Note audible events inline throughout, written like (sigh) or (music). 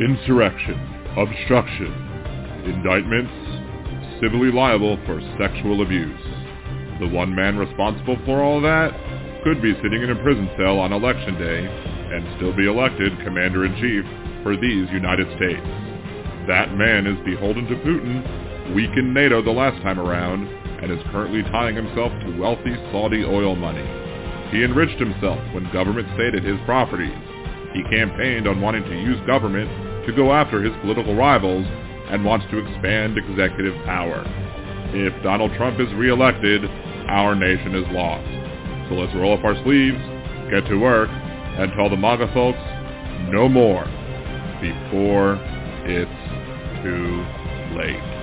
insurrection, obstruction, indictments, civilly liable for sexual abuse. The one man responsible for all that could be sitting in a prison cell on election day and still be elected commander-in-chief for these United States. That man is beholden to Putin, weakened NATO the last time around, and is currently tying himself to wealthy Saudi oil money. He enriched himself when government stated his properties. He campaigned on wanting to use government to go after his political rivals and wants to expand executive power. If Donald Trump is reelected, our nation is lost. So let's roll up our sleeves, get to work, and tell the MAGA folks no more before it's too late.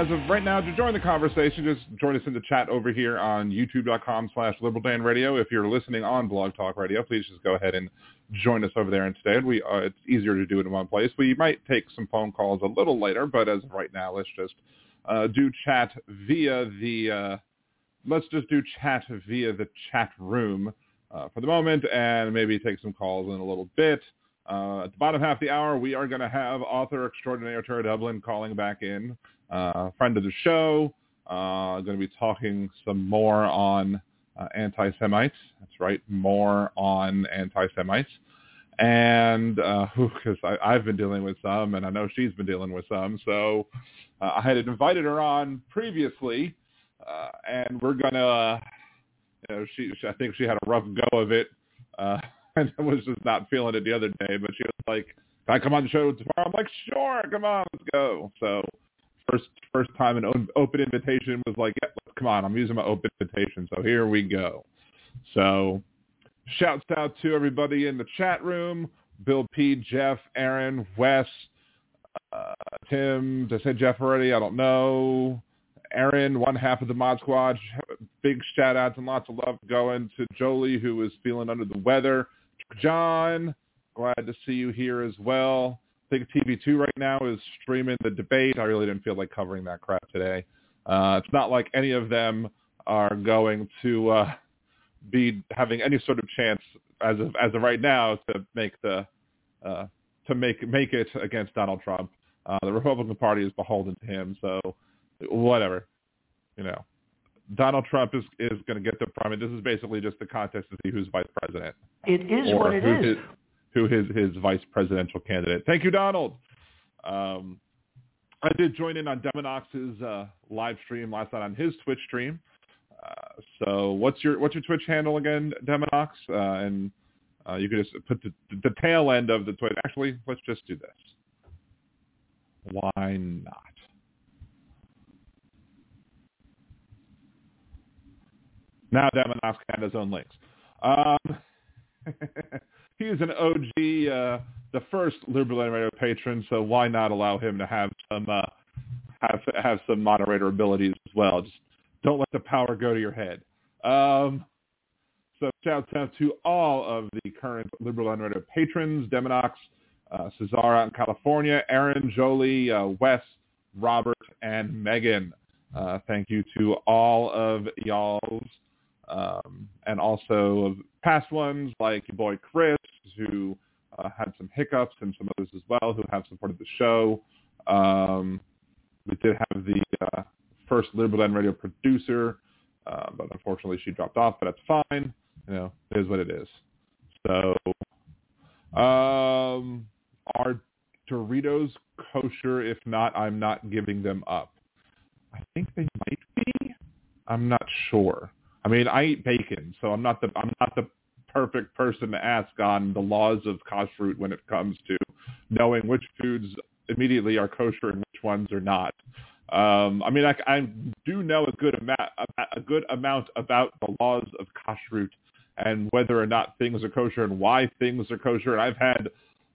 As of right now, to join the conversation, just join us in the chat over here on youtube.com slash Liberal Dan Radio. If you're listening on Blog Talk Radio, please just go ahead and join us over there instead. We uh, It's easier to do it in one place. We might take some phone calls a little later, but as of right now, let's just uh, do chat via the... Uh, let's just do chat via the chat room uh, for the moment and maybe take some calls in a little bit. Uh, at the bottom half of the hour, we are going to have author extraordinaire Tara Dublin calling back in, uh, friend of the show. Uh, going to be talking some more on uh, anti-Semites. That's right, more on anti-Semites. And (laughs) because I I've been dealing with some, and I know she's been dealing with some, so uh, I had invited her on previously, uh, and we're gonna uh, you know, she, I think she had a rough go of it, uh, (laughs) and was just not feeling it the other day. But she was like, "Can I come on the show tomorrow?" I'm like, "Sure, come on, let's go." So first first time an open invitation was like, "Yeah, come on, I'm using my open invitation." So here we go. So shouts out to everybody in the chat room: Bill P, Jeff, Aaron, Wes, uh, Tim. Did I say Jeff already? I don't know. Aaron, one half of the Mod Squad. Big shout outs and lots of love going to Jolie, who is feeling under the weather. John, glad to see you here as well. I think TV2 right now is streaming the debate. I really didn't feel like covering that crap today. Uh, it's not like any of them are going to uh, be having any sort of chance as of as of right now to make the uh, to make make it against Donald Trump. Uh, the Republican Party is beholden to him, so whatever. You know, Donald Trump is is going to get the primary. This is basically just the contest to see who's vice president. It is what it is. Who his his vice presidential candidate? Thank you, Donald. Um, I did join in on Demonox's uh, live stream last night on his Twitch stream. Uh, so what's your what's your Twitch handle again, Demonox? Uh, and uh, you can just put the, the tail end of the Twitch. Actually, let's just do this. Why not? Now Demonox had his own links. Um, (laughs) he is an OG, uh, the first Liberal Radio patron, so why not allow him to have some uh, have have some moderator abilities as well? Just don't let the power go to your head. Um, so shout out to all of the current Liberal Radio patrons, Demonox, uh, Cesar out in California, Aaron, Jolie, uh, Wes, Robert, and Megan. Uh, thank you to all of y'all's um, and also past ones like your boy Chris, who uh, had some hiccups, and some others as well who have supported the show. Um, we did have the uh, first Liberal Dan Radio producer, uh, but unfortunately she dropped off, but that's fine. You know, it is what it is. So, um, are Doritos kosher? If not, I'm not giving them up. I think they might be. I'm not sure. I mean, I eat bacon, so I'm not the I'm not the perfect person to ask on the laws of kashrut when it comes to knowing which foods immediately are kosher and which ones are not. Um, I mean, I, I do know a good amount a good amount about the laws of kashrut and whether or not things are kosher and why things are kosher. And I've had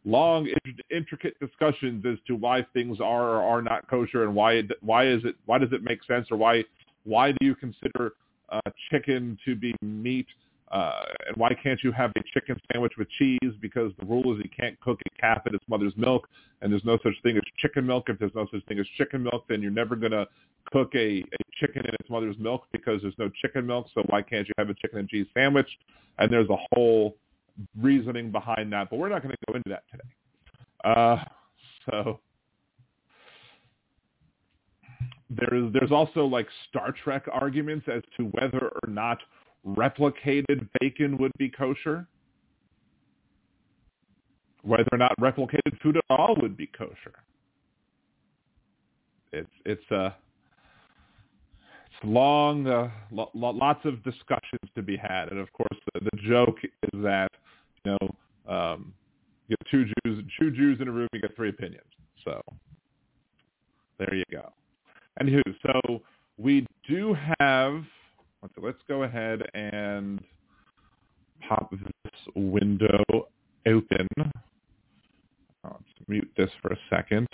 long, intricate discussions as to why things are or are not kosher and why why is it why does it make sense or why why do you consider uh, chicken to be meat uh, and why can't you have a chicken sandwich with cheese? Because the rule is you can't cook a calf in its mother's milk, and there's no such thing as chicken milk. If there's no such thing as chicken milk, then you're never going to cook a, a chicken in its mother's milk because there's no chicken milk. So why can't you have a chicken and cheese sandwich? And there's a whole reasoning behind that, but we're not going to go into that today. Uh, so there's there's also like Star Trek arguments as to whether or not replicated bacon would be kosher, whether or not replicated food at all would be kosher. It's it's uh it's long, uh, lo- lots of discussions to be had, and of course the, the joke is that you know um, you get two Jews, two Jews in a room, you get three opinions. So there you go. And who? So we do have so let's go ahead and pop this window open. Let's mute this for a second.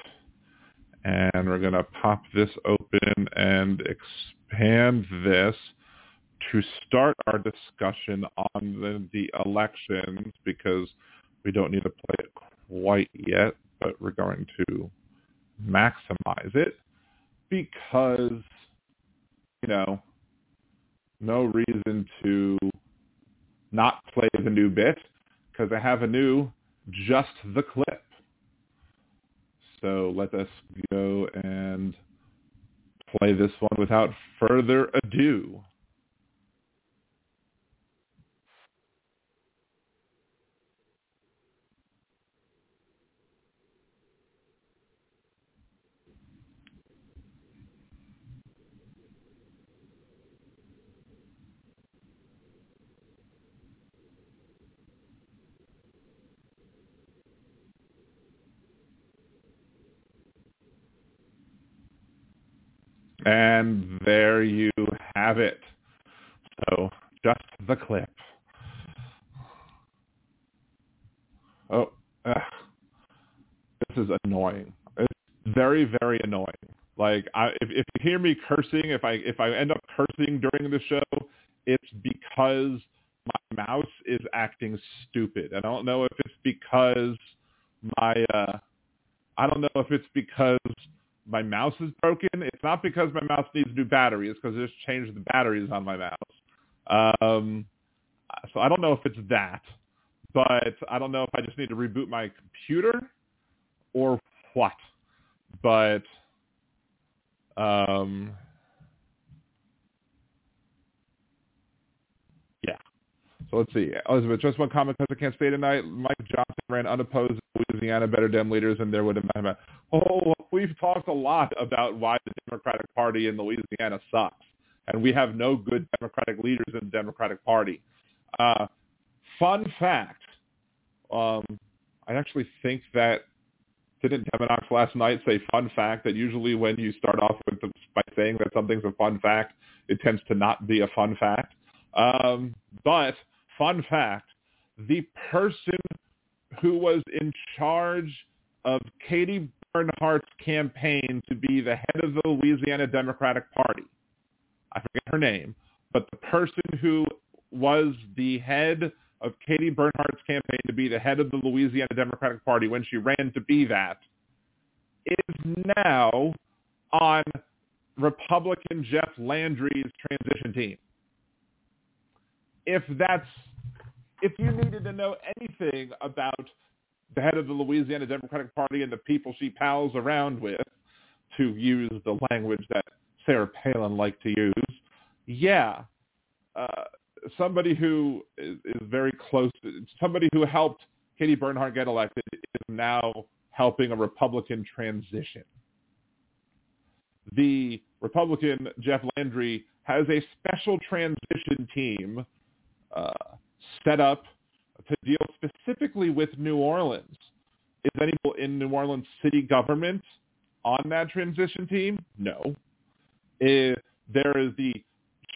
And we're going to pop this open and expand this to start our discussion on the, the elections because we don't need to play it quite yet, but we're going to maximize it because, you know, no reason to not play the new bit because I have a new just the clip. So let us go and play this one without further ado. And there you have it. So just the clip. Oh, ugh. this is annoying. It's very, very annoying. Like, I, if, if you hear me cursing, if I if I end up cursing during the show, it's because my mouse is acting stupid. I don't know if it's because my uh, I don't know if it's because my mouse is broken. It's not because my mouse needs new battery. It's because I just changed the batteries on my mouse. Um, so I don't know if it's that, but I don't know if I just need to reboot my computer or what. But um, yeah. So let's see. Elizabeth, just one comment because I can't stay tonight. Mike Johnson ran unopposed Louisiana, better Dem leaders, and there would have been. Oh, we've talked a lot about why the Democratic Party in Louisiana sucks, and we have no good Democratic leaders in the Democratic Party. Uh, fun fact, um, I actually think that didn't Demonox last night say fun fact that usually when you start off with the, by saying that something's a fun fact, it tends to not be a fun fact. Um, but fun fact, the person who was in charge of Katie Bernhardt's campaign to be the head of the Louisiana Democratic Party. I forget her name, but the person who was the head of Katie Bernhardt's campaign to be the head of the Louisiana Democratic Party when she ran to be that is now on Republican Jeff Landry's transition team. If that's if you needed to know anything about the head of the Louisiana Democratic Party and the people she pals around with, to use the language that Sarah Palin liked to use, yeah, uh, somebody who is, is very close, somebody who helped Katie Bernhardt get elected is now helping a Republican transition. The Republican Jeff Landry has a special transition team uh, set up to deal specifically with New Orleans. Is anyone in New Orleans city government on that transition team? No. If there is the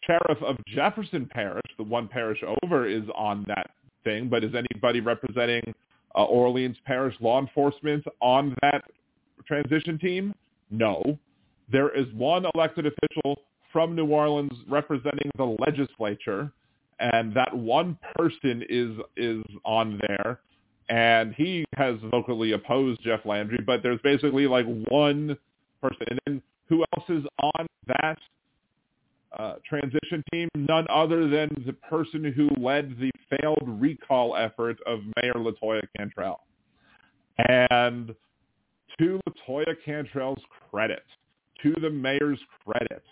sheriff of Jefferson Parish, the one parish over, is on that thing, but is anybody representing uh, Orleans Parish law enforcement on that transition team? No. There is one elected official from New Orleans representing the legislature, and that one person is is on there, and he has vocally opposed Jeff Landry. But there's basically like one person, and then who else is on that uh, transition team? None other than the person who led the failed recall effort of Mayor Latoya Cantrell. And to Latoya Cantrell's credit, to the mayor's credit,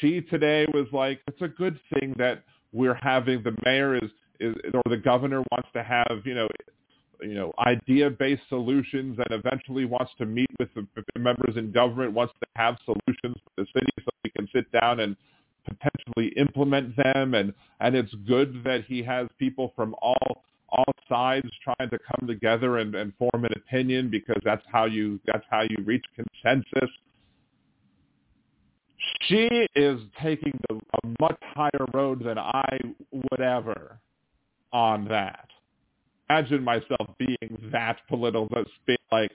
she today was like, it's a good thing that we're having the mayor is, is or the governor wants to have, you know, you know, idea-based solutions and eventually wants to meet with the, members in government, wants to have solutions for the city so we can sit down and potentially implement them. And, and it's good that he has people from all all sides trying to come together and, and form an opinion because that's how you that's how you reach consensus. She is taking the, a much higher road than I would ever on that. Imagine myself being that political, being like,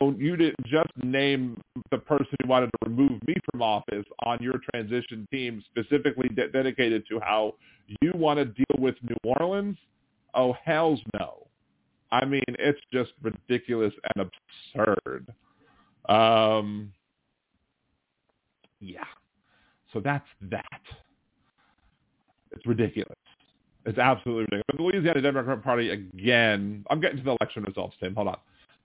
oh, you didn't just name the person who wanted to remove me from office on your transition team specifically de- dedicated to how you want to deal with New Orleans Oh, hell's no. I mean, it's just ridiculous and absurd. Um, yeah. So that's that. It's ridiculous. It's absolutely ridiculous. The Louisiana Democrat Party, again, I'm getting to the election results, Tim. Hold on.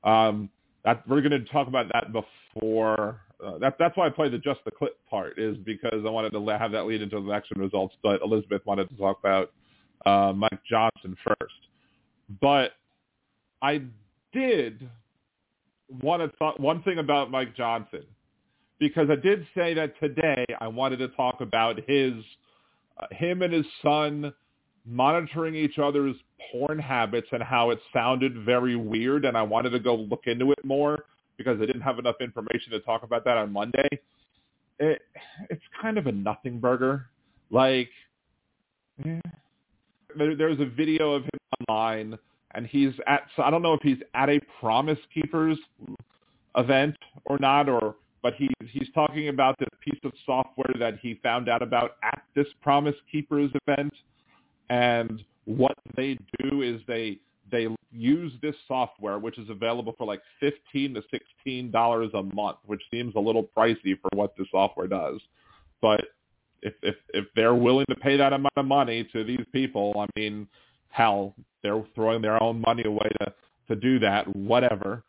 Um, that, we're going to talk about that before. Uh, that, that's why I played the just the clip part, is because I wanted to have that lead into the election results. But Elizabeth wanted to talk about uh, Mike Johnson first. But I did want to talk one thing about Mike Johnson because I did say that today I wanted to talk about his uh, him and his son monitoring each other's porn habits and how it sounded very weird and I wanted to go look into it more because I didn't have enough information to talk about that on Monday. It, it's kind of a nothing burger. Like, eh, there, there's a video of him online, and he's at. So I don't know if he's at a Promise Keepers event or not, or but he he's talking about this piece of software that he found out about at this Promise Keepers event, and what they do is they they use this software, which is available for like fifteen to sixteen dollars a month, which seems a little pricey for what the software does, but if if if they're willing to pay that amount of money to these people, I mean, hell, they're throwing their own money away to to do that, whatever.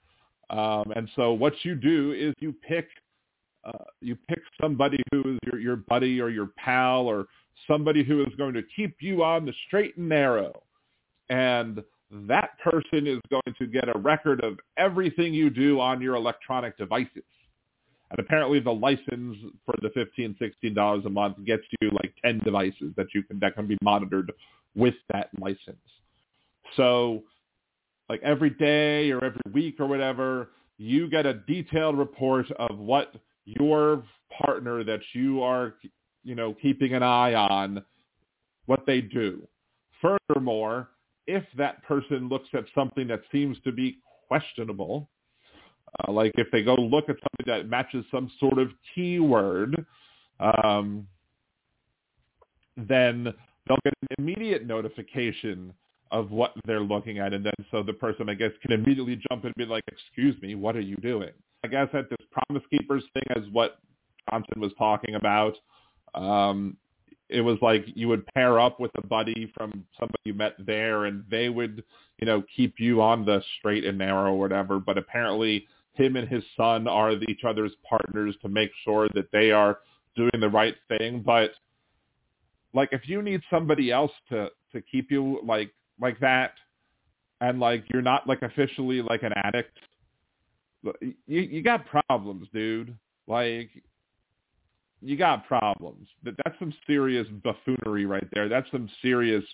Um, and so what you do is you pick uh, you pick somebody who is your your buddy or your pal or somebody who is going to keep you on the straight and narrow, and that person is going to get a record of everything you do on your electronic devices. And apparently the license for the 15 $16 a month gets you like 10 devices that you can, that can be monitored with that license. So like every day or every week or whatever, you get a detailed report of what your partner that you are, you know, keeping an eye on, what they do. Furthermore, if that person looks at something that seems to be questionable, uh, like if they go look at something that matches some sort of keyword, um, then they'll get an immediate notification of what they're looking at, and then so the person, I guess, can immediately jump in and be like, "Excuse me, what are you doing?" I guess that this Promise Keepers thing is what Johnson was talking about. Um, it was like you would pair up with a buddy from somebody you met there, and they would, you know, keep you on the straight and narrow or whatever. But apparently, him and his son are each other's partners to make sure that they are doing the right thing. But like if you need somebody else to to keep you like like that and like you're not like officially like an addict you you got problems dude. Like you got problems. That that's some serious buffoonery right there. That's some serious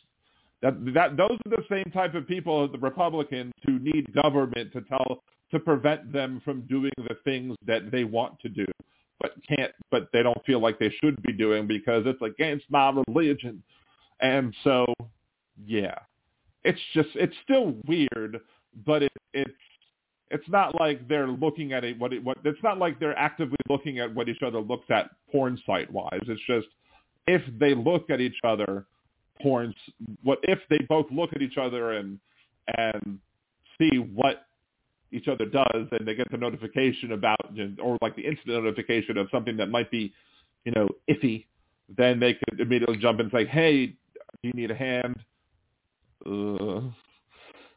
that that those are the same type of people the republicans who need government to tell to prevent them from doing the things that they want to do but can't but they don't feel like they should be doing because it's against my religion. And so yeah it's just it's still weird but it it's it's not like they're looking at it what it what it's not like they're actively looking at what each other looks at porn site wise it's just if they look at each other porn what if they both look at each other and and see what each other does and they get the notification about or like the instant notification of something that might be you know iffy then they could immediately jump in and say hey do you need a hand (laughs)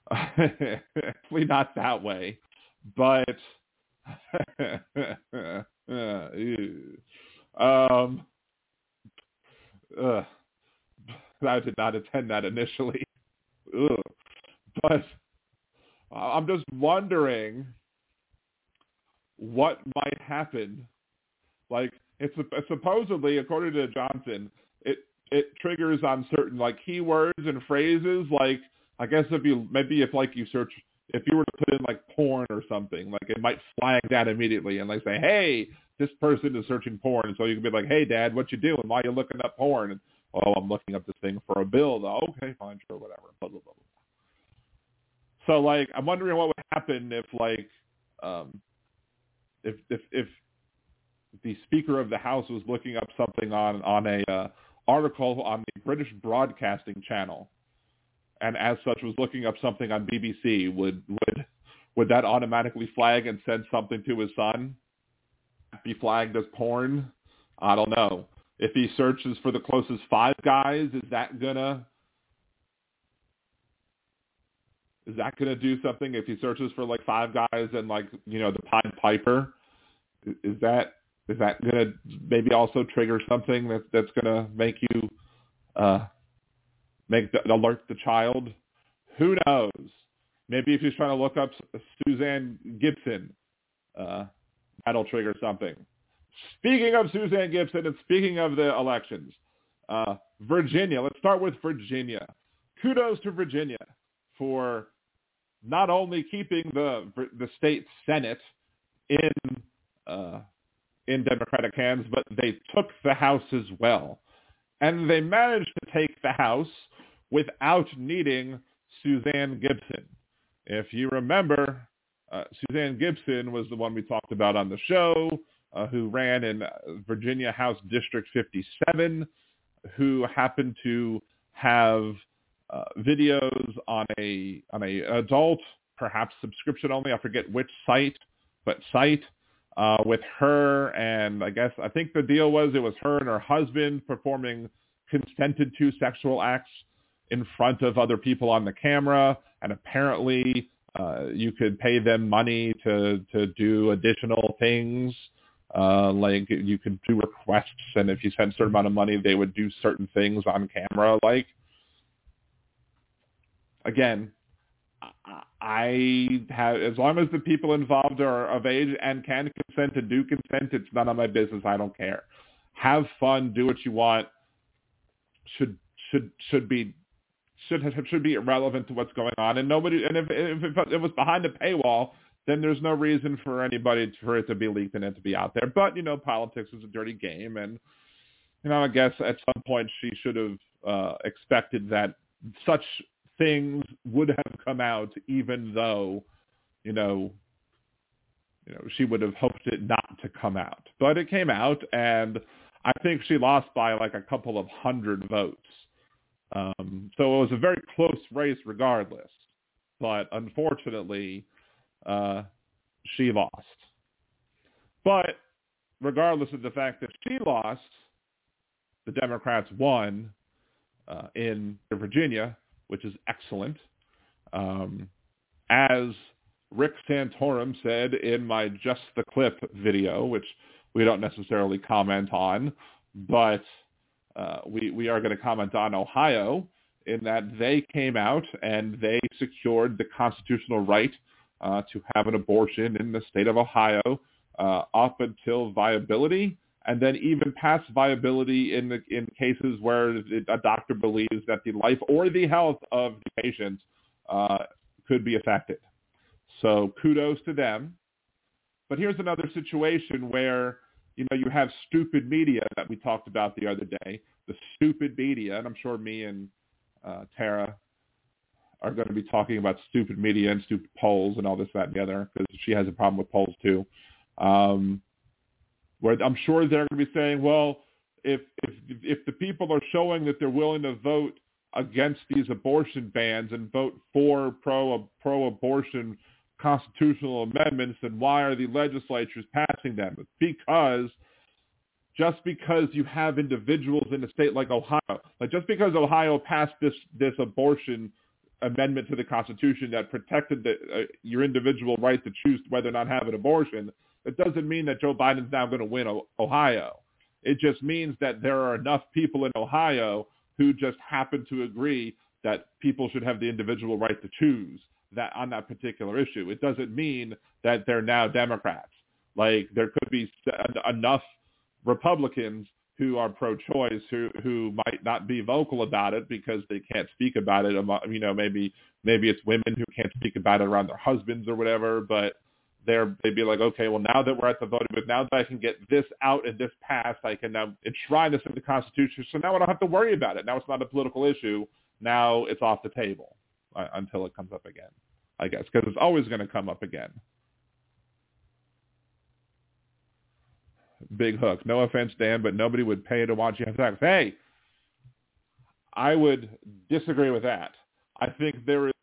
hopefully not that way. But (laughs) um uh, I did not attend that initially. (laughs) But I'm just wondering what might happen. Like it's supposedly, according to Johnson, it it triggers on certain like keywords and phrases. Like I guess if you maybe if like you search if you were to put in like porn or something, like it might flag that immediately and like say, hey, this person is searching porn. So you can be like, hey, dad, what you doing? Why are you looking up porn? And, oh, I'm looking up this thing for a bill. Oh, okay, fine, sure, whatever. Blah, blah, blah, blah. So like I'm wondering what would happen if like um if if if the Speaker of the House was looking up something on on a uh, article on the British Broadcasting Channel, and as such was looking up something on BBC, would would would that automatically flag and send something to his son? Be flagged as porn? I don't know. If he searches for the closest five guys, is that gonna is that to do something if he searches for like five guys and like you know the Pied Piper? Is that is that going to maybe also trigger something that that's going to make you uh, make the, alert the child? Who knows? Maybe if he's trying to look up Susanna Gibson, uh, that'll trigger something. Speaking of Susanna Gibson and speaking of the elections, uh, Virginia. Let's start with Virginia. Kudos to Virginia for not only keeping the the state senate in uh, in Democratic hands, but they took the House as well, and they managed to take the House without needing Susanna Gibson. If you remember, uh, Susanna Gibson was the one we talked about on the show, uh, who ran in Virginia House District 57, who happened to have uh, videos on a on a adult, perhaps subscription only. I forget which site, but site uh, with her and I guess I think the deal was it was her and her husband performing consented to sexual acts in front of other people on the camera, and apparently uh, you could pay them money to to do additional things. Uh, like you could do requests, and if you sent a certain amount of money, they would do certain things on camera. Like again, I have as long as the people involved are of age and can consent and do consent, it's none of my business. I don't care. Have fun, do what you want. Should should should be should should be irrelevant to what's going on. And nobody and if if it was behind a paywall, then there's no reason for anybody for it to be leaked and it to be out there. But you know, politics is a dirty game, and you know, I guess at some point she should have uh, expected that such things would have come out even though, you know, you know, she would have hoped it not to come out. But it came out and I think she lost by like a couple of hundred votes. Um, so it was a very close race regardless. But unfortunately, uh, she lost. But regardless of the fact that she lost, the Democrats won uh, in Virginia, which is excellent. Um, as Rick Santorum said in my Just the Clip video, which we don't necessarily comment on, but uh, we, we are going to comment on Ohio in that they came out and they secured the constitutional right uh, to have an abortion in the state of Ohio uh, up until viability and then even past viability in the, in cases where a doctor believes that the life or the health of the patient uh, could be affected. So kudos to them. But here's another situation where, you know, you have stupid media that we talked about the other day, the stupid media, and I'm sure me and uh, Tara are going to be talking about stupid media and stupid polls and all this, that, and the other, because she has a problem with polls too. Um, where I'm sure they're going to be saying, well, if if if the people are showing that they're willing to vote against these abortion bans and vote for pro pro abortion constitutional amendments, then why are the legislatures passing them? Because just because you have individuals in a state like Ohio, like just because Ohio passed this this abortion amendment to the Constitution that protected the, uh, your individual right to choose whether or not have an abortion, it doesn't mean that Joe Biden's now going to win Ohio. It just means that there are enough people in Ohio who just happen to agree that people should have the individual right to choose that on that particular issue. It doesn't mean that they're now Democrats. Like there could be enough Republicans who are pro-choice who who might not be vocal about it because they can't speak about it. You know, maybe maybe it's women who can't speak about it around their husbands or whatever. But they're they'd be like, okay, well now that we're at the voting booth, now that I can get this out and this passed, I can now enshrine this in the Constitution. So now I don't have to worry about it. Now it's not a political issue. Now it's off the table uh, until it comes up again, I guess, because it's always going to come up again. Big hook. No offense, Dan, but nobody would pay to watch you have sex. Hey, I would disagree with that. I think there is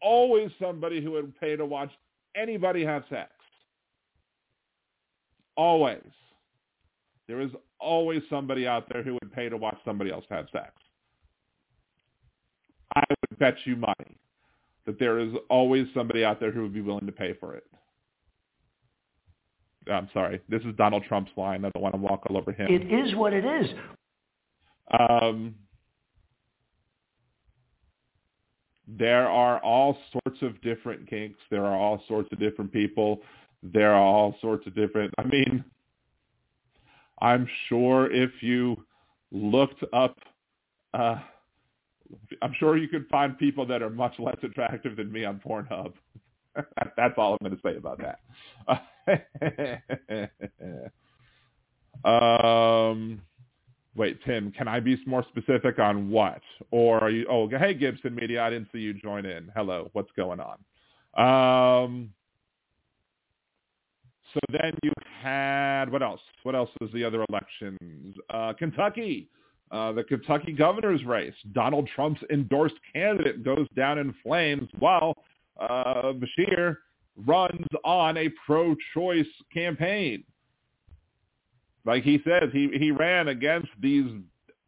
always somebody who would pay to watch anybody have sex. Always. There is always somebody out there who would pay to watch somebody else have sex. I would bet you money that there is always somebody out there who would be willing to pay for it. I'm sorry. This is Donald Trump's line. I don't want to walk all over him. It is what it is. Um, there are all sorts of different kinks. There are all sorts of different people. There are all sorts of different. I mean, I'm sure if you looked up, uh, I'm sure you could find people that are much less attractive than me on Pornhub. (laughs) That's all I'm going to say about that. (laughs) um, wait, Tim, can I be more specific on what? Or are you? Oh, hey, Gibson Media, I didn't see you join in. Hello, what's going on? Um, so then you had what else? What else was the other elections? Uh, Kentucky. Uh, the Kentucky governor's race. Donald Trump's endorsed candidate goes down in flames while uh, Beshear runs on a pro-choice campaign. Like he says, he, he ran against these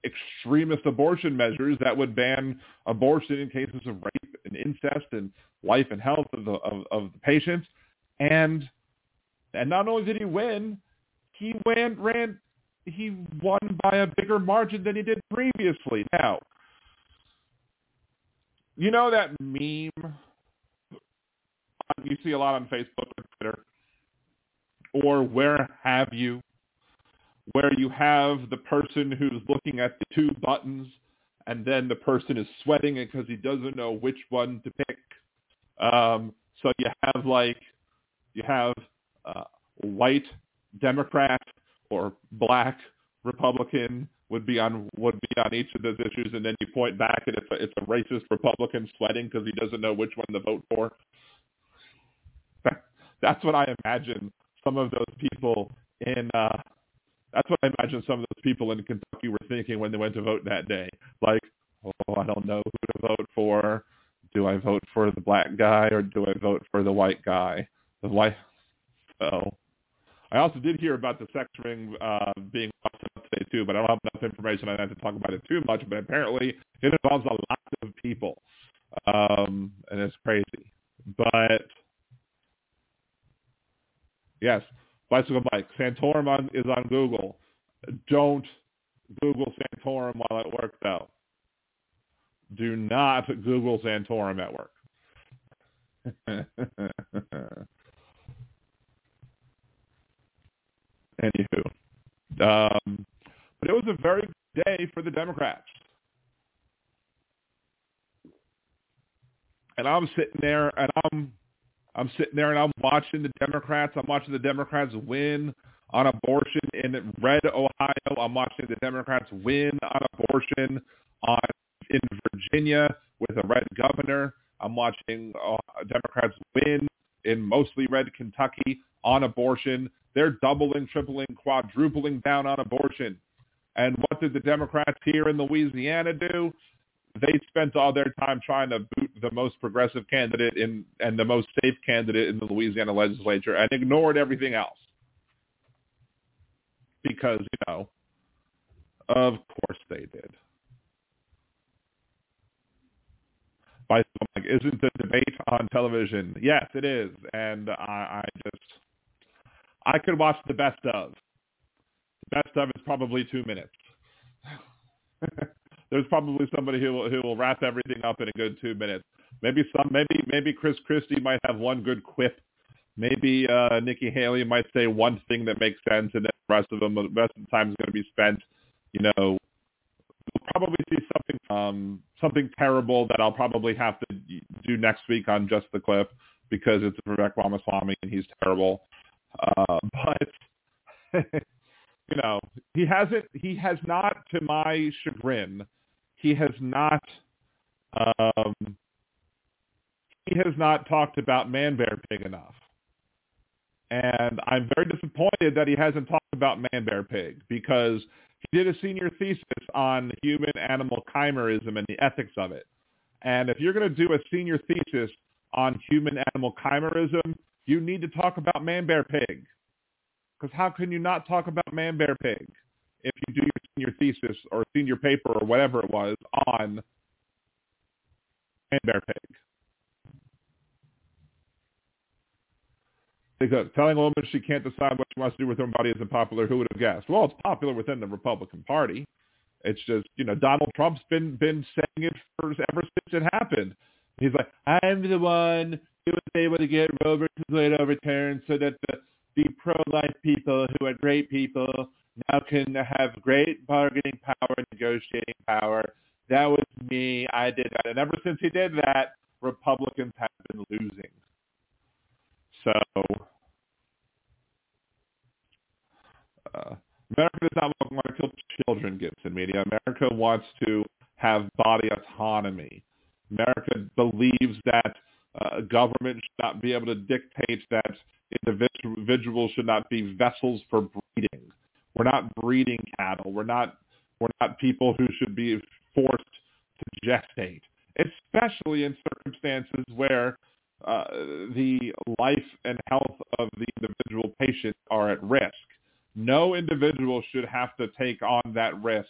extremist abortion measures that would ban abortion in cases of rape and incest and life and health of the, of, of the patients. And and not only did he win, he ran, ran he won by a bigger margin than he did previously. Now, you know that meme you see a lot on Facebook or Twitter, or where have you, where you have the person who's looking at the two buttons and then the person is sweating because he doesn't know which one to pick. Um, so you have like you have uh, white Democrat or black Republican would be on would be on each of those issues, and then you point back and it's a, it's a racist Republican sweating because he doesn't know which one to vote for. That's what I imagine some of those people in. Uh, that's what I imagine some of those people in Kentucky were thinking when they went to vote that day. Like, oh, I don't know who to vote for. Do I vote for the black guy or do I vote for the white guy? The white. So, I also did hear about the sex ring uh, being up today too, but I don't have enough information. I don't have to talk about it too much. But apparently, it involves a lot of people, um, and it's crazy. But Yes, bicycle bike. Santorum on, is on Google. Don't Google Santorum while at work, though. Do not Google Santorum at work. (laughs) Anywho, um, but it was a very good day for the Democrats. And I'm sitting there and I'm I'm sitting there and I'm watching the Democrats. I'm watching the Democrats win on abortion in red Ohio. I'm watching the Democrats win on abortion on in Virginia with a red governor. I'm watching uh, Democrats win in mostly red Kentucky on abortion. They're doubling, tripling, quadrupling down on abortion. And what did the Democrats here in Louisiana do? They spent all their time trying to boot the most progressive candidate in and the most safe candidate in the Louisiana legislature and ignored everything else. Because, you know, of course they did. By like, isn't the debate on television? Yes, it is, and I, I just I could watch the best of. The best of is probably two minutes. (laughs) There's probably somebody who will, who will wrap everything up in a good two minutes. Maybe some, maybe maybe Chris Christie might have one good quip. Maybe uh, Nikki Haley might say one thing that makes sense, and then the rest of them, the rest of the time is going to be spent, you know, we'll probably see something um, something terrible that I'll probably have to do next week on just the clip because it's Vivek Ramaswamy and he's terrible. Uh, but (laughs) you know, he hasn't. He has not, to my chagrin, he has not. Um, he has not talked about Man Bear Pig enough. And I'm very disappointed that he hasn't talked about Man Bear Pig because he did a senior thesis on human animal chimerism and the ethics of it. And if you're going to do a senior thesis on human animal chimerism, you need to talk about Man Bear Pig. Because how can you not talk about Man Bear Pig if you do your senior thesis or senior paper or whatever it was on Man Bear Pig? Because telling a woman she can't decide what she wants to do with her body isn't popular, who would have guessed? Well, it's popular within the Republican Party. It's just, you know, Donald Trump's been been saying it for ever since it happened. He's like, I'm the one who was able to get Roe versus Wade overturned so that the, the pro-life people who are great people now can have great bargaining power, negotiating power. That was me. I did that. And ever since he did that, Republicans have been losing. So uh, America does not want to kill children, Gibson Media. America wants to have body autonomy. America believes that uh, government should not be able to dictate that individuals should not be vessels for breeding. We're not breeding cattle. We're not we're not people who should be forced to gestate, especially in circumstances where uh, the life and health of the individual patient are at risk. No individual should have to take on that risk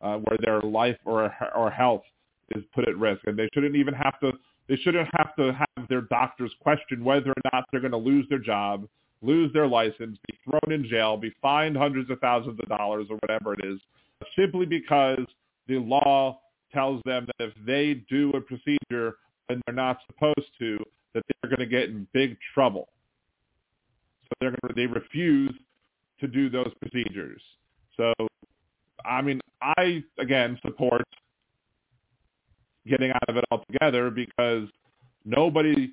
uh, where their life or or health is put at risk, and they shouldn't even have to. They shouldn't have to have their doctors question whether or not they're going to lose their job, lose their license, be thrown in jail, be fined hundreds of thousands of dollars or whatever it is, simply because the law tells them that if they do a procedure and they're not supposed to, that they're going to get in big trouble. So they're going to, they refuse to do those procedures. So, I mean, I again support getting out of it altogether because nobody,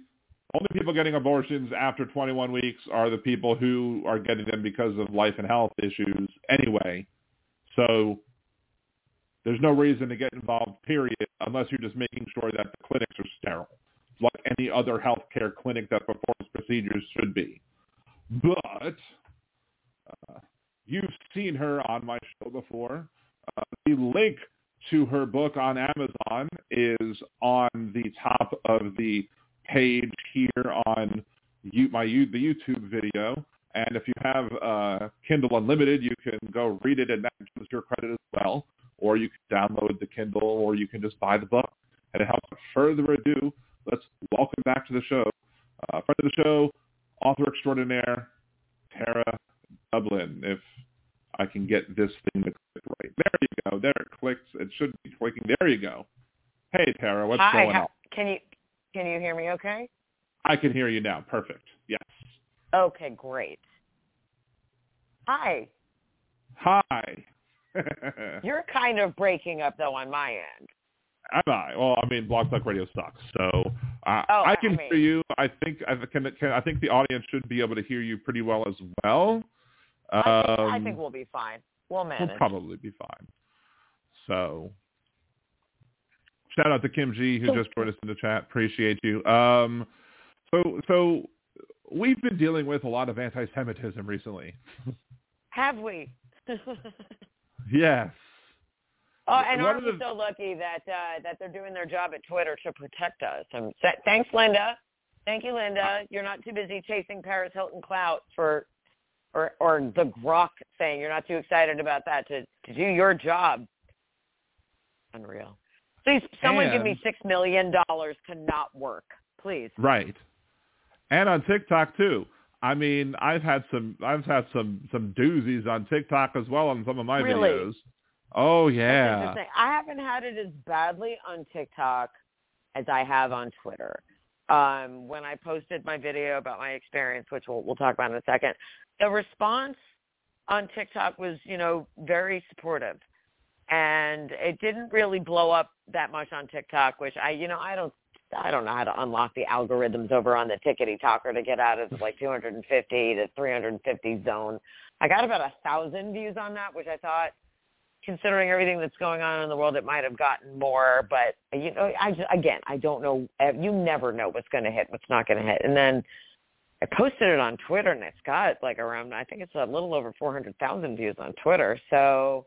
only people getting abortions after 21 weeks are the people who are getting them because of life and health issues anyway. So there's no reason to get involved, period, unless you're just making sure that the clinics are sterile, like any other healthcare clinic that performs procedures should be. But uh, you've seen her on my show before. Uh, the link to her book on Amazon is on the top of the page here on you, my the YouTube video. And if you have uh, Kindle Unlimited, you can go read it, and that gives your credit as well. Or you can download the Kindle, or you can just buy the book. And without. Further ado, let's welcome back to the show. Uh, friend of the show, author extraordinaire, Tara Dublin. If I can get this thing to click right. There you go. There it clicks. It should be clicking. There you go. Hey Tara, what's Hi, going on? Can you can you hear me okay? I can hear you now. Perfect. Yes. Okay, great. Hi. Hi. (laughs) You're kind of breaking up though on my end. Am I? Well, I mean, Blog Talk Radio sucks, so uh, Oh, I I can mean- hear you. I think I can, can. I think the audience should be able to hear you pretty well as well. I, think, I Um, think we'll be fine. We'll manage. we'll probably be fine. So, shout out to Kim G who just joined us in the chat. Appreciate you. Um, so so we've been dealing with a lot of anti-Semitism recently. Have we? (laughs) Yes. Oh, and One aren't we the- so lucky that uh, that they're doing their job at Twitter to protect us? And thanks, Linda. Thank you, Linda. You're not too busy chasing Paris Hilton clout for, or or the Grok thing. You're not too excited about that to to do your job. Unreal. Please, someone give me six million dollars to not work, please. Right. And on TikTok too. I mean, I've had some I've had some some doozies on TikTok as well on some of my Really? videos. Oh yeah. I haven't had it as badly on TikTok as I have on Twitter. Um, when I posted my video about my experience, which we'll, we'll talk about in a second, the response on TikTok was, you know, very supportive. And it didn't really blow up that much on TikTok, which I, you know, I don't, I don't know how to unlock the algorithms over on the Tickety Talker to get out of (laughs) like 250 to 350 zone. I got about a thousand views on that, which I thought considering everything that's going on in the world, it might have gotten more. But you know, I just, again, I don't know. Uh, You never know what's going to hit, what's not going to hit. And then I posted it on Twitter, and it's got like around, I think it's a little over four hundred thousand views on Twitter. So,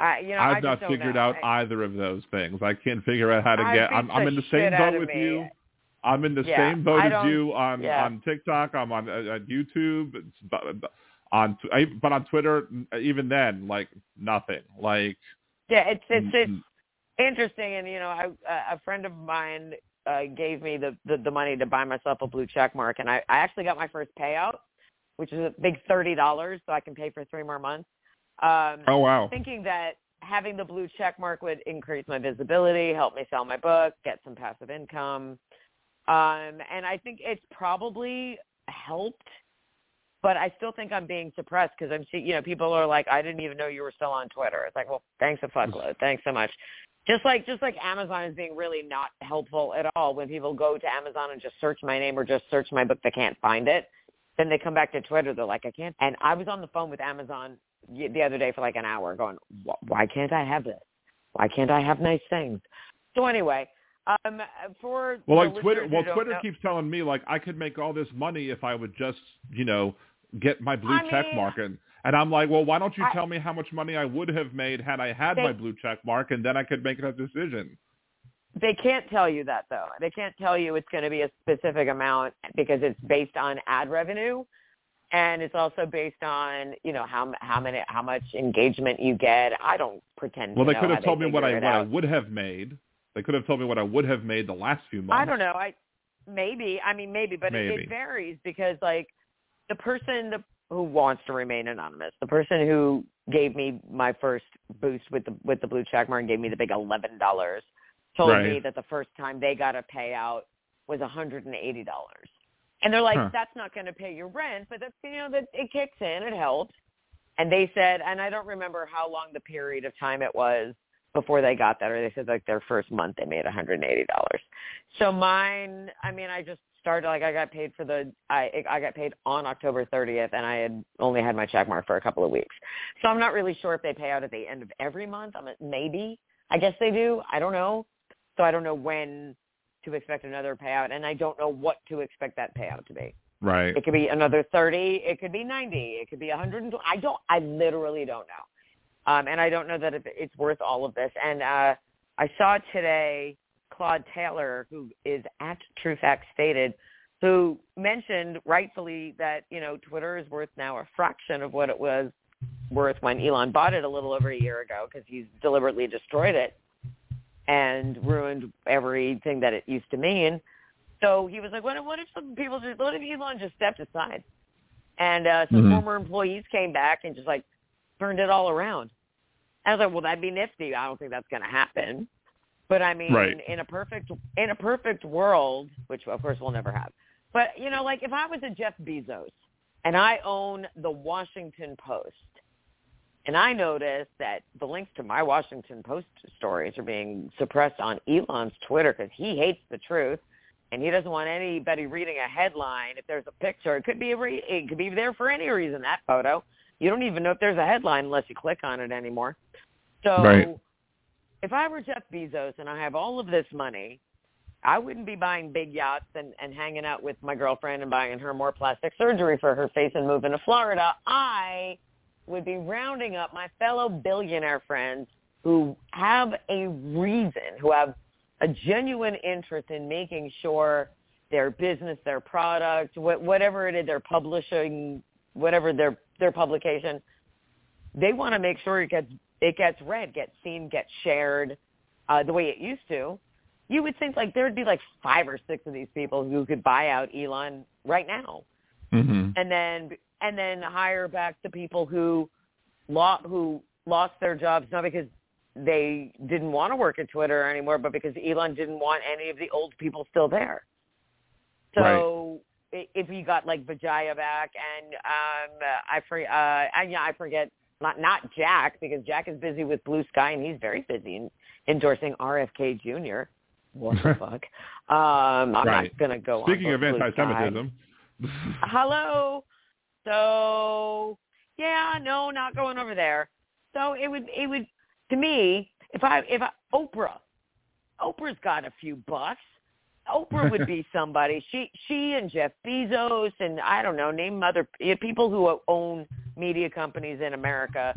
I, you know, I've not figured know. out I, either of those things. I can't figure out how to I get. I'm, I'm in the same boat with me. you. I'm in the Yeah, same boat as you on yeah. on TikTok. I'm on uh, on YouTube. It's, bu- bu- on but on Twitter, even then, like nothing. Like yeah, it's it's it's interesting and you know I, a friend of mine uh, gave me the, the the money to buy myself a blue check mark and I, I actually got my first payout which is a big thirty dollars so I can pay for three more months um oh wow. thinking that having the blue check mark would increase my visibility help me sell my book get some passive income um and I think it's probably helped but I still think I'm being suppressed because I'm see you know people are like I didn't even know you were still on Twitter. It's like well thanks a fuckload, thanks so much. Just like just like Amazon is being really not helpful at all when people go to Amazon and just search my name or just search my book they can't find it. Then they come back to Twitter they're like I can't. And I was on the phone with Amazon the other day for like an hour going why can't I have this? Why can't I have nice things? So anyway, um for Well, like Twitter. Well, Twitter know- keeps telling me like I could make all this money if I would just, you know, get my blue I check mean- mark and. And I'm like, well, why don't you I- tell me how much money I would have made had I had They- my blue check mark, and then I could make that decision. They can't tell you that though. They can't tell you it's going to be a specific amount because it's based on ad revenue, and it's also based on you know how how many how much engagement you get. I don't pretend. Well, to do that. Well they could have told me what I what it I would have made. They could have told me what I would have made the last few months. I don't know. I maybe. I mean, maybe, but It, Maybe. it varies because like the person the, who wants to remain anonymous, the person who gave me my first boost with the with the blue check mark and gave me the big eleven dollars, told me that the first time they got a payout was hundred and eighty dollars. And they're like, Huh. that's not going to pay your rent, but that's you know that it kicks in, it helps. And they said, and I don't remember how long the period of time it was before they got that, or they said like their first month they made $180. So mine, I mean, I just started like I got paid for the I I got paid on October 30th, and I had only had my check mark for a couple of weeks. So I'm not really sure if they pay out at the end of every month. I'm maybe I guess they do. I don't know. So I don't know when to expect another payout, and I don't know what to expect that payout to be. Right. It could be another 30. It could be 90. It could be 120. I don't. I literally don't know. Um, and I don't know that it's worth all of this. And uh, I saw today Claude Taylor, who is at True Facts Stated, who mentioned rightfully that you know Twitter is worth now a fraction of what it was worth when Elon bought it a little over a year ago because he's deliberately destroyed it and ruined everything that it used to mean. So he was like, what, if- what if some people just, what if Elon just stepped aside? And uh, some Mhm. former employees came back and just like turned it all around. I was like, well, that'd be nifty. I don't think that's going to happen. But I mean, Right. in a perfect in a perfect world, which of course we'll never have. But you know, like if I was a Jeff Bezos and I own the Washington Post, And I noticed that the links to my Washington Post stories are being suppressed on Elon's Twitter because he hates the truth and he doesn't want anybody reading a headline if there's a picture. It could be a re- it could be there for any reason. That photo, you don't even know if there's a headline unless you click on it anymore. So, Right. if I were Jeff Bezos and I have all of this money, I wouldn't be buying big yachts and, and hanging out with my girlfriend and buying her more plastic surgery for her face and moving to Florida. I would be rounding up my fellow billionaire friends who have a reason, who have a genuine interest in making sure their business, their product, whatever it is they're publishing, whatever their their publication, they want to make sure it gets it gets read, gets seen, gets shared, uh, the way it used to. You would think like there'd be like five or six of these people who could buy out Elon right now hmm and then and then hire back the people who lost who lost their jobs not because they didn't want to work at Twitter anymore, but because Elon didn't want any of the old people still there. So i if you got like Vijaya back and um I for uh and yeah I forget not not Jack because Jack is busy with Blue Sky and he's very busy in, endorsing RFK Jr. What the (laughs) fuck? Um, I'm Right. not gonna go Speaking of anti-Semitism, hello. So yeah, no, not going over there. So it would it would to me if I if I Oprah, Oprah's got a few bucks. Oprah would be (laughs) somebody. She she and Jeff Bezos and I don't know name other people who own media companies in America.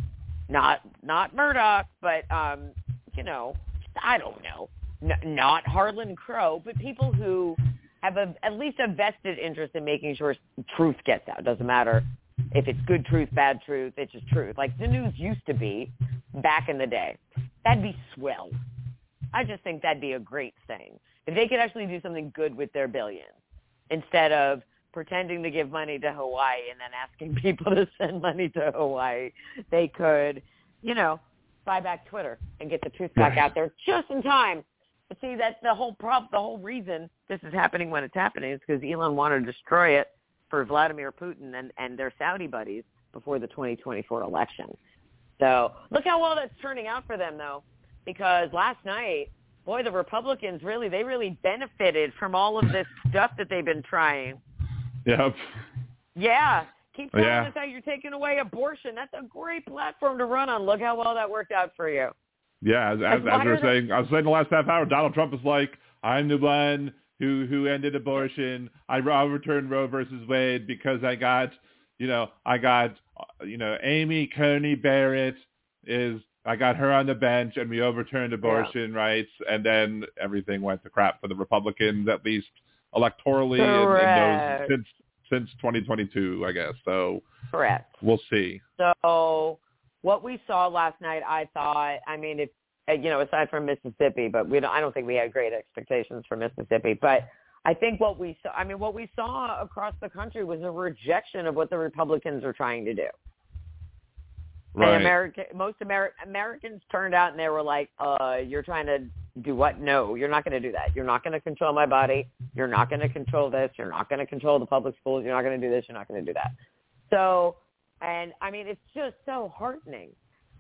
Not not Murdoch, but um, you know, I don't know. N- not Harlan Crow, but people who have a, at least a vested interest in making sure truth gets out. Doesn't matter if it's good truth, bad truth, it's just truth. Like the news used to be back in the day. That'd be swell. I just think that'd be a great thing. If they could actually do something good with their billions instead of pretending to give money to Hawaii and then asking (laughs) people to send money to Hawaii, they could, you know, buy back Twitter and get the truth back out there just in time. See, that's the whole prob- the whole reason this is happening when it's happening is because Elon wanted to destroy it for Vladimir Putin and, and their Saudi buddies before the 2024 election. So look how well that's turning out for them, though, because last night, boy, the Republicans really they really benefited from all of this stuff that they've been trying. yep. Yeah. Keep telling Yeah. us how you're taking away abortion. That's a great platform to run on. Look how well that worked out for you. Yeah, as, as, as we were saying, I was saying the last half hour, Donald Trump is like, I'm the one who who ended abortion. I overturned Roe versus Wade because I got, you know, I got, you know, Amy Coney Barrett is, I got her on the bench and we overturned abortion rights, and then everything went to crap for the Republicans, at least electorally in, in those since since 2022, I guess. So Correct. we'll see. So what we saw last night, I thought, I mean, if uh, you know, aside from Mississippi, but we don't, I don't think we had great expectations for Mississippi. But I think what we saw, I mean, what we saw across the country was a rejection of what the Republicans are trying to do. And Right. America, most Ameri- Americans turned out and they were like, uh, "You're trying to do what? No, you're not going to do that. You're not going to control my body. You're not going to control this. You're not going to control the public schools. You're not going to do this. You're not going to do that." So, and I mean, it's just so heartening.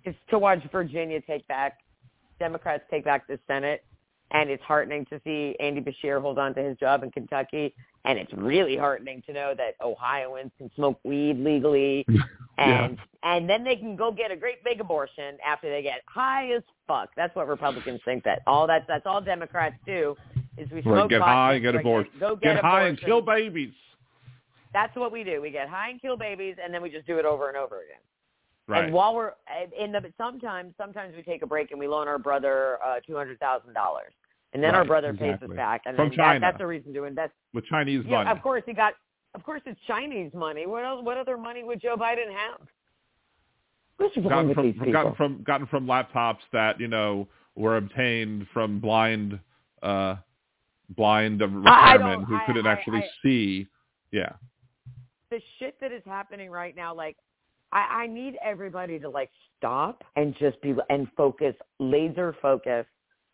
It's to watch Virginia take back, Democrats take back the Senate, and it's heartening to see Andy Beshear hold on to his job in Kentucky, and it's really heartening to know that Ohioans can smoke weed legally (laughs) and and then they can go get a great big abortion after they get high as fuck. That's what Republicans think that all that that's all Democrats do is we Right, smoke get pot, high and get abortion. Go get, Get high and kill babies. That's what we do. We get high and kill babies, and then we just do it over and over again. Right. And while we're in the sometimes sometimes we take a break and we loan our brother uh, two hundred thousand dollars, and then our Right, brother pays us back, and From then China. That, that's a reason to invest. With Chinese Yeah, money. of course he got. Of course it's Chinese money. What else? What other money would Joe Biden have? Gotten with from, these from gotten from gotten from laptops that you know were obtained from blind uh blind I repairmen who I- couldn't I- actually I- see yeah the shit that is happening right now, like I, I need everybody to like stop and just be and focus, laser focus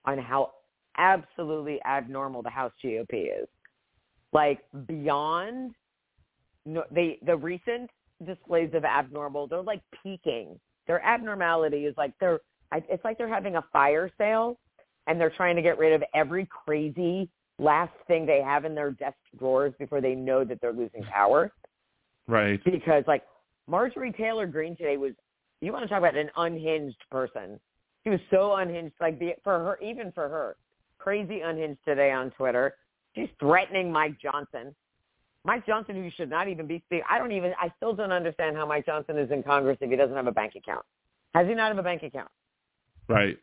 on how absolutely abnormal the House GOP is. Like beyond no, they the recent displays of abnormal, they're like peaking their abnormality is like they're it's like they're having a fire sale and they're trying to get rid of every crazy last thing they have in their desk drawers before they know that they're losing power. Right. Because like Marjorie Taylor Greene today was you want to talk about an unhinged person. She was so unhinged like the, for her even for her. Crazy unhinged today on Twitter. She's threatening Mike Johnson. Mike Johnson, who should not even be speaking. I don't even. I still don't understand how Mike Johnson is in Congress if he doesn't have a bank account. Has he not have a bank account? Right.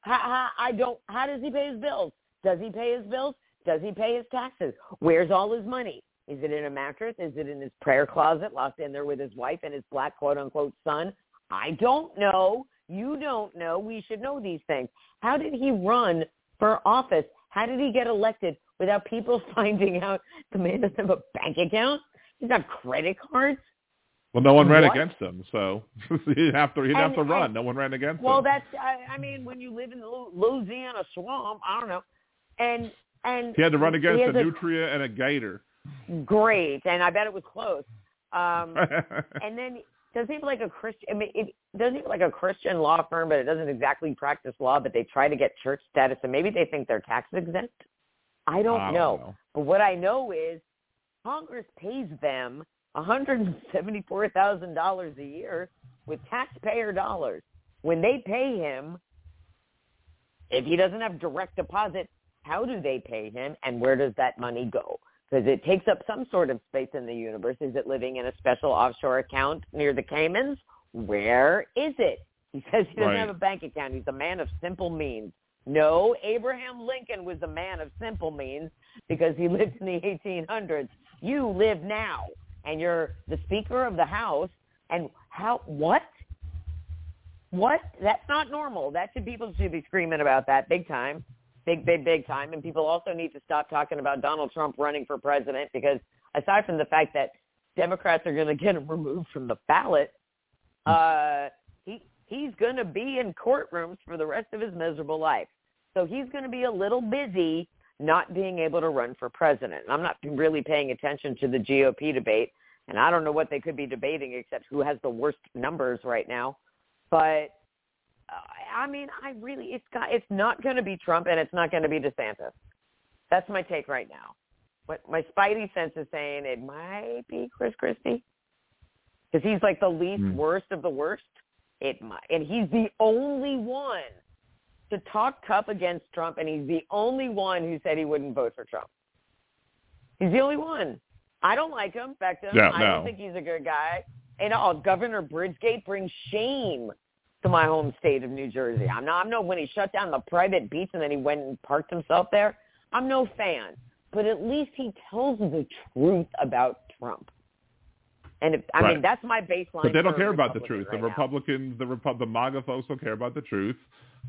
How, how, I don't. How does he pay his bills? Does he pay his bills? Does he pay his taxes? Where's all his money? Is it in a mattress? Is it in his prayer closet locked in there with his wife and his black quote unquote son? I don't know. You don't know. We should know these things. How did he run for office? How did he get elected without people (laughs) finding out the man doesn't have a bank account? He's got credit cards. Well, no one ran What? against him, so (laughs) he'd have to he'd have to run. and- no one ran against Well, him. that's I, I mean, when you live in the Louisiana swamp, I don't know, and and he had to run against has a nutria and a gator. Great, and I bet it was close. Um, (laughs) and then does he like a Christian? I mean, it does he have like a Christian law firm, but it doesn't exactly practice law, but they try to get church status, and maybe they think they're tax exempt. I don't, I don't know. know. But what I know is Congress pays them $174,000 a year with taxpayer dollars. When they pay him, if he doesn't have direct deposit, how do they pay him and where does that money go? Because it takes up some sort of space in the universe. Is it living in a special offshore account near the Caymans? Where is it? (laughs) He says he doesn't Right. have a bank account. He's a man of simple means. No, Abraham Lincoln was a man of simple means because he (laughs) lived in the 1800s. You live now, and you're the Speaker of the House. And how? What? What? That's not normal. That should people should be screaming about that big time, big, big, big time. And people also need to stop talking about Donald Trump running for president because aside from the fact that Democrats are going to get him removed from the ballot, uh, he he's going to be in courtrooms for the rest of his miserable life. So he's going to be a little busy not being able to run for president. And I'm not really paying attention to the GOP debate, and I don't know what they could be debating except who has the worst numbers right now. But I mean, I really it's got it's not going to be Trump and it's not going to be DeSantis. That's my take right now. What my spidey sense is saying it might be Chris Christie because he's like the least Hmm. worst of the worst. It might, and he's the only one to talk tough against Trump, and he's the only one who said he wouldn't vote for Trump. He's the only one. I don't like him. Him. Yeah, I no. don't think he's a good guy. And oh, Governor Bridgegate brings shame to my home state of New Jersey. I'm not. I'm no when he shut down the private beach and then he went and parked himself there. I'm no fan. But at least he tells the truth about Trump. And if, I Right. mean, that's my baseline. But they don't care about the truth. right the now. Republicans, the Repu- the MAGA folks don't care about the truth.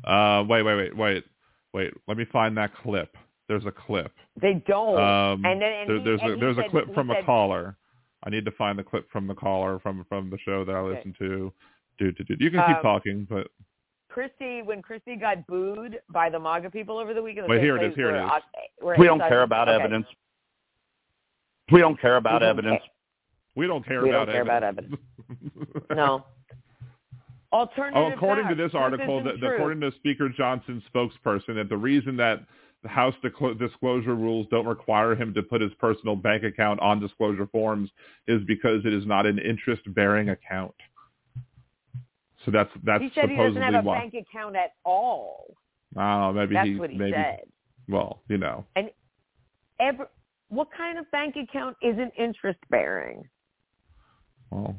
Uh, wait, wait, wait, wait, wait. Let me find that clip. There's a clip. They don't. Um, and then and there, he- there's and a he there's a said- clip he from a caller. I need to find the clip from the caller from from the show that I Okay. to. Do, do, do. You can keep Um, talking, but Christie, when Christie got booed by the MAGA people over the weekend. the Wait, here it place is, here it where is. Ox- where We don't care about okay. evidence. We don't care about We don't evidence. we don't care We don't about care about evidence. No. Alternative Oh, according to this article, isn't according to Speaker Johnson's spokesperson, that the reason that the House disclo- disclosure rules don't require him to put his personal bank account on disclosure forms is because it is not an interest-bearing account. So that's that's he said he doesn't have a why. bank account at all. Oh, maybe That's he what he maybe said. well, you know. And every, what kind of bank account isn't interest bearing? Well,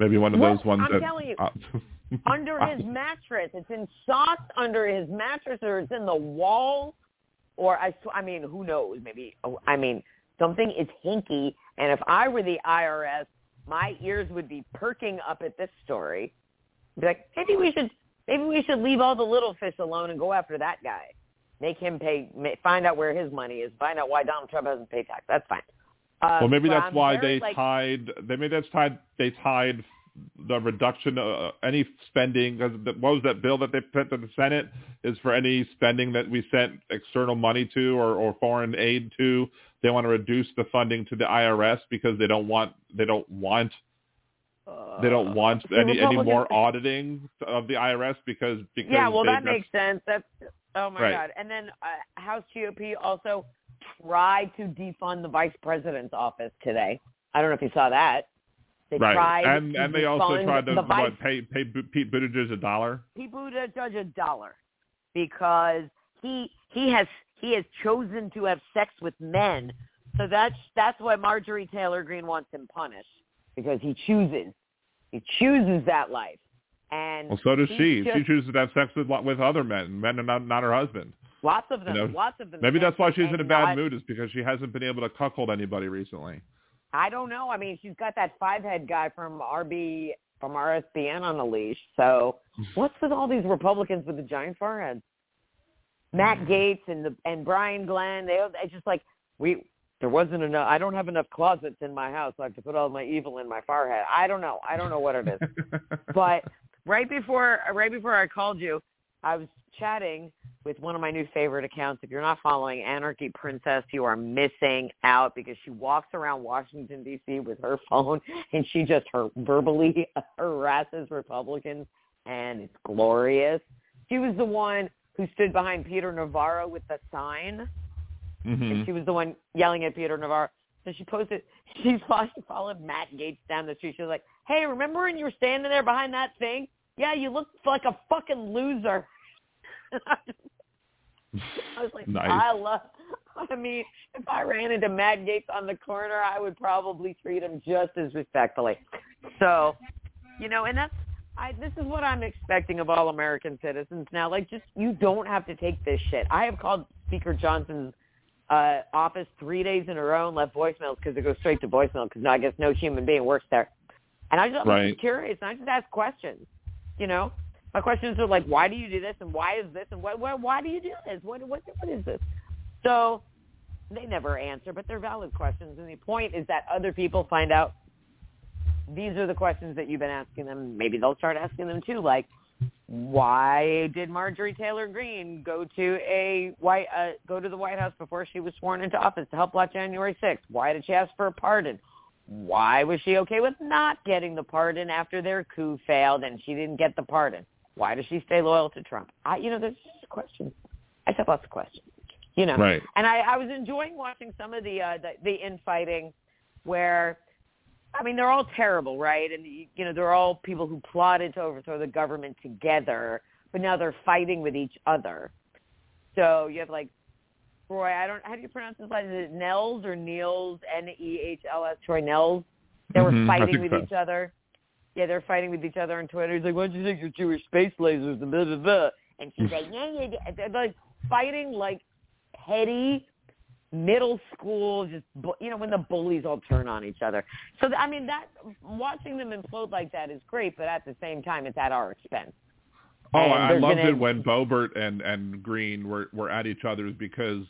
maybe one of What? those ones I'm that telling you, uh, (laughs) under his mattress. It's in socks under his mattress, or it's in the wall, or I. sw- I mean, who knows? Maybe. oh, I mean, something is hinky. And if I were the IRS, my ears would be perking up at this story. Be like, maybe we should. Maybe we should leave all the little fish alone and go after that guy. Make him pay. ma- Find out where his money is. Find out why Donald Trump hasn't paid tax. That's fine. Uh, Well, maybe that's I'm why very, they like, tied. They maybe that's tied. They tied the reduction of any spending. 'cause the- What was that bill that they put to the Senate? Is for any spending that we sent external money to or, or foreign aid to. They want to reduce the funding to the IRS because they don't want they don't want they don't want the any any more auditing of the IRS because because Yeah, well, that makes sense. That's oh my Right. god. And then uh, House GOP also tried to defund the vice president's office today. I don't know if you saw that. They right. tried and and they also tried to what, pay pay Pete Buttigieg a dollar. he Buttigieg a dollar because he he has he has chosen to have sex with men. So that's that's why Marjorie Taylor Greene wants him punished because he chooses he chooses that life. And Well, so does she. just- she chooses to have sex with with other men, men and not, not her husband. lots of them, you know, lots of them. Maybe that's why she's in a bad mood, is because she hasn't been able to cuckold anybody recently. I don't know. I mean, she's got that five head guy from RB from RSBN on a leash. So mm-hmm. what's with all these Republicans with the giant foreheads? Matt mm-hmm. Gaetz and the and Brian Glenn, they it's just like we there wasn't enough I don't have enough closets in my house, so I have to put all my evil in my forehead. I don't know. I don't know what it is. (laughs) but right before right before I called you, I was chatting with one of my new favorite accounts. If you're not following Anarchy Princess, you are missing out because she walks around Washington D.C. with her phone (laughs) and she just her verbally (laughs) harasses Republicans, and it's glorious. She was the one who stood behind Peter Navarro with the sign. hmm And she was the one yelling at Peter Navarro. So she posted, (laughs) followed, followed Matt Gaetz down the street. She was like, hey, remember when you were standing there behind that thing? Yeah, you look like a fucking loser. (laughs) I was like, Nice. I love, I mean, if I ran into Matt Gaetz on the corner, I would probably treat him just as respectfully. So, you know, and that's, I, this is what I'm expecting of all American citizens now. Like, just, you don't have to take this shit. I have called Speaker Johnson's uh, office three days in a row and left voicemails because it goes straight to voicemail because I guess no human being works there. And I just, I'm Right. just curious and I just ask questions. You know, my questions are like, why do you do this and why is this and why why, why do you do this? What what what is this? So they never answer, but they're valid questions. And the point is that other people find out these are the questions that you've been asking them. Maybe they'll start asking them too, like why did Marjorie Taylor Greene go to a white uh, go to the White House before she was sworn into office to help block January 6th? Why did she ask for a pardon? Why was she okay with not getting the pardon after their coup failed and she didn't get the pardon? Why does she stay loyal to Trump? I, you know, there's just questions. I have lots of questions. You know, Right. and I, I was enjoying watching some of the uh, the, the infighting, where, I mean, they're all terrible, right? And you know, they're all people who plotted to overthrow the government together, but now they're fighting with each other. So you have like Troy. I don't. How do you pronounce his last? Is it Nels or Niels? N e h l s. Troy Nehls. They were Mhm, fighting with so. each other. Yeah, they're fighting with each other on Twitter. He's like, "Why'd you think you're Jewish space lasers?" And blah blah blah. And she's like, "Yeah, yeah." yeah." They're like fighting like petty middle school, just you know, when the bullies all turn on each other. So I mean, that watching them implode like that is great, but at the same time, it's at our expense. Oh, I loved gonna- it when Boebert and and Greene were were at each other's because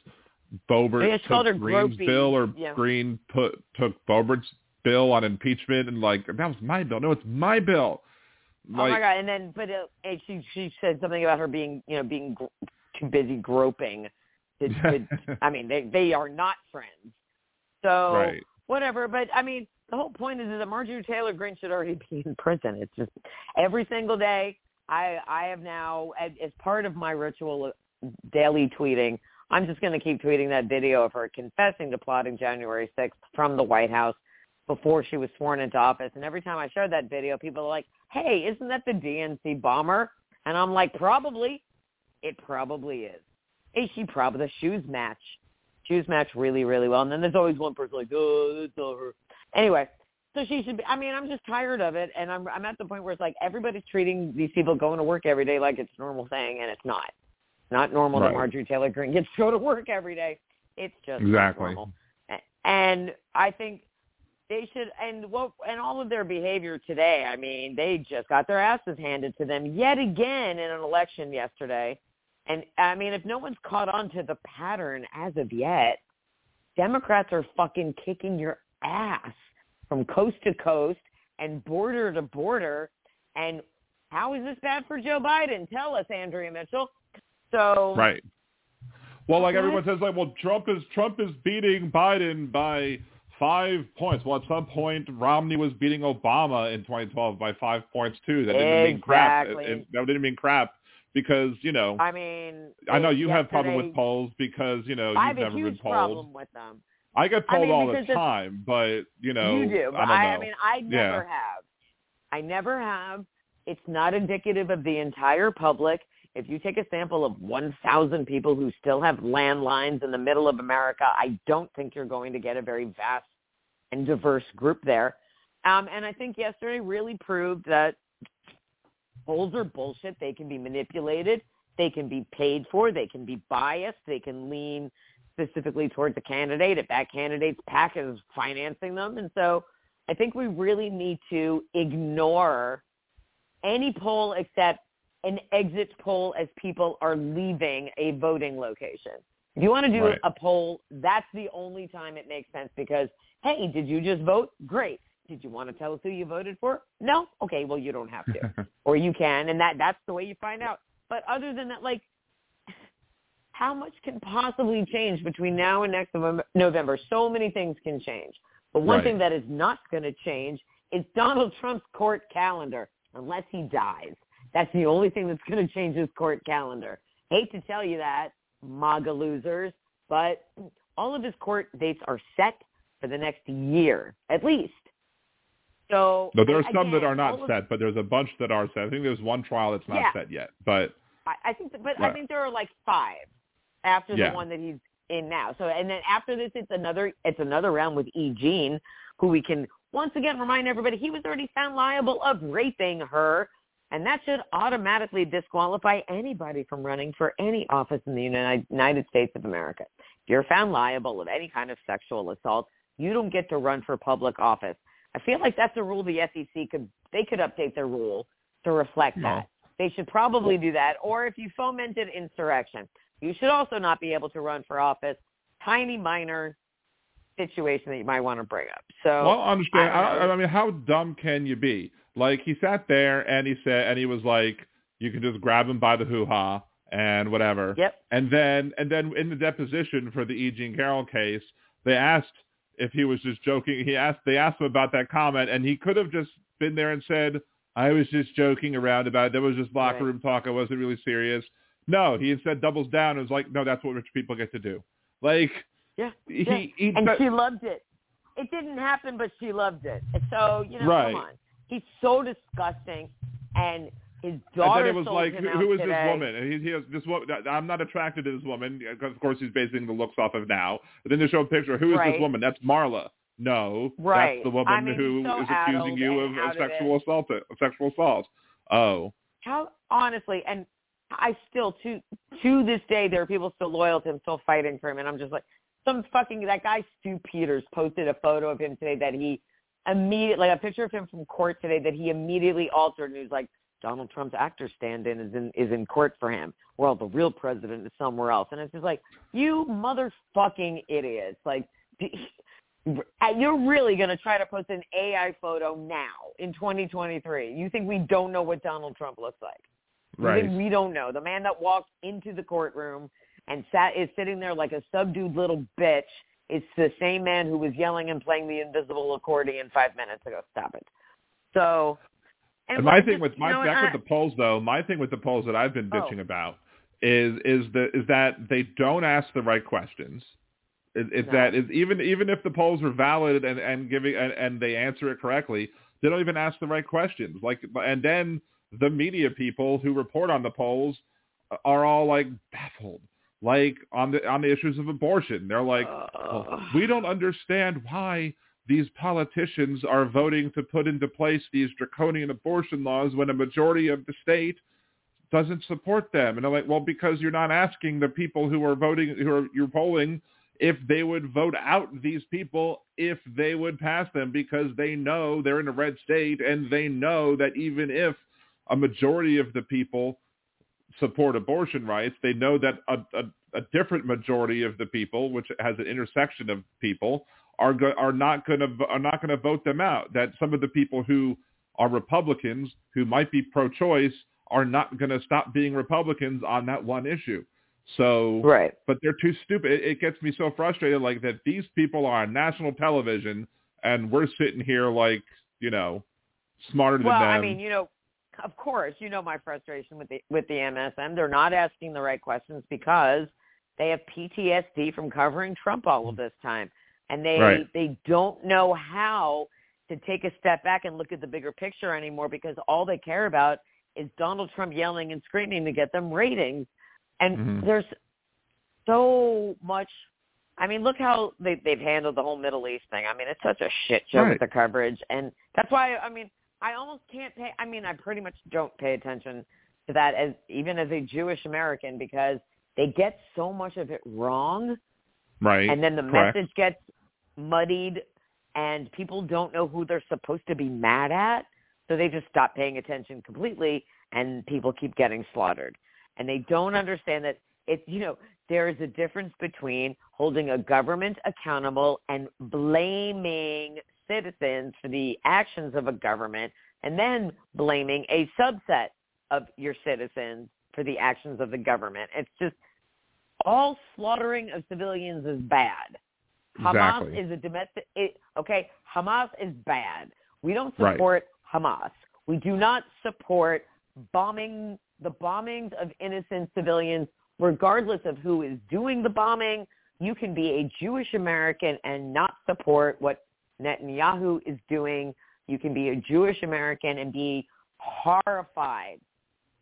Boebert Yeah, she her took Greene's gropey. bill or Yeah. Greene put took Boebert's bill on impeachment and like that was my bill. No, it's my bill. oh my god! And then, but uh, and she she said something about her being you know being gr- too busy groping. To, (laughs) to, I mean, they they are not friends. So Right. whatever. But I mean, the whole point is that Marjorie Taylor Greene should already (laughs) be in prison. It's just every single day. I I have now as, part of my ritual of daily tweeting. I'm just going to keep tweeting that video of her confessing to plotting January 6th from the White House before she was sworn into office. And every time I show that video, people are like, "Hey, isn't that the DNC bomber?" And I'm like, "Probably. It probably is." Is she probably the shoes match. Shoes match really, really well. And then there's always one person like, "Oh, that's not her." Anyway, so she should be. I mean, I'm just tired of it, and I'm I'm at the point where it's like everybody's treating these people going to work every day like it's a normal thing, and it's not. Not normal Right. that Marjorie Taylor Greene gets to go to work every day. It's just Exactly. normal. And I think they should and what and all of their behavior today i mean they just got their asses handed to them yet again in an election yesterday and i mean if no one's caught on to the pattern as of yet democrats are fucking kicking your ass from coast to coast and border to border and how is this bad for joe biden tell us andrea mitchell so right. Well, like everyone says, like, well, Trump is Trump is beating Biden by five points. Well, at some point, Romney was beating Obama in 2012 by five points too. That didn't mean crap. It, it- that didn't mean crap because you know I mean, I know you have problem with polls because you know you've I have a never huge been polled. problem with them. I get I mean, all the time, but you know you do, I I, mean, I never Yeah. have. I never have. It's not indicative of the entire public. If you take a sample of 1,000 people who still have landlines in the middle of America, I don't think you're going to get a very vast and diverse group there. Um, and I think yesterday really proved that polls are bullshit. They can be manipulated. They can be paid for. They can be biased. They can lean specifically towards a candidate if that candidate's PAC is financing them. And so I think we really need to ignore any poll except an exit poll as people are leaving a voting location. If you want to do Right. a poll, that's the only time it makes sense because, hey, did you just vote? Great. Did you want to tell us who you voted for? No? Okay, well, you don't have to. (laughs) or you can, and that that's the way you find out. But other than that, like, how much can possibly change between now and next November? So many things can change. But one Right. thing that is not going to change is Donald Trump's court calendar, unless he dies. That's the only thing that's going to change his court calendar. Hate to tell you that, MAGA losers, but all of his court dates are set for the next year, at least. So, No, there are some that are not all of- set, but there's a bunch that are set. I think there's one trial that's not Yeah. set yet, but I, I think, but I think there are like five after Yeah. the one that he's in now. So, and then after this, it's another, it's another round with E. Jean, who we can once again remind everybody he was already found liable of raping her, and that should automatically disqualify anybody from running for any office in the United United States of America. If you're found liable of any kind of sexual assault, you don't get to run for public office. I feel like that's a rule the SEC could they could update their rule to reflect No. that. They should probably do that. Or if you fomented insurrection, you should also not be able to run for office. Tiny minor situation that you might want to bring up. So well, I understand. I I. I mean, how dumb can you be? Like he sat there and he said, and he was like, you can just grab him by the hoo ha and whatever. Yep. And then, and then in the deposition for the E. Jean Carroll case, they asked if he was just joking. He asked, they asked him about that comment, and he could have just been there and said, I was just joking around about it. There was just locker Right. room talk. I wasn't really serious. No, he instead doubles down and was like, no, that's what rich people get to do. Like, Yeah. he, yeah. he and but- she loved it. It didn't happen, but she loved it. So you know, Right. come on. He's so disgusting, and his daughter. And then it was like, who, is today. this woman? And he, he this woman. I'm not attracted to this woman because, of course, he's basing the looks off of now. But then they show a picture. Who is Right. this woman? That's Marla. No, Right. that's the woman I mean, who so is accusing you of, of sexual it. assault. Of sexual assault. Oh, How honestly, and I still to to this day there are people still loyal to him, still fighting for him, and I'm just like some fucking that guy Stu Peters posted a photo of him today that he immediately like a picture of him from court today that he immediately altered and he was like Donald Trump's actor stand-in is in is in court for him. Well, the real president is somewhere else, and it's just like you motherfucking idiots. Like (laughs) you're really going to try to post an AI photo now in 2023. You think we don't know what Donald Trump looks like? Right. we don't know? The man that walked into the courtroom and sat is sitting there like a subdued little bitch. It's the same man who was yelling and playing the invisible accordion five minutes ago. Stop it. So, And my thing just, with my you know, back I- with the polls though, my thing with the polls that I've been Oh. bitching about is is the is that they don't ask the right questions. Is, is No. that is even even if the polls are valid and and giving and, and they answer it correctly, they don't even ask the right questions. Like and then the media people who report on the polls are all like baffled. Like on the on the issues of abortion, they're like, well, we don't understand why these politicians are voting to put into place these draconian abortion laws when a majority of the state doesn't support them. And I'm like, well, because you're not asking the people who are voting, who are you're polling, if they would vote out these people if they would pass them because they know they're in a red state and they know that even if a majority of the people support abortion rights, they know that a, a, a different majority of the people, which has an intersection of people, are go- are not going to are not going to vote them out. That some of the people who are Republicans who might be pro-choice are not going to stop being Republicans on that one issue. So, Right. but they're too stupid. It, it gets me so frustrated, like that these people are on national television and we're sitting here like, you know, smarter than Well, them. I mean, you know, of course, you know my frustration with the with the MSM. They're not asking the right questions because they have PTSD from covering Trump all of this time, and they Right. they don't know how to take a step back and look at the bigger picture anymore because all they care about is Donald Trump yelling and screaming to get them ratings, and Mhm. there's so much. I mean, look how they they've handled the whole Middle East thing. I mean, it's such a shit show Right. with the coverage, and that's why I mean, I almost can't pay. I mean, I pretty much don't pay attention to that as even as a Jewish American because they get so much of it wrong, right? and then the Correct. message gets muddied, and people don't know who they're supposed to be mad at, so they just stop paying attention completely, and people keep getting slaughtered, and they don't understand that it's you know there is a difference between holding a government accountable and blaming citizens for the actions of a government and then blaming a subset of your citizens for the actions of the government. It's just all slaughtering of civilians is bad. Hamas Exactly. is a domestic. It, okay, Hamas is bad. We don't Right. support Hamas. We do not support bombing the bombings of innocent civilians, regardless of who is doing the bombing. You can be a Jewish American and not support what Netanyahu is doing. You can be a Jewish American and be horrified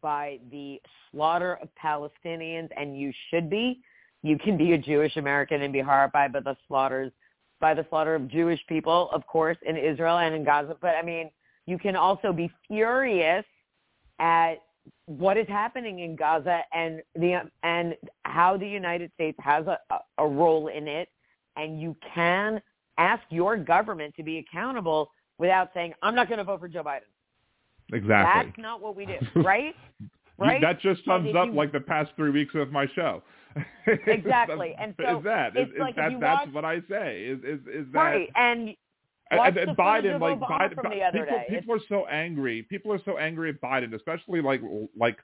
by the slaughter of Palestinians, and you should be. You can be a Jewish American and be horrified by the slaughters, by the slaughter of Jewish people, of course, in Israel and in Gaza. But I mean, you can also be furious at what is happening in Gaza and the and how the United States has a, a- a role in it, and you can ask your government to be accountable without saying, "I'm not going to vote for Joe Biden." exactly. That's not what we do, (laughs) right? Right? That just sums up you- like the past three weeks of my show. (laughs) Exactly. And (laughs) so is that it's is, is that that's watch- what I say is is is that right, and And- and, Biden, like Obama Biden, from the other people, day. people are so angry. People are so angry at Biden, especially like like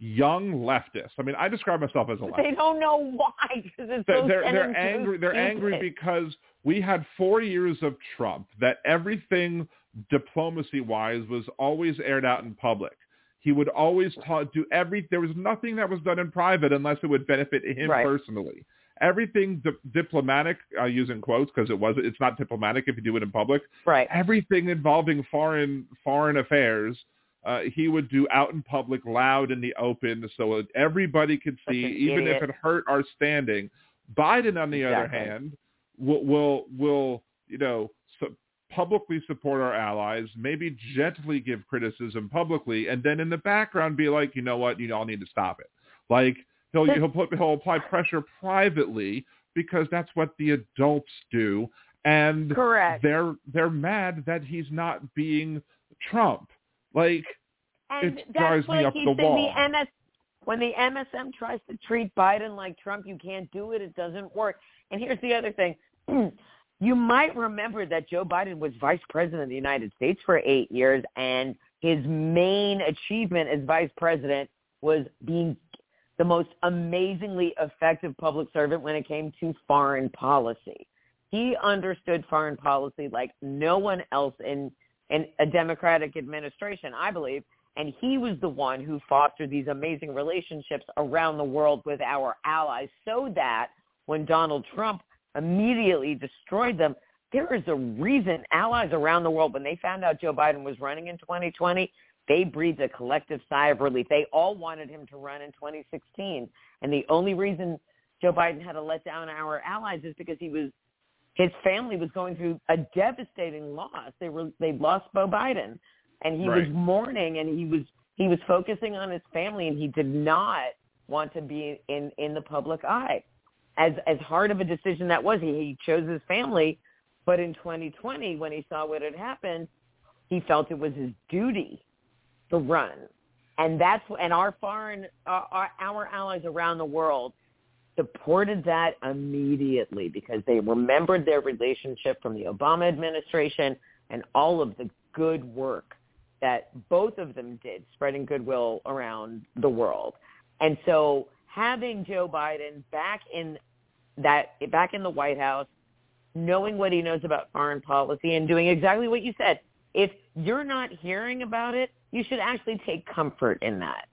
young leftists. I mean, I describe myself as a leftist. they don't know why because it's They're so they're, they're angry. They're angry because we had four years of Trump that everything diplomacy wise was always aired out in public. He would always ta do every. There was nothing that was done in private unless it would benefit him Right. personally. Everything di- diplomatic, uh, using quotes because it was. It's not diplomatic if you do it in public right. everything involving foreign foreign affairs uh, he would do out in public loud in the open so everybody could see even if it hurt our standing. Biden on the other hand will will will you know su- publicly support our allies maybe gently give criticism publicly and then in the background be like you know what? You all need to stop it. Like he'll he'll put he'll apply pressure privately because that's what the adults do and Correct. they're they're mad that he's not being Trump. Like And it drives me up the wall. The MS, when the MSM tries to treat Biden like Trump, you can't do it. It doesn't work. And here's the other thing. (clears throat) you might remember that Joe Biden was vice president of the United States for eight years, and his main achievement as vice president was being the most amazingly effective public servant when it came to foreign policy. He understood foreign policy like no one else in, in a Democratic administration, I believe. And he was the one who fostered these amazing relationships around the world with our allies so that when Donald Trump immediately destroyed them, there is a reason allies around the world, when they found out Joe Biden was running in 2020, they breathed a collective sigh of relief. They all wanted him to run in 2016. And the only reason Joe Biden had to let down our allies is because he was his family was going through a devastating loss. They were they lost Bo Biden, and he was mourning, and he was he was focusing on his family, and he did not want to be in in the public eye. As as hard of a decision that was, he, he chose his family, but in 2020, when he saw what had happened, he felt it was his duty to run, and that's and our foreign our, our allies around the world supported that immediately because they remembered their relationship from the Obama administration and all of the good work that both of them did, spreading goodwill around the world. And so having Joe Biden back in that back in the White House, knowing what he knows about foreign policy and doing exactly what you said. If you're not hearing about it, you should actually take comfort in that.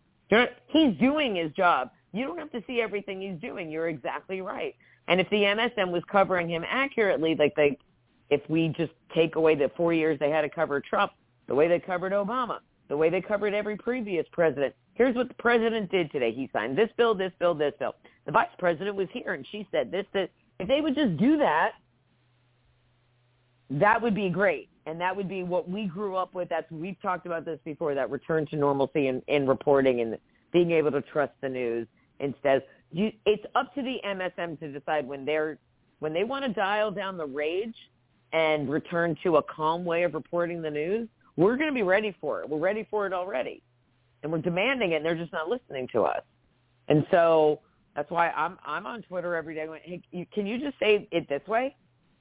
He's doing his job. You don't have to see everything he's doing. You're exactly right. And if the MSM was covering him accurately, like they, if we just take away the four years they had to cover Trump, the way they covered Obama, the way they covered every previous president, here's what the president did today. He signed this bill, this bill, this bill. The vice president was here and she said this, this. If they would just do that, that would be great. And that would be what we grew up with. That's we've talked about this before. That return to normalcy in, in reporting and being able to trust the news instead. You, it's up to the MSM to decide when they're when they want to dial down the rage and return to a calm way of reporting the news. We're going to be ready for it. We're ready for it already, and we're demanding it. and They're just not listening to us. And so that's why I'm I'm on Twitter every day. Going, hey, you, can you just say it this way?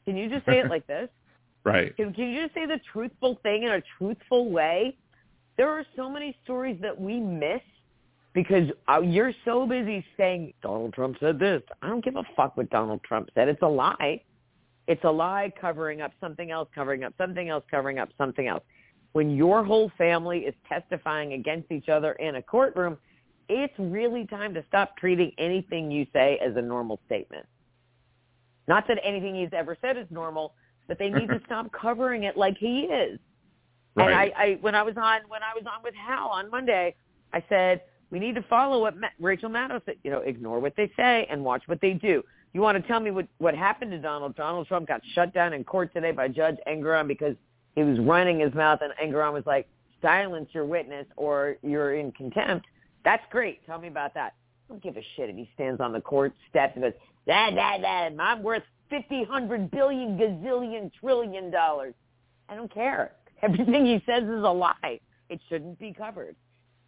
Can you just say it like (laughs) this? Right. Can, can you just say the truthful thing in a truthful way? There are so many stories that we miss because uh, you're so busy saying Donald Trump said this. I don't give a fuck what Donald Trump said. It's a lie. It's a lie covering up something else, covering up something else, covering up something else. When your whole family is testifying against each other in a courtroom, it's really time to stop treating anything you say as a normal statement. Not that anything he's ever said is normal, but they need to (laughs) stop covering it like he is. Right. And I, I, when I was on, when I was on with Hal on Monday, I said we need to follow what Ma- Rachel Maddow said. You know, ignore what they say and watch what they do. You want to tell me what what happened to Donald? Donald Trump got shut down in court today by Judge Engoron because he was running his mouth, and Engoron was like, "Silence your witness, or you're in contempt." That's great. Tell me about that. I don't give a shit if he stands on the court steps and goes, "That, that, that. I'm worth fifty, hundred billion, gazillion, trillion dollars." I don't care. Everything he says is a lie. It shouldn't be covered.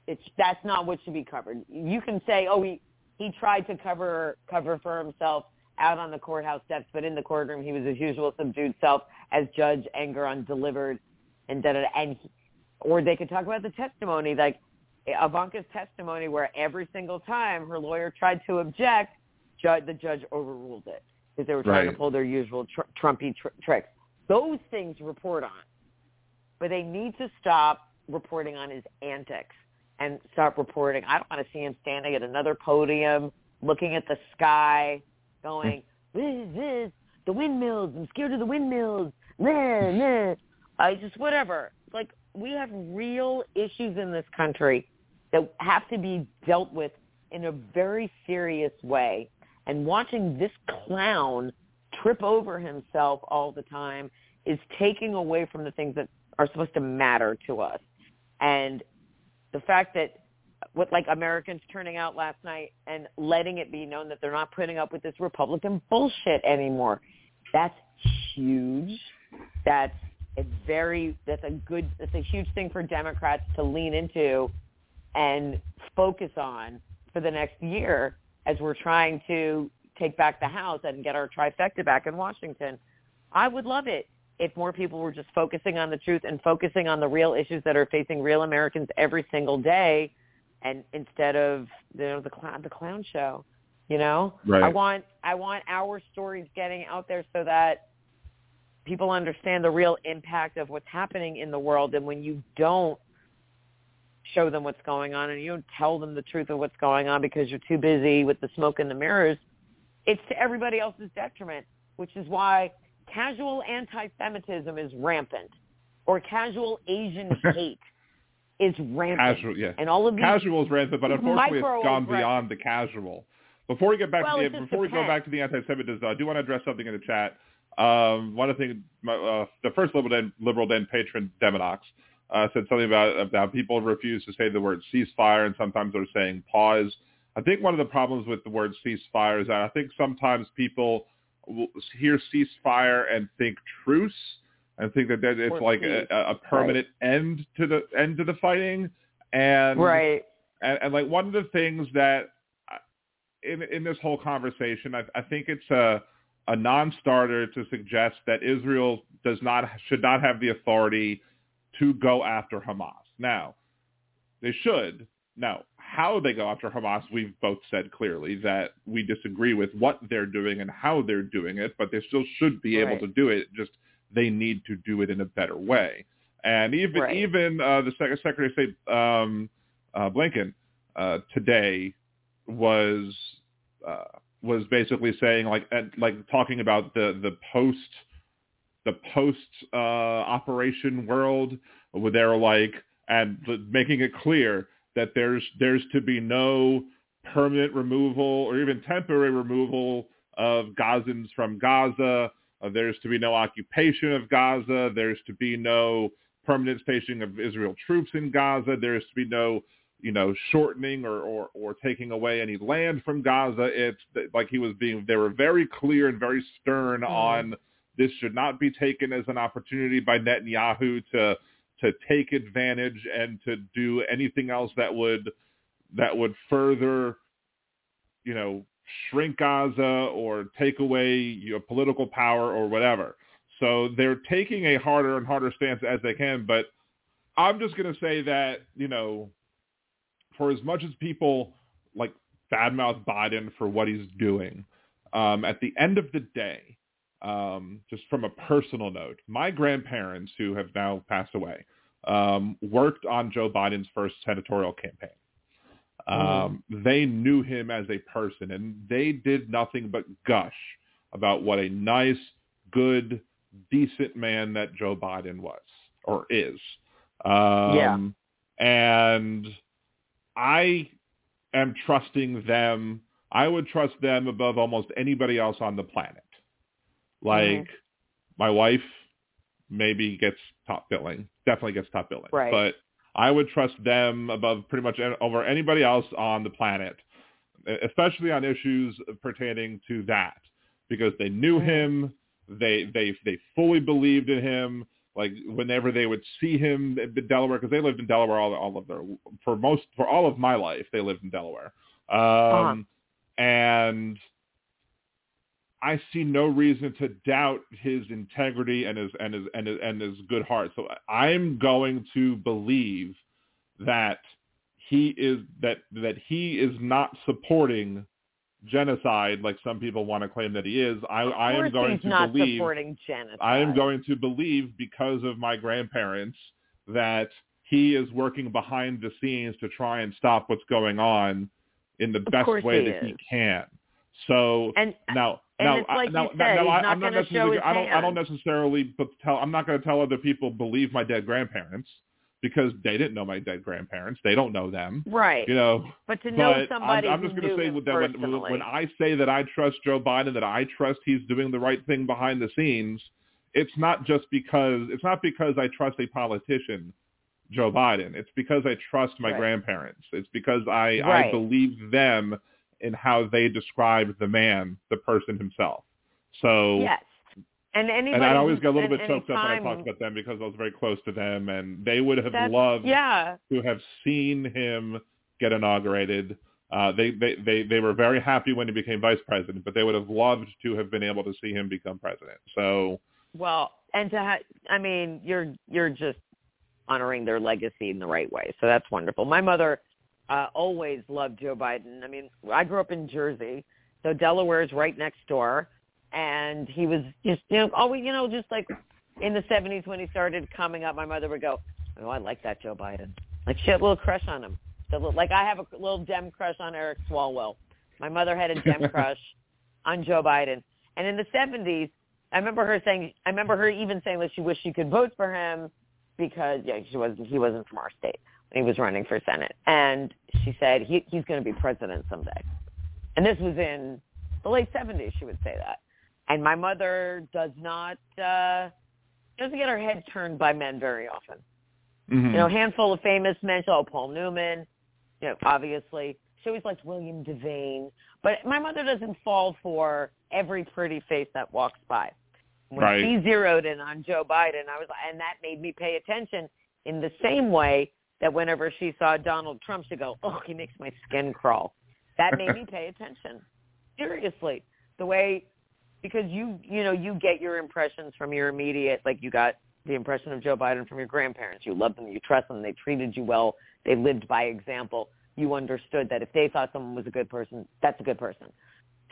It's that's not what should be covered. You can say, "Oh, he he tried to cover cover for himself out on the courthouse steps, but in the courtroom he was his usual subdued self as Judge Engoron delivered and da da da." And he, or they could talk about the testimony, like Ivanka's testimony, where every single time her lawyer tried to object, the judge overruled it because they were trying Right. to pull their usual tr- Trumpy tr- tricks. Those things report on, but they need to stop reporting on his antics and start reporting. I don't want to see him standing at another podium, looking at the sky, going, "This is this the windmills. I'm scared of the windmills." Nah, nah. I just whatever. Like we have real issues in this country that have to be dealt with in a very serious way. And watching this clown trip over himself all the time is taking away from the things that are supposed to matter to us. And the fact that what like Americans turning out last night and letting it be known that they're not putting up with this Republican bullshit anymore. That's huge. That's a very that's a good that's a huge thing for Democrats to lean into and focus on for the next year as we're trying to take back the House and get our trifecta back in Washington. I would love it if more people were just focusing on the truth and focusing on the real issues that are facing real Americans every single day, and instead of you know the clown the clown show. You know, Right. I want I want our stories getting out there so that people understand the real impact of what's happening in the world. And when you don't show them what's going on and you don't tell them the truth of what's going on because you're too busy with the smoke and the mirrors, it's to everybody else's detriment, which is why casual anti-Semitism is rampant or casual Asian (laughs) hate is rampant. Casual, yeah. And all of these Casual is rampant, but unfortunately it's gone beyond the casual. Before we get back Well, to the, before we go back to the anti-Semitism, I do want to address something in the chat. Um, one of the things, my, uh, the first Liberal Dan, Liberal Dan patron Demonox uh, said something about about people refuse to say the word ceasefire, and sometimes they're saying pause. I think one of the problems with the word ceasefire is that I think sometimes people hear ceasefire and think truce, and think that, that it's like a, a permanent end to the end to the fighting. And right. and, and like one of the things that uh, in in this whole conversation, I, I think it's a a non-starter to suggest that Israel does not should not have the authority to go after Hamas. Now, they should, now, how they go after Hamas, we've both said clearly that we disagree with what they're doing and how they're doing it, but they still should be able to do it. Just they need to do it in a better way. And even Right. even uh, the Sec- Secretary of State um, uh, Blinken uh, today was uh, was basically saying like like talking about the the post the post uh, operation world where they're like and making it clear that there's there's to be no permanent removal or even temporary removal of Gazans from Gaza. Uh, there's to be no occupation of Gaza. There's to be no permanent stationing of Israel troops in Gaza. There's to be no, you know, shortening or, or, or taking away any land from Gaza. It's like he was being, they were very clear and very stern on this should not be taken as an opportunity by Netanyahu to to take advantage and to do anything else that would that would further, you know, shrink Gaza or take away your political power or whatever. So they're taking a harder and harder stance as they can. But I'm just going to say that, you know, for as much as people like badmouth Biden for what he's doing, um, at the end of the day, um, just from a personal note, my grandparents who have now passed away um, worked on Joe Biden's first senatorial campaign. Um, They knew him as a person, and they did nothing but gush about what a nice, good, decent man that Joe Biden was or is. Um, And I am trusting them. I would trust them above almost anybody else on the planet. Like my wife maybe gets top billing, definitely gets top billing, Right. but I would trust them above pretty much over anybody else on the planet, especially on issues pertaining to that, because they knew Mhm. him, they they they fully believed in him. Like whenever they would see him in Delaware, because they lived in Delaware all all of their for most for all of my life, they lived in Delaware, um, and I see no reason to doubt his integrity and his and his and his, and his good heart. So I'm going to believe that he is that that he is not supporting genocide like some people want to claim that he is. I, I of am going he's to not believe supporting genocide. I am going to believe because of my grandparents that he is working behind the scenes to try and stop what's going on in the best way he that he can. So And now, and now, it's I- like now, you now, said, now he's I, not I'm not necessarily, I don't, I don't necessarily but tell, I'm not going to tell other people believe my dead grandparents because they didn't know my dead grandparents. They don't know them. right, You know, but to know but somebody I'm, I'm just going to say that when, when, I say that I trust Joe Biden, that I trust he's doing the right thing behind the scenes, it's not just because it's not because I trust a politician, Joe Biden. It's because I trust my Right. grandparents. It's because I I believe them in how they describe the man, the person himself. So yes, and anybody and I always get a little bit choked up when I talk about them because I was very close to them, and they would have loved Yeah, who have seen him get inaugurated. Uh, they, they, they, they were very happy when he became vice president, but they would have loved to have been able to see him become president. So, well, and to ha- I mean, you're you're just honoring their legacy in the right way, so that's wonderful. My mother uh, always loved Joe Biden. I mean, I grew up in Jersey, so Delaware is right next door, and he was just you know always you know just like in the '70s when he started coming up, my mother would go, "Oh, I like that Joe Biden." Like she had a little crush on him. So, like I have a little Dem crush on Eric Swalwell. My mother had a Dem (laughs) crush on Joe Biden. And in the 70s, I remember her saying, I remember her even saying that she wished she could vote for him because yeah, she wasn't, he wasn't from our state he was running for Senate. And she said he, he's going to be president someday. And this was in the late 70s. She would say that. And my mother does not uh, doesn't get her head turned by men very often mhm. you know, a handful of famous men. Oh, Paul Newman, you know, obviously. She always liked William Devane. But my mother doesn't fall for every pretty face that walks by. When Right. she zeroed in on Joe Biden, I was, and that made me pay attention in the same way that whenever she saw Donald Trump, she'd go, "Oh, he makes my skin crawl." That made me (laughs) pay attention. Seriously, the way because you you know you get your impressions from your immediate like you got the impression of Joe Biden from your grandparents. You loved them, you trust them, they treated you well, they lived by example. you understood that if they thought someone was a good person, that's a good person.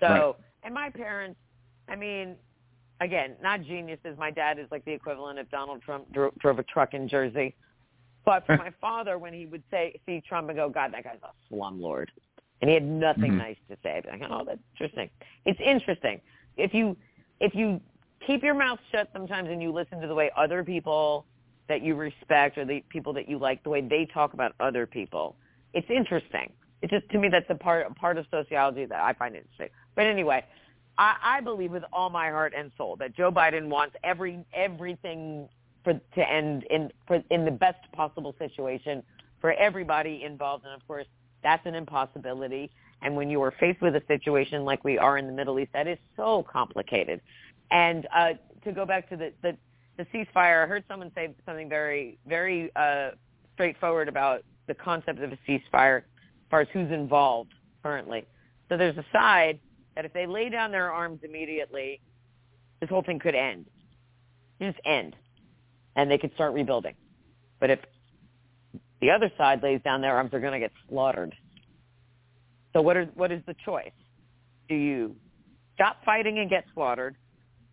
So, Right. and my parents, I mean, again, not geniuses. My dad is like the equivalent of Donald Trump dro- drove a truck in Jersey. But for my father, when he would say see Trump and go, God, that guy's a slumlord, and he had nothing Mhm. nice to say, I'd be like, oh, that's interesting. It's interesting if you if you keep your mouth shut sometimes and you listen to the way other people that you respect or the people that you like, the way they talk about other people, it's interesting. It's just to me that's a part a part of sociology that I find interesting. But anyway, I, I believe with all my heart and soul that Joe Biden wants every everything for to end in for in the best possible situation for everybody involved, and of course that's an impossibility. And when you are faced with a situation like we are in the Middle East, that is so complicated. And uh, to go back to the, the the ceasefire, I heard someone say something very very uh, straightforward about the concept of a ceasefire, as far as who's involved currently. So there's a side that if they lay down their arms immediately, this whole thing could end. Just end. And they could start rebuilding. But if the other side lays down their arms, they're going to get slaughtered. So what, are, what is the choice? Do you stop fighting and get slaughtered?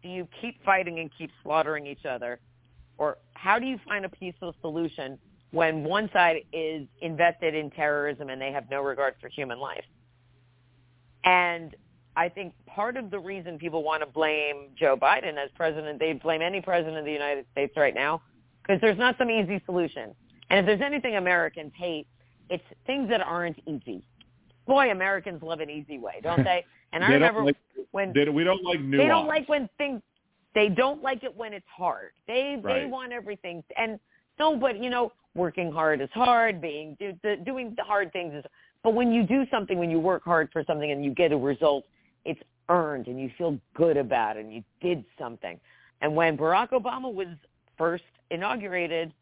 Do you keep fighting and keep slaughtering each other? Or how do you find a peaceful solution when one side is invested in terrorism and they have no regard for human life? And I think part of the reason people want to blame Joe Biden as president, they blame any president of the United States right now, because there's not some easy solution. And if there's anything Americans hate, it's things that aren't easy. Boy, Americans love an easy way, don't they? (laughs) And I They don't remember like- when They, we don't like nuance. they don't like when things they don't like it when it's hard. They they Right. want everything and no, but you know, working hard is hard. Being do, the, doing the hard things is. But when you do something, when you work hard for something and you get a result, it's earned and you feel good about it and you did something. And when Barack Obama was first inaugurated,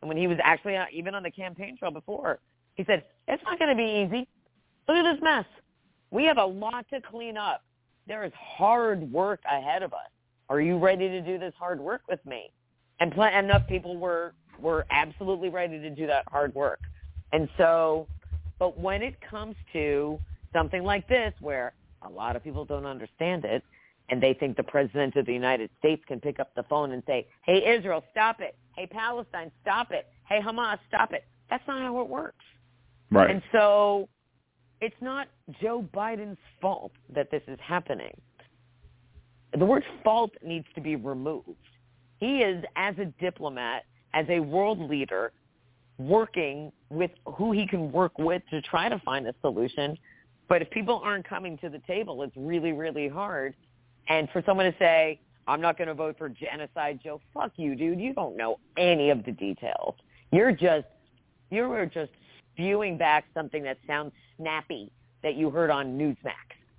and when he was actually uh, even on the campaign trail before, he said, "It's not going to be easy. Look at this mess. We have a lot to clean up. There is hard work ahead of us. Are you ready to do this hard work with me?" And pl- enough people were were absolutely ready to do that hard work. And so, but when it comes to something like this, where a lot of people don't understand it, and they think the president of the United States can pick up the phone and say, "Hey Israel, stop it. Hey Palestine, stop it. Hey Hamas, stop it." That's not how it works. right. And so it's not Joe Biden's fault that this is happening. The word fault needs to be removed. He is, as a diplomat, as a world leader, working with who he can work with to try to find a solution. But if people aren't coming to the table, it's really, really hard. And for someone to say, I'm not going to vote for genocide, Joe, fuck you, dude. You don't know any of the details. You're just, you're just spewing back something that sounds snappy that you heard on Newsmax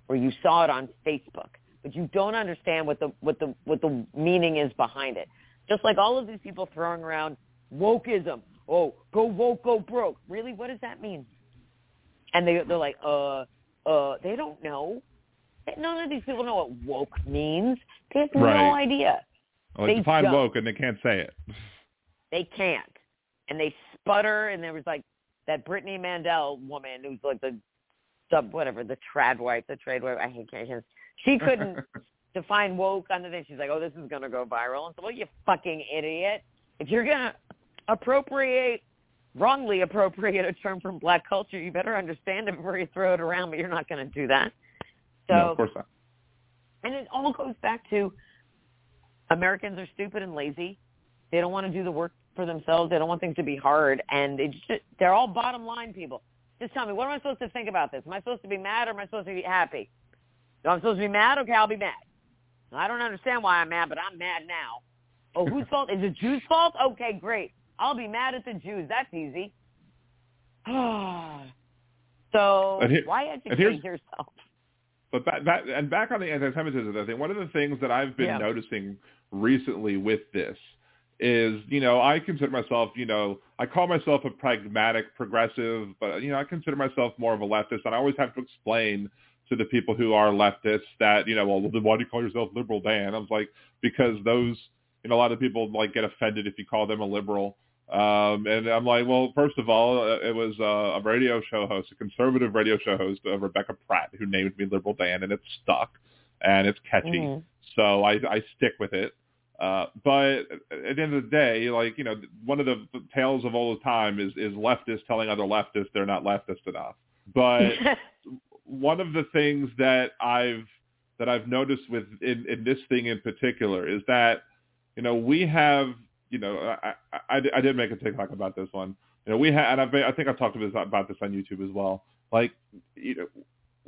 or you saw it on Facebook, but you don't understand what the what the what the meaning is behind it. Just like all of these people throwing around wokeism. Oh, go woke, go broke. Really, what does that mean? And they they're like, uh, uh, they don't know. None of these people know what woke means. They have no idea. Well, they define don't. woke and they can't say it. They can't. And they sputter and there was like that Brittany Mandel woman who's like the sub whatever, the trad wife, the trade wife, I hate can't She couldn't (laughs) define woke on the thing. She's like, Oh, this is gonna go viral and so well you fucking idiot. If you're gonna appropriate wrongly appropriate a term from black culture, you better understand it before you throw it around, but you're not gonna do that. So no, of course not. and it all goes back to Americans are stupid and lazy. They don't want to do the work for themselves. They don't want things to be hard, and they just, they're all bottom line people. Just tell me, what am I supposed to think about this? Am I supposed to be mad or am I supposed to be happy? If I'm supposed to be mad? Okay, I'll be mad. I don't understand why I'm mad, but I'm mad now. Oh, whose (laughs) fault? Is it Jews' fault? Okay, great. I'll be mad at the Jews. That's easy. (sighs) so here- why educate yourself? But back, back and back on the anti-Semitism thing, one of the things that I've been Yeah. noticing recently with this is, you know, I consider myself, you know, I call myself a pragmatic progressive, but you know, I consider myself more of a leftist, and I always have to explain to the people who are leftists that, you know, well, then why do you call yourself liberal, Dan? I was like, because those, you know, a lot of people like get offended if you call them a liberal. Um, and I'm like, well, first of all, uh, it was uh, a radio show host, a conservative radio show host, uh, Rebecca Pratt, who named me Liberal Dan, and it's stuck, and it's catchy. Mm-hmm. So I, I stick with it. Uh, but at the end of the day, like you know, one of the tales of all the time is is leftists telling other leftists they're not leftist enough. But (laughs) one of the things that I've that I've noticed with in, in this thing in particular is that you know we have you know I, I, I did make a TikTok about this one. You know we had and I've, I think I've talked about this on YouTube as well. Like you know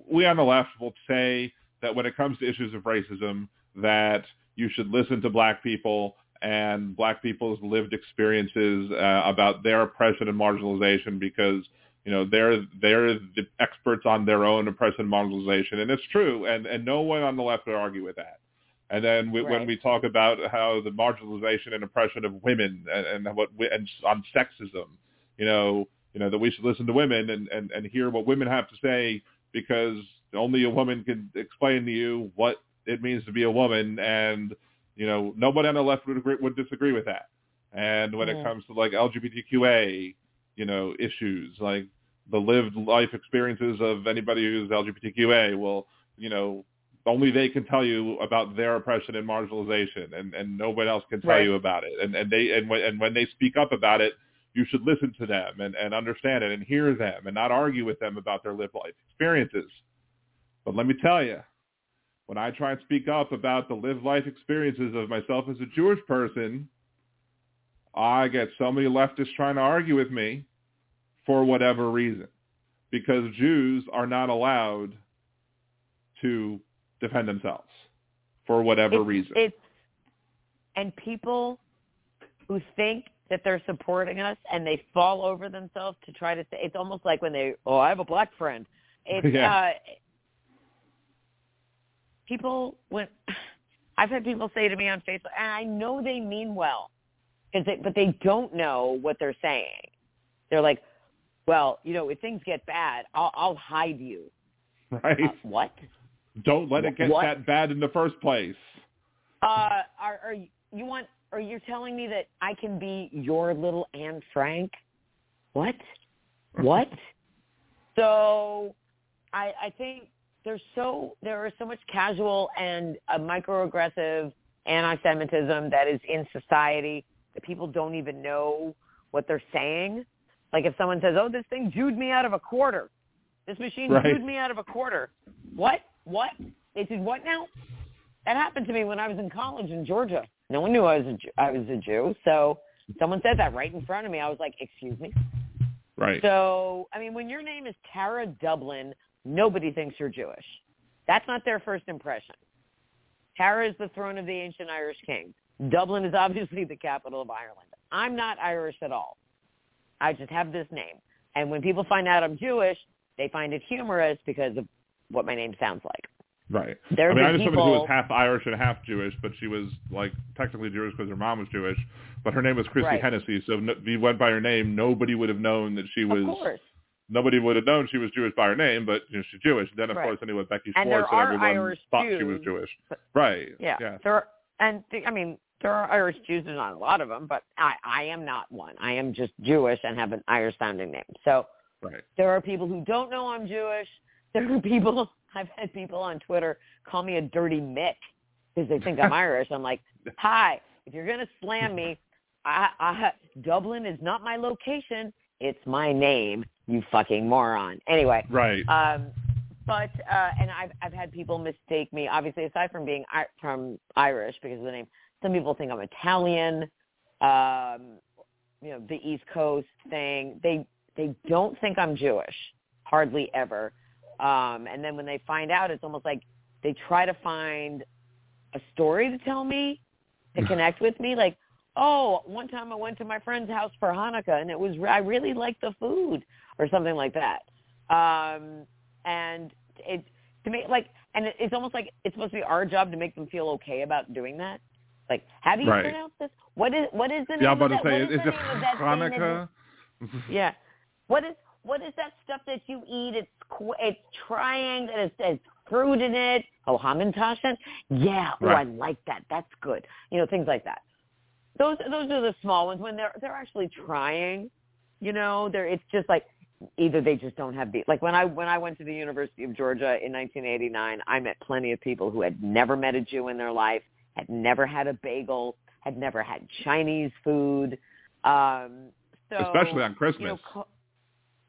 we on the left will say that when it comes to issues of racism that you should listen to black people and black people's lived experiences uh, about their oppression and marginalization because you know they're they're the experts on their own oppression and marginalization and it's true and and no one on the left would argue with that and then we, Right. when we talk about how the marginalization and oppression of women and, and what we, and on sexism you know you know that we should listen to women and and and hear what women have to say because only a woman can explain to you what it means to be a woman and you know nobody on the left would agree, would disagree with that and when Yeah. it comes to like LGBTQA you know issues like the lived life experiences of anybody who's LGBTQA well you know only they can tell you about their oppression and marginalization and and nobody else can tell Right. you about it and and they and when and when they speak up about it you should listen to them and and understand it and hear them and not argue with them about their lived life experiences but let me tell you when I try and speak up about the lived life experiences of myself as a Jewish person, I get so many leftists trying to argue with me for whatever reason. Because Jews are not allowed to defend themselves for whatever it's, reason. It's and people who think that they're supporting us and they fall over themselves to try to say it's almost like when they oh I have a black friend. It's (laughs) Yeah. uh people when (sighs) I've had people say to me on Facebook and I know they mean well because they, but they don't know what they're saying. They're like, well, you know, if things get bad, I'll, I'll hide you. right? Uh, what? Don't let it get what? that bad in the first place. Uh, are, are you, you want? Are you telling me that I can be your little Anne Frank? What? What? (laughs) so, I I think there's so there is so much casual and uh, microaggressive anti-Semitism that is in society that people don't even know what they're saying. Like if someone says, "Oh, this thing Jewed me out of a quarter," this machine Right. Jewed me out of a quarter. What? What? They did what now? That happened to me when I was in college in Georgia. No one knew I was a Jew, I was a Jew. So someone said that right in front of me. I was like, "Excuse me." Right. So, I mean, when your name is Tara Dublin, nobody thinks you're Jewish. That's not their first impression. Tara is the throne of the ancient Irish king. Dublin is obviously the capital of Ireland. I'm not Irish at all. I just have this name. And when people find out I'm Jewish, they find it humorous because of what my name sounds like. Right. There I mean, I knew people, somebody who was half Irish and half Jewish, but she was like technically Jewish because her mom was Jewish. But her name was Christy Right. Hennessy, so if you went by her name, nobody would have known that she was. of course. Nobody would have known she was Jewish by her name, but you know, she's Jewish. And Then of Right. course, anyway, Becky And there Schwartz and everyone Irish thought she was Jewish. but- Right. Yeah. Yeah. There are, and th- I mean, there are Irish Jews. and not a lot of them, but I, I am not one. I am just Jewish and have an Irish sounding name. So Right. there are people who don't know I'm Jewish. There are people, (laughs) I've had people on Twitter call me a dirty Mick because they think I'm (laughs) Irish. I'm like, hi, if you're going to slam me, I, I, Dublin is not my location. It's my name, you fucking moron. Anyway, Right. um, but uh, and I've I've had people mistake me. Obviously, aside from being I- from Irish because of the name, some people think I'm Italian. Um, you know, the East Coast thing. They they don't think I'm Jewish, hardly ever. Um, and then when they find out, it's almost like they try to find a story to tell me to connect with me. Like, oh, one time I went to my friend's house for Hanukkah, and it was I really liked the food, or something like that. Um, and it to me like, and it, it's almost like it's supposed to be our job to make them feel okay about doing that. Like, how do you Right. pronounce this? What is what is the name yeah, I'm of about to that? say, is it name of that thing that is- Hanukkah? yeah. What is what is that stuff that you eat? It's it's triangle. It's, it's fruit in it. Oh, hamantaschen. Yeah. Oh, I like that. That's good. You know, things like that. those those are the small ones when they're they're actually trying. You know, they're it's just like either they just don't have the like when I when I went to the University of Georgia in 1989, I met plenty of people who had never met a Jew in their life, had never had a bagel, had never had Chinese food. Um, so Especially on Christmas. You know,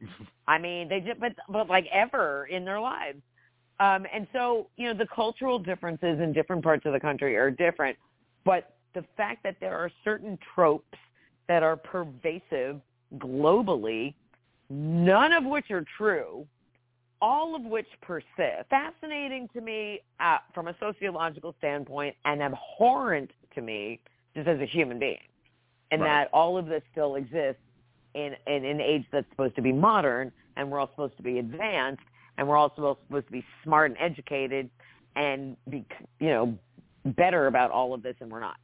(laughs) I mean, they just but but like ever in their lives. Um, and so, you know, the cultural differences in different parts of the country are different, but the fact that there are certain tropes that are pervasive globally, none of which are true, all of which persist. Fascinating to me uh, from a sociological standpoint and abhorrent to me just as a human being. And Right. that all of this still exists in, in an age that's supposed to be modern and we're all supposed to be advanced and we're all supposed to be smart and educated and be, you know, better about all of this and we're not.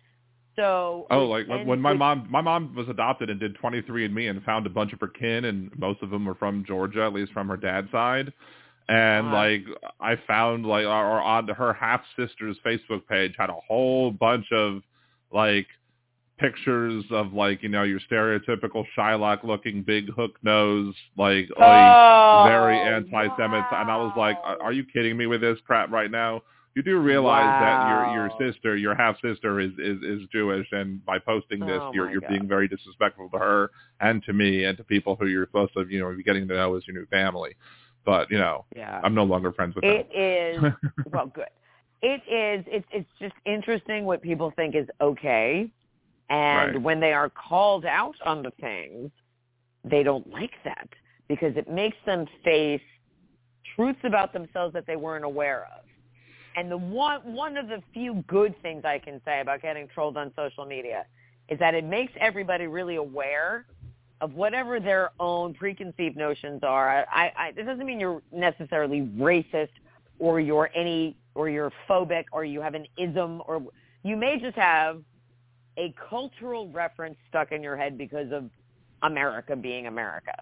So Oh, like when- when my mom my mom was adopted and did 23andMe and found a bunch of her kin and most of them were from Georgia, at least from her dad's side. And Uh-huh. like I found like or on her half sister's Facebook page had a whole bunch of like pictures of like you know your stereotypical Shylock looking big hook nose like Oh, very anti-Semitic, and I was like, "Are you kidding me with this crap right now?" You do realize that your your Wow. sister, your half sister, is, is is Jewish, and by posting this, Oh, you're you're God. being very disrespectful to her and to me and to people who you're supposed to you know be getting to know as your new family. But you know, yeah. I'm no longer friends with them. It is (laughs) well, good. It is. It's it's just interesting what people think is okay, and Right. when they are called out on the things, they don't like that because it makes them face truths about themselves that they weren't aware of. And the one one of the few good things I can say about getting trolled on social media is that it makes everybody really aware of whatever their own preconceived notions are. I, I it doesn't mean you're necessarily racist or you're any or you're phobic or you have an ism or you may just have a cultural reference stuck in your head because of America being America.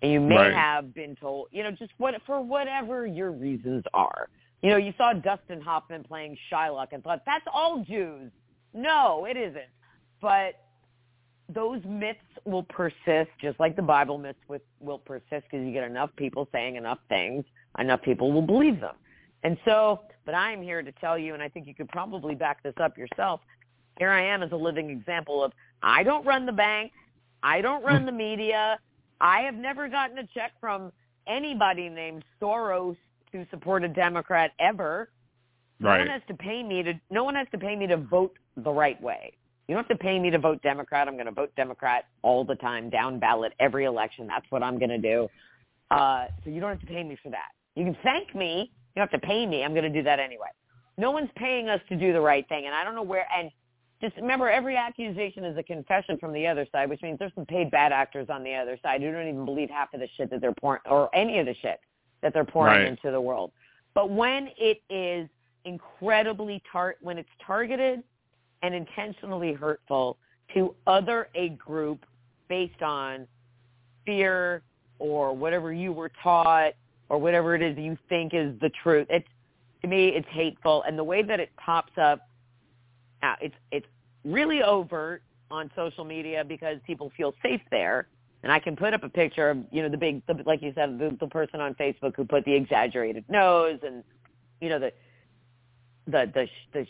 And you may Right. have been told, you know, just what for whatever your reasons are. You know, you saw Dustin Hoffman playing Shylock and thought that's all Jews. No, it isn't. But those myths will persist, just like the Bible myths with, will persist because you get enough people saying enough things, enough people will believe them. And so, but I am here to tell you, and I think you could probably back this up yourself. Here I am as a living example of I don't run the bank, I don't run the media, I have never gotten a check from anybody named Soros to support a Democrat ever. Right. No one has to pay me to. No one has to pay me to vote the right way. You don't have to pay me to vote Democrat. I'm going to vote Democrat all the time, down ballot, every election. That's what I'm going to do. Uh, so you don't have to pay me for that. You can thank me. You don't have to pay me. I'm going to do that anyway. No one's paying us to do the right thing, and I don't know where. And just remember, every accusation is a confession from the other side, which means there's some paid bad actors on the other side who don't even believe half of the shit that they're pouring, or any of the shit that they're pouring Right. into the world. But when it is incredibly tar- when it's targeted and intentionally hurtful to other a group based on fear or whatever you were taught or whatever it is you think is the truth. It's to me it's hateful and the way that it pops up uh, it's it's really overt on social media because people feel safe there. And I can put up a picture of, you know, the big, the, like you said, the, the person on Facebook who put the exaggerated nose and, you know, the, the, the, the,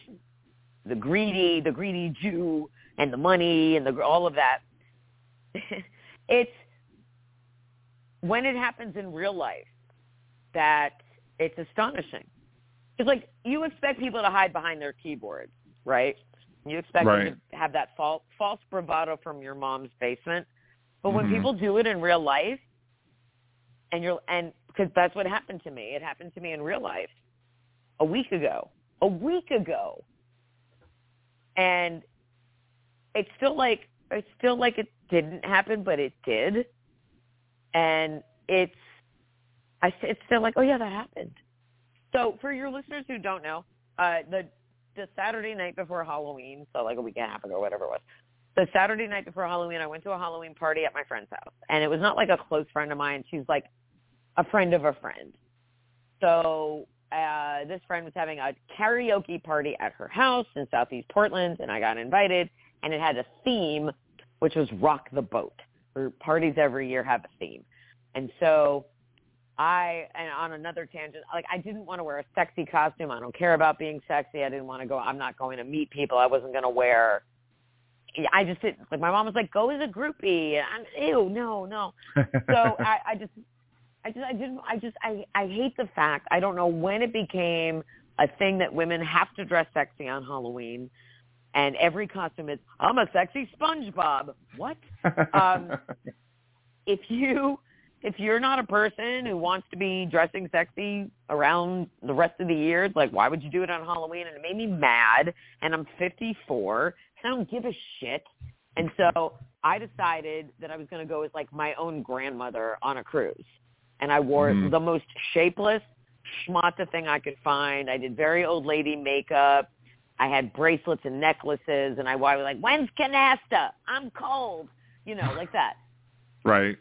the greedy, the greedy Jew and the money and the, all of that. (laughs) it's when it happens in real life that it's astonishing. It's like you expect people to hide behind their keyboards, right? You expect Right. them to have that false, false bravado from your mom's basement. But when Mhm. people do it in real life, and you're and because that's what happened to me. It happened to me in real life a week ago. A week ago, and it's still like it's still like it didn't happen, but it did, and it's I it's still like oh yeah that happened. So for your listeners who don't know, uh, the the Saturday night before Halloween, so like a week and a half ago, whatever it was, the Saturday night before Halloween, I went to a Halloween party at my friend's house, and it was not like a close friend of mine. She's like a friend of a friend. So uh, this friend was having a karaoke party at her house in Southeast Portland, and I got invited. and it had a theme, which was rock the boat. Or parties every year have a theme, and so I and on another tangent, like I didn't want to wear a sexy costume. I don't care about being sexy. I didn't want to go. I'm not going to meet people. I wasn't going to wear. I just didn't like. My mom was like, "Go as a groupie." I'm ew, no, no. So (laughs) I, I just, I just, I didn't. I just, I, I hate the fact. I don't know when it became a thing that women have to dress sexy on Halloween, and every costume is, "I'm a sexy SpongeBob." What? (laughs) Um, if you if you're not a person who wants to be dressing sexy around the rest of the year, like why would you do it on Halloween? And it made me mad. And I'm 54. And I don't give a shit. And so I decided that I was going to go as like my own grandmother on a cruise. And I wore mm-hmm. the most shapeless schmata thing I could find. I did very old lady makeup. I had bracelets and necklaces, and I was like, "When's canasta? I'm cold," you know, like that. (laughs) Right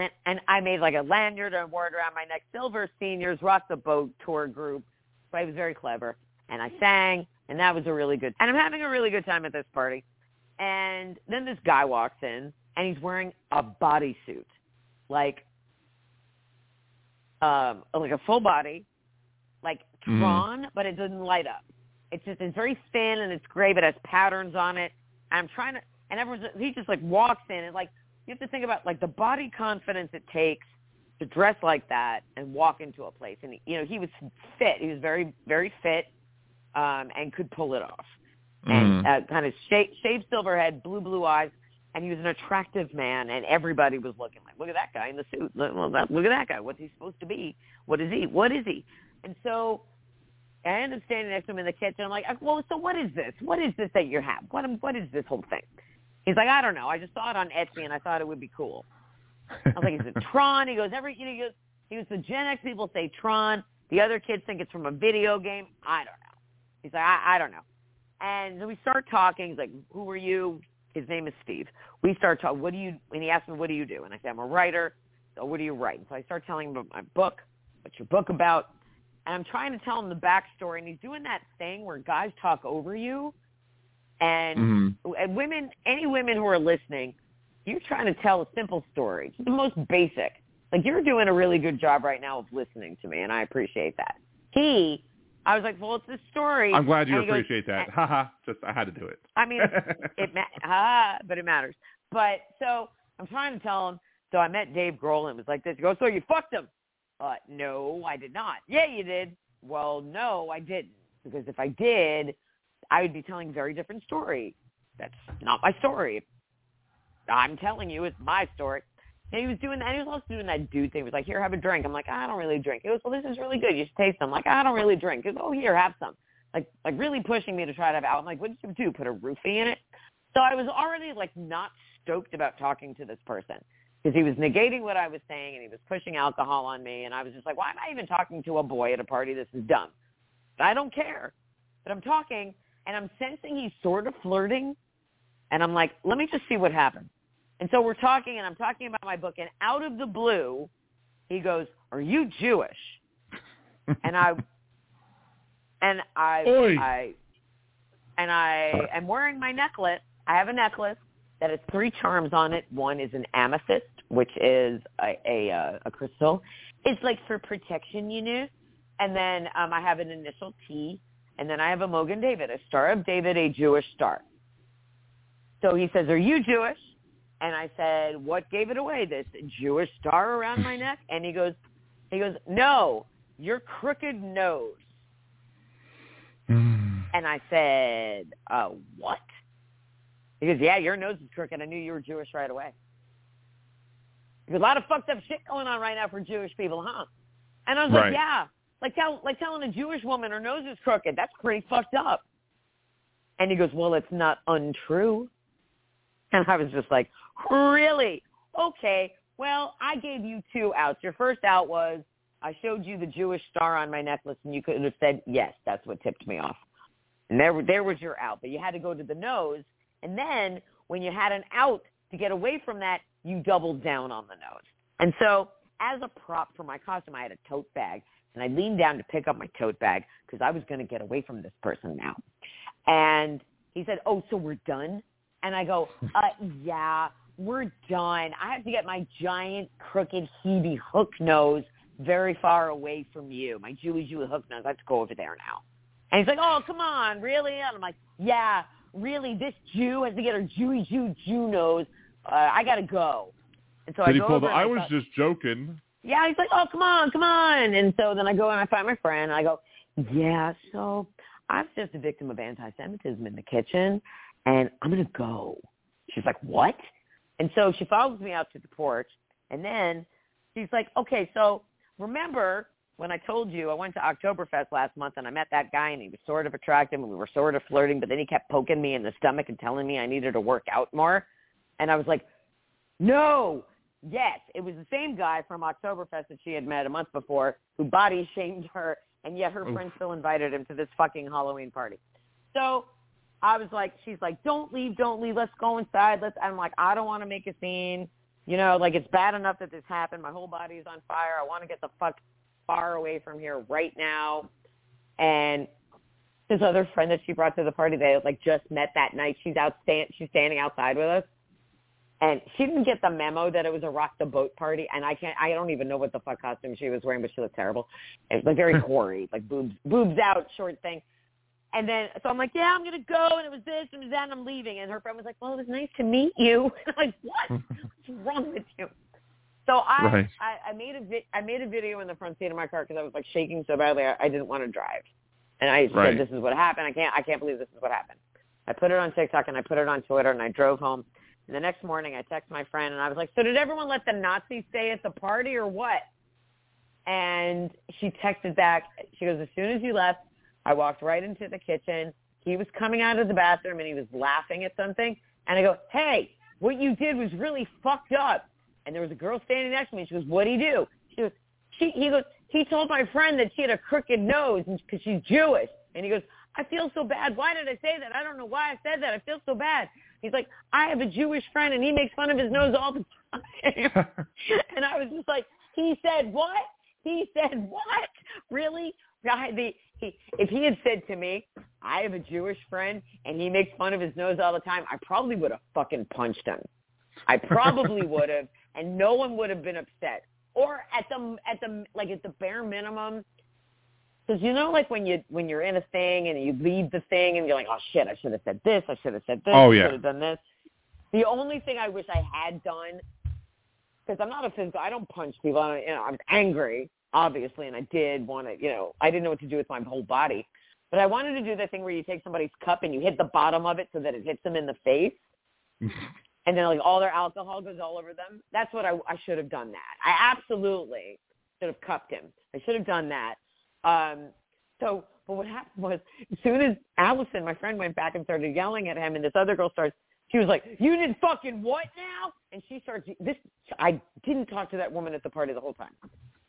and, and I made like a lanyard and wore it around my neck. Silver Seniors Rock the Boat tour group. So I was very clever, and I sang, and that was a really good. And I'm having a really good time at this party. And then this guy walks in, and he's wearing a bodysuit, like, um, like a full body, like mm-hmm. Tron, mm. but it doesn't light up. It's just it's very thin and it's gray, but it has patterns on it. And I'm trying to, and everyone's he just like walks in and like you have to think about like the body confidence it takes to dress like that and walk into a place. And you know, he was fit. He was very, very fit, um, and could pull it off. Mm. And uh, kind of shaved, shaved silver head, blue, blue eyes, and he was an attractive man. And everybody was looking like, look at that guy in the suit. Look, look at that guy. What's he supposed to be? What is he? What is he? And so I ended up standing next to him in the kitchen. I'm like, well, so what is this? What is this that you have? What what is this whole thing? He's like, I don't know. I just saw it on Etsy and I thought it would be cool. I was like, is it (laughs) Tron? He goes, every, you know, he goes, he goes, the Gen X people say Tron. The other kids think it's from a video game. I don't know. He's like, I, I don't know. And then we start talking. He's like, who are you? His name is Steve. We start talking. What do you? And he asked me, what do you do? And I said, I'm a writer. So what do you write? And so I start telling him about my book. What's your book about? And I'm trying to tell him the backstory. And he's doing that thing where guys talk over you and, mm-hmm. and women, any women who are listening, you're trying to tell a simple story, the most basic. Like you're doing a really good job right now of listening to me, and I appreciate that. He, I was like, well, it's a story. I'm glad you appreciate goes, that. ha, just I had to do it. I mean, (laughs) it ma- ha, but it matters. But so I'm trying to tell him. So I met Dave Grohl and it was like this. He goes, so you fucked him? Uh, no, I did not. Yeah, you did. Well, no, I didn't. Because if I did, I would be telling a very different story. That's not my story. I'm telling you, it's my story. And he was doing that. He was also doing that dude thing. He was like, here, have a drink. I'm like, I don't really drink. He goes, well, this is really good. You should taste them. I'm like, I don't really drink. He goes, oh, here, have some. Like, like really pushing me to try have out. I'm like, what did you do? Put a roofie in it? So I was already like not stoked about talking to this person because he was negating what I was saying and he was pushing alcohol on me. And I was just like, why am I even talking to a boy at a party? This is dumb. I don't care. But I'm talking and I'm sensing he's sort of flirting. And I'm like, let me just see what happens. And so we're talking, and I'm talking about my book, and out of the blue, he goes, "Are you Jewish?" (laughs) and I, and I, Oy. I, and I am wearing my necklace. I have a necklace that has three charms on it. One is an amethyst, which is a a, uh, a crystal. It's like for protection, you know. And then um, I have an initial T and then I have a Mogen David, a Star of David, a Jewish star. So he says, are you Jewish? And I said, what gave it away? This Jewish star around my neck? And he goes, he goes, no, your crooked nose. Mm. And I said, uh, what? He goes, yeah, your nose is crooked. I knew you were Jewish right away. There's a lot of fucked up shit going on right now for Jewish people, huh? And I was right. like, yeah. Like tell like telling a Jewish woman her nose is crooked. That's pretty fucked up. And he goes, Well, it's not untrue. (laughs) And I was just like, Really? Okay. Well, I gave you two outs. Your first out was I showed you the Jewish star on my necklace and you could have said, Yes, that's what tipped me off. And there there was your out. But you had to go to the nose and then when you had an out to get away from that, you doubled down on the nose. And so as a prop for my costume, I had a tote bag and I leaned down to pick up my tote bag because I was going to get away from this person now. And he said, oh, so we're done? And I go, (laughs) uh, yeah, we're done. I have to get my giant crooked Hebe hook nose very far away from you. My Jewy Jewy hook nose. I have to go over there now. And he's like, oh, come on, really? And I'm like, yeah, really, this Jew has to get her Jewy Jew Jew nose. Uh, I got to go. And so Did I he pull the, I I was thought- just joking. Yeah, he's like, oh, come on, come on. And so then I go and I find my friend and I go, yeah, so I was just a victim of anti-Semitism in the kitchen and I'm going to go. She's like, what? And so she follows me out to the porch and then she's like, okay, so remember when I told you I went to Oktoberfest last month and I met that guy and he was sort of attractive and we were sort of flirting, but then he kept poking me in the stomach and telling me I needed to work out more. And I was like, no, yes, it was the same guy from Oktoberfest that she had met a month before who body shamed her, and yet her Oof. friend still invited him to this fucking Halloween party. So I was like, she's like, don't leave, don't leave, let's go inside. Let's. I'm like, I don't want to make a scene. You know, like it's bad enough that this happened. My whole body is on fire. I want to get the fuck far away from here right now. And this other friend that she brought to the party, they like just met that night. She's out stand, she's standing outside with us, and she didn't get the memo that it was a rock the boat party. And I can't, I don't even know what the fuck costume she was wearing, but she looked terrible. It was like very (laughs) hoary, like boobs, boobs out, short thing. And then, so I'm like, yeah, I'm gonna go, and it was this and it was that, and I'm leaving. And her friend was like, well, it was nice to meet you. (laughs) And I'm like, what? (laughs) What's wrong with you? So I, Right. I, I made a vi- I made a video in the front seat of my car because I was like shaking so badly I, I didn't want to drive, and I Right. said, "This is what happened. I can't I can't believe this is what happened." I put it on TikTok and I put it on Twitter and I drove home. And the next morning I texted my friend and I was like, "So did everyone let the Nazis stay at the party or what?" And she texted back. She goes, "As soon as you left, I walked right into the kitchen. He was coming out of the bathroom and he was laughing at something. And I go, hey, what you did was really fucked up. And there was a girl standing next to me. She goes, what'd he do? She goes, she, he goes, he told my friend that she had a crooked nose because she's Jewish. And he goes, I feel so bad. Why did I say that? I don't know why I said that. I feel so bad. He's like, I have a Jewish friend and he makes fun of his nose all the time. (laughs) (laughs) and I was just like, he said what? He said what? Really? I, the, he, if he had said to me, I have a Jewish friend and he makes fun of his nose all the time, I probably would have fucking punched him. I probably (laughs) would have, and no one would have been upset. Or at the at the like at the bare minimum, because you know, like when you when you're in a thing and you lead the thing and you're like, oh shit, I should have said this, I should have said this, Oh, I should have done this. The only thing I wish I had done, because I'm not a physical, I don't punch people. I, don't, you know, I was angry, obviously, and I did want to, you know, I didn't know what to do with my whole body, but I wanted to do the thing where you take somebody's cup and you hit the bottom of it so that it hits them in the face (laughs) and then like all their alcohol goes all over them. That's what I, I should have done that. I absolutely should have cupped him. I should have done that. Um, so, but what happened was, as soon as Allison, my friend, went back and started yelling at him, and this other girl starts, she was like, "You did fucking what now?" And she starts. This I didn't talk to that woman at the party the whole time.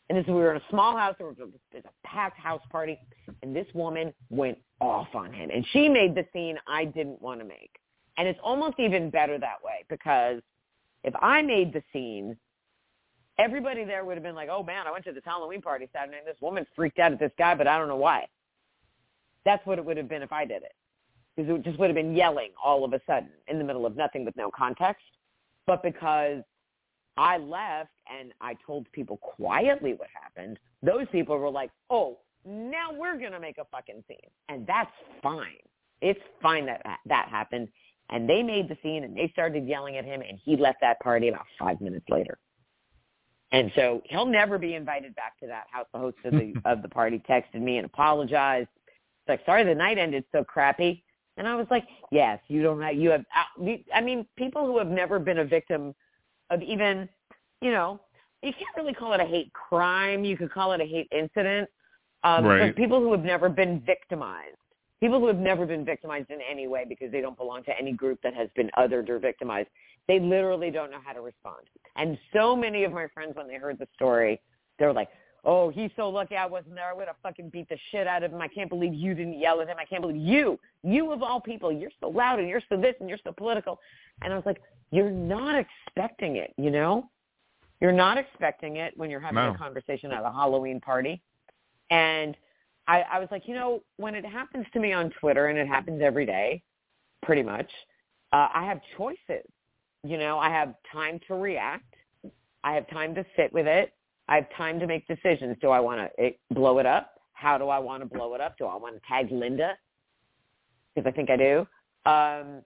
And this we were in a small house. There was a, a packed house party, and this woman went off on him, and she made the scene I didn't want to make. And it's almost even better that way because if I made the scene, everybody there would have been like, oh man, I went to this Halloween party Saturday and this woman freaked out at this guy, but I don't know why. That's what it would have been if I did it. Because it just would have been yelling all of a sudden in the middle of nothing with no context. But because I left and I told people quietly what happened, those people were like, oh, now we're going to make a fucking scene. And that's fine. It's fine that that happened. And they made the scene and they started yelling at him and he left that party about five minutes later. And so he'll never be invited back to that house. The host of the (laughs) of the party texted me and apologized. It's like, sorry, the night ended so crappy. And I was like, yes, you don't have, you have, I mean, people who have never been a victim of even, you know, you can't really call it a hate crime. You could call it a hate incident. Um, Right. People who have never been victimized, people who have never been victimized in any way because they don't belong to any group that has been othered or victimized, they literally don't know how to respond. And so many of my friends, when they heard the story, they're like, oh, he's so lucky I wasn't there. I would have fucking beat the shit out of him. I can't believe you didn't yell at him. I can't believe you, you of all people, you're so loud and you're so this and you're so political. And I was like, you're not expecting it, you know? You're not expecting it when you're having No. a conversation at a Halloween party. And I, I was like, you know, when it happens to me on Twitter, and it happens every day, pretty much, uh, I have choices. You know, I have time to react. I have time to sit with it. I have time to make decisions. Do I want to blow it up? How do I want to blow it up? Do I want to tag Linda? Because I think I do. Um,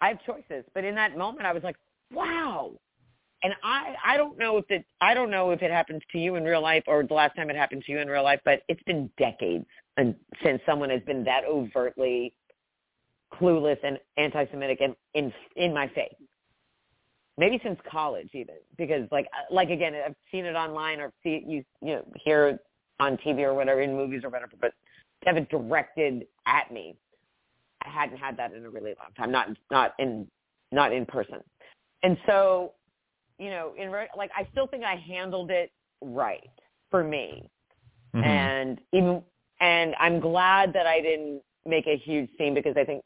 I have choices. But in that moment, I was like, wow. And I, I don't know if it, I don't know if it happens to you in real life or the last time it happened to you in real life, but it's been decades since someone has been that overtly clueless and anti-Semitic in, in, in my face maybe since college even because like uh, like again I've seen it online or see it you you know hear it on TV or whatever in movies or whatever but to have it directed at me. I hadn't had that in a really long time not not in not in person. And so you know in like I still think I handled it right for me. Mm-hmm. and even and I'm glad that I didn't make a huge scene because I think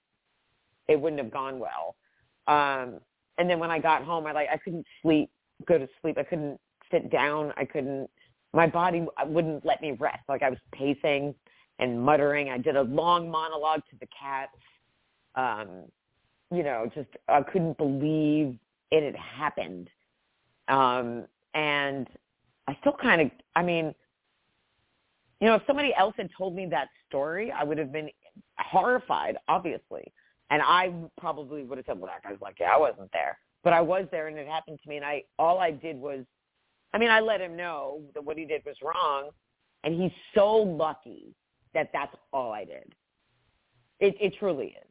it wouldn't have gone well. Um and then when I got home, I like I couldn't sleep, go to sleep. I couldn't sit down. I couldn't. My body wouldn't let me rest. Like I was pacing and muttering. I did a long monologue to the cats. Um, you know, just I couldn't believe it had happened. Um, and I still kind of, I mean, you know, if somebody else had told me that story, I would have been horrified, obviously. And I probably would have said, well, that guy's yeah, I wasn't there. But I was there and it happened to me. And I, all I did was, I mean, I let him know that what he did was wrong. And he's so lucky that that's all I did. It, it truly is.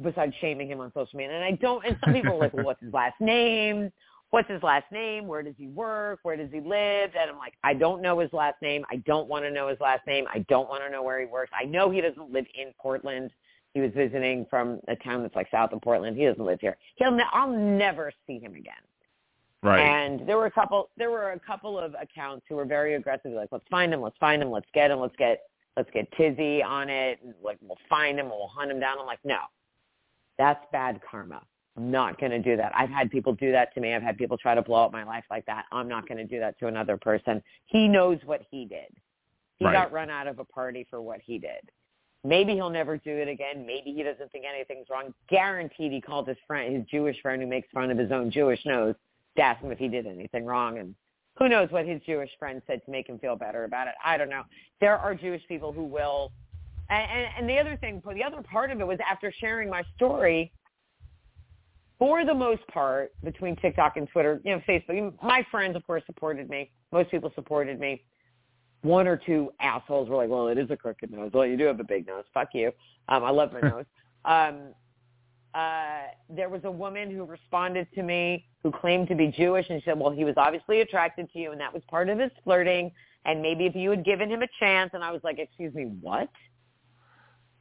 Besides shaming him on social media. And I don't, and some people are like, well, what's his last name? What's his last name? Where does he work? Where does he live? And I'm like, I don't know his last name. I don't want to know his last name. I don't want to know where he works. I know he doesn't live in Portland. He was visiting from a town that's like south of Portland. He doesn't live here. He'll ne- I'll never see him again. Right. And there were a couple there were a couple of accounts who were very aggressive, like, let's find him, let's find him, let's get him, let's get let's get Tizzy on it, and like we'll find him, we'll hunt him down. I'm like, no. That's bad karma. I'm not going to do that. I've had people do that to me. I've had people try to blow up my life like that. I'm not going to do that to another person. He knows what he did. He right. got run out of a party for what he did. Maybe he'll never do it again. Maybe he doesn't think anything's wrong. Guaranteed he called his friend, his Jewish friend who makes fun of his own Jewish nose, to ask him if he did anything wrong. And who knows what his Jewish friend said to make him feel better about it. I don't know. There are Jewish people who will. And, and, and the other thing, the other part of it was after sharing my story, for the most part, between TikTok and Twitter, you know, Facebook, my friends, of course, supported me. Most people supported me one or two assholes were like, well, it is a crooked nose. Well, you do have a big nose. Fuck you. Um, I love my (laughs) nose. Um, uh, there was a woman who responded to me who claimed to be Jewish and she said, well, he was obviously attracted to you and that was part of his flirting. And maybe if you had given him a chance. And I was like, excuse me, what?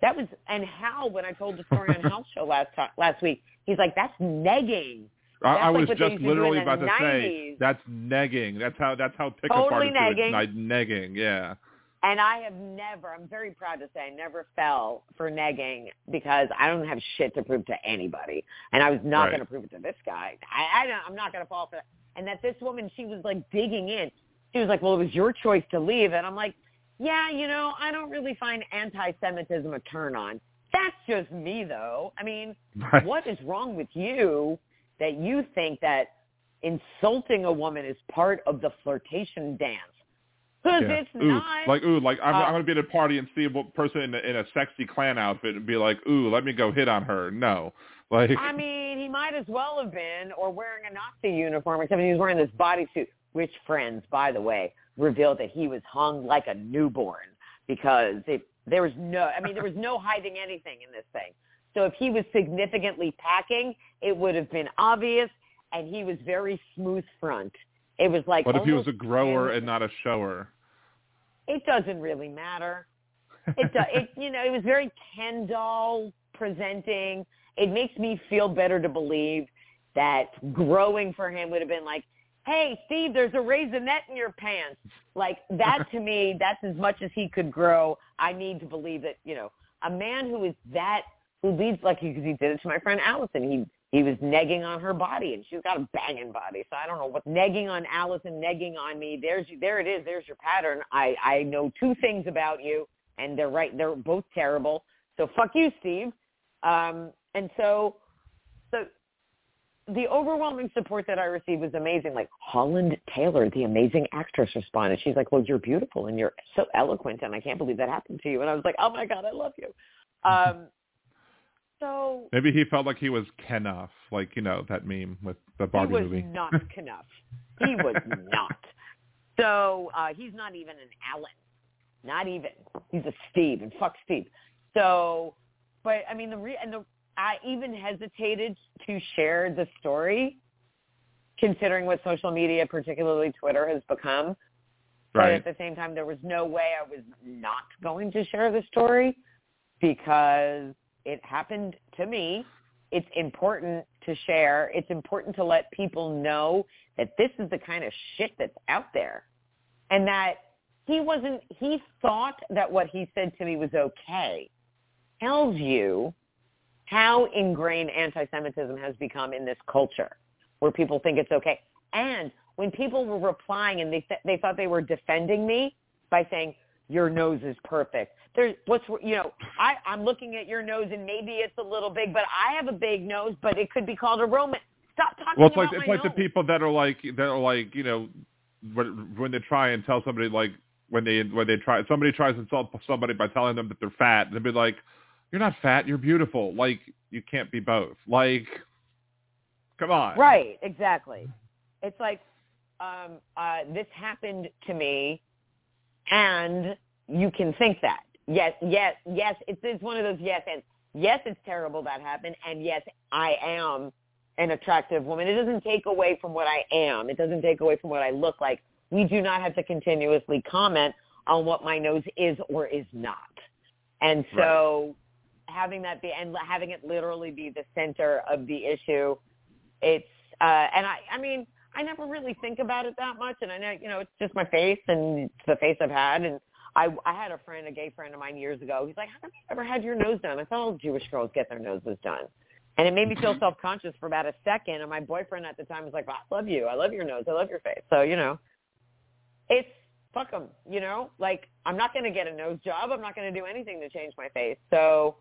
That was, and Hal, when I told the story on Hal's show last time, last week, he's like, that's negging. I, I was like just literally about to 90s. say that's negging. That's how that's how pickup Totally artists negging. do it. Negging, yeah. And I have never, I'm very proud to say I never fell for negging because I don't have shit to prove to anybody. And I was not Right. going to prove it to this guy. I, I don't, I'm not going to fall for that. And that this woman, she was like digging in. She was like, well, it was your choice to leave. And I'm like, yeah, you know, I don't really find anti-Semitism a turn on. That's just me though. I mean, (laughs) Right. what is wrong with you that you think that insulting a woman is part of the flirtation dance? Because (laughs) Yeah. it's ooh, not. like ooh, like I'm, Uh, I'm gonna be at a party and see a person in a, in a sexy clan outfit and be like, ooh, let me go hit on her. No, (laughs) like I mean, he might as well have been, or wearing a Nazi uniform, except he was wearing this bodysuit. Which friends, by the way, revealed that he was hung like a newborn because it, there was no, I mean, there was no hiding anything in this thing. So if he was significantly packing, it would have been obvious, and he was very smooth front. It was like. what if he was a grower and not a shower? it doesn't really matter. (laughs) It, do, it you know, it was very Ken doll presenting. It makes me feel better to believe that growing for him would have been like, "Hey, Steve, there's a raisinette in your pants." Like that to me, that's as much as he could grow. I need to believe that you know a man who is that who leads like because he did it to my friend Allison. He he was negging on her body, and she's got a banging body. So I don't know what negging on Allison, negging on me. There's there it is. There's your pattern. I I know two things about you, and they're right. They're both terrible. So fuck you, Steve. Um, and so so the overwhelming support that I received was amazing. Like Holland Taylor, the amazing actress, responded. She's like, "Well, you're beautiful and you're so eloquent, and I can't believe that happened to you." And I was like, "Oh my god, I love you." Um, so maybe he felt like he was Kenough, like you know that meme with the Barbie movie. he was movie. not Kenough. He was (laughs) not. So uh, he's not even an Alan. Not even. He's a Steve, and fuck Steve. So, but I mean the re- and the I even hesitated to share the story, considering what social media, particularly Twitter, has become. But Right. at the same time, there was no way I was not going to share the story because it happened to me. It's important to share. It's important to let people know that this is the kind of shit that's out there. And that he wasn't, he thought that what he said to me was okay. Tells you how ingrained anti-Semitism has become in this culture where people think it's okay. And when people were replying and they th- they thought they were defending me by saying your nose is perfect. There's what's you know I I'm looking at your nose and maybe it's a little big, but I have a big nose, but it could be called a Roman. Stop talking Well, it's like it's like the people that are like that are like you know when when they try and tell somebody like when they when they try somebody tries to insult somebody by telling them that they're fat, they'd be like, "You're not fat, you're beautiful." Like you can't be both. Like, come on. Right, exactly. It's like um, uh, this happened to me, and you can think that. Yes, yes, yes. It's, it's one of those yes and yes. It's terrible that happened, and yes, I am an attractive woman. It doesn't take away from what I am. It doesn't take away from what I look like. We do not have to continuously comment on what my nose is or is not. And so having that be and having it literally be the center of the issue, it's uh and I I mean, I never really think about it that much and I know, you know, it's just my face and it's the face I've had and I I had a friend, a gay friend of mine years ago. He's like, "How come you ever had your nose done?" I thought all Jewish girls get their noses done. And it made me feel mm-hmm. self-conscious for about a second. And my boyfriend at the time was like, well, I love you. I love your nose. I love your face. So, you know, it's fuck 'em, you know? Like, I'm not going to get a nose job. I'm not going to do anything to change my face. So,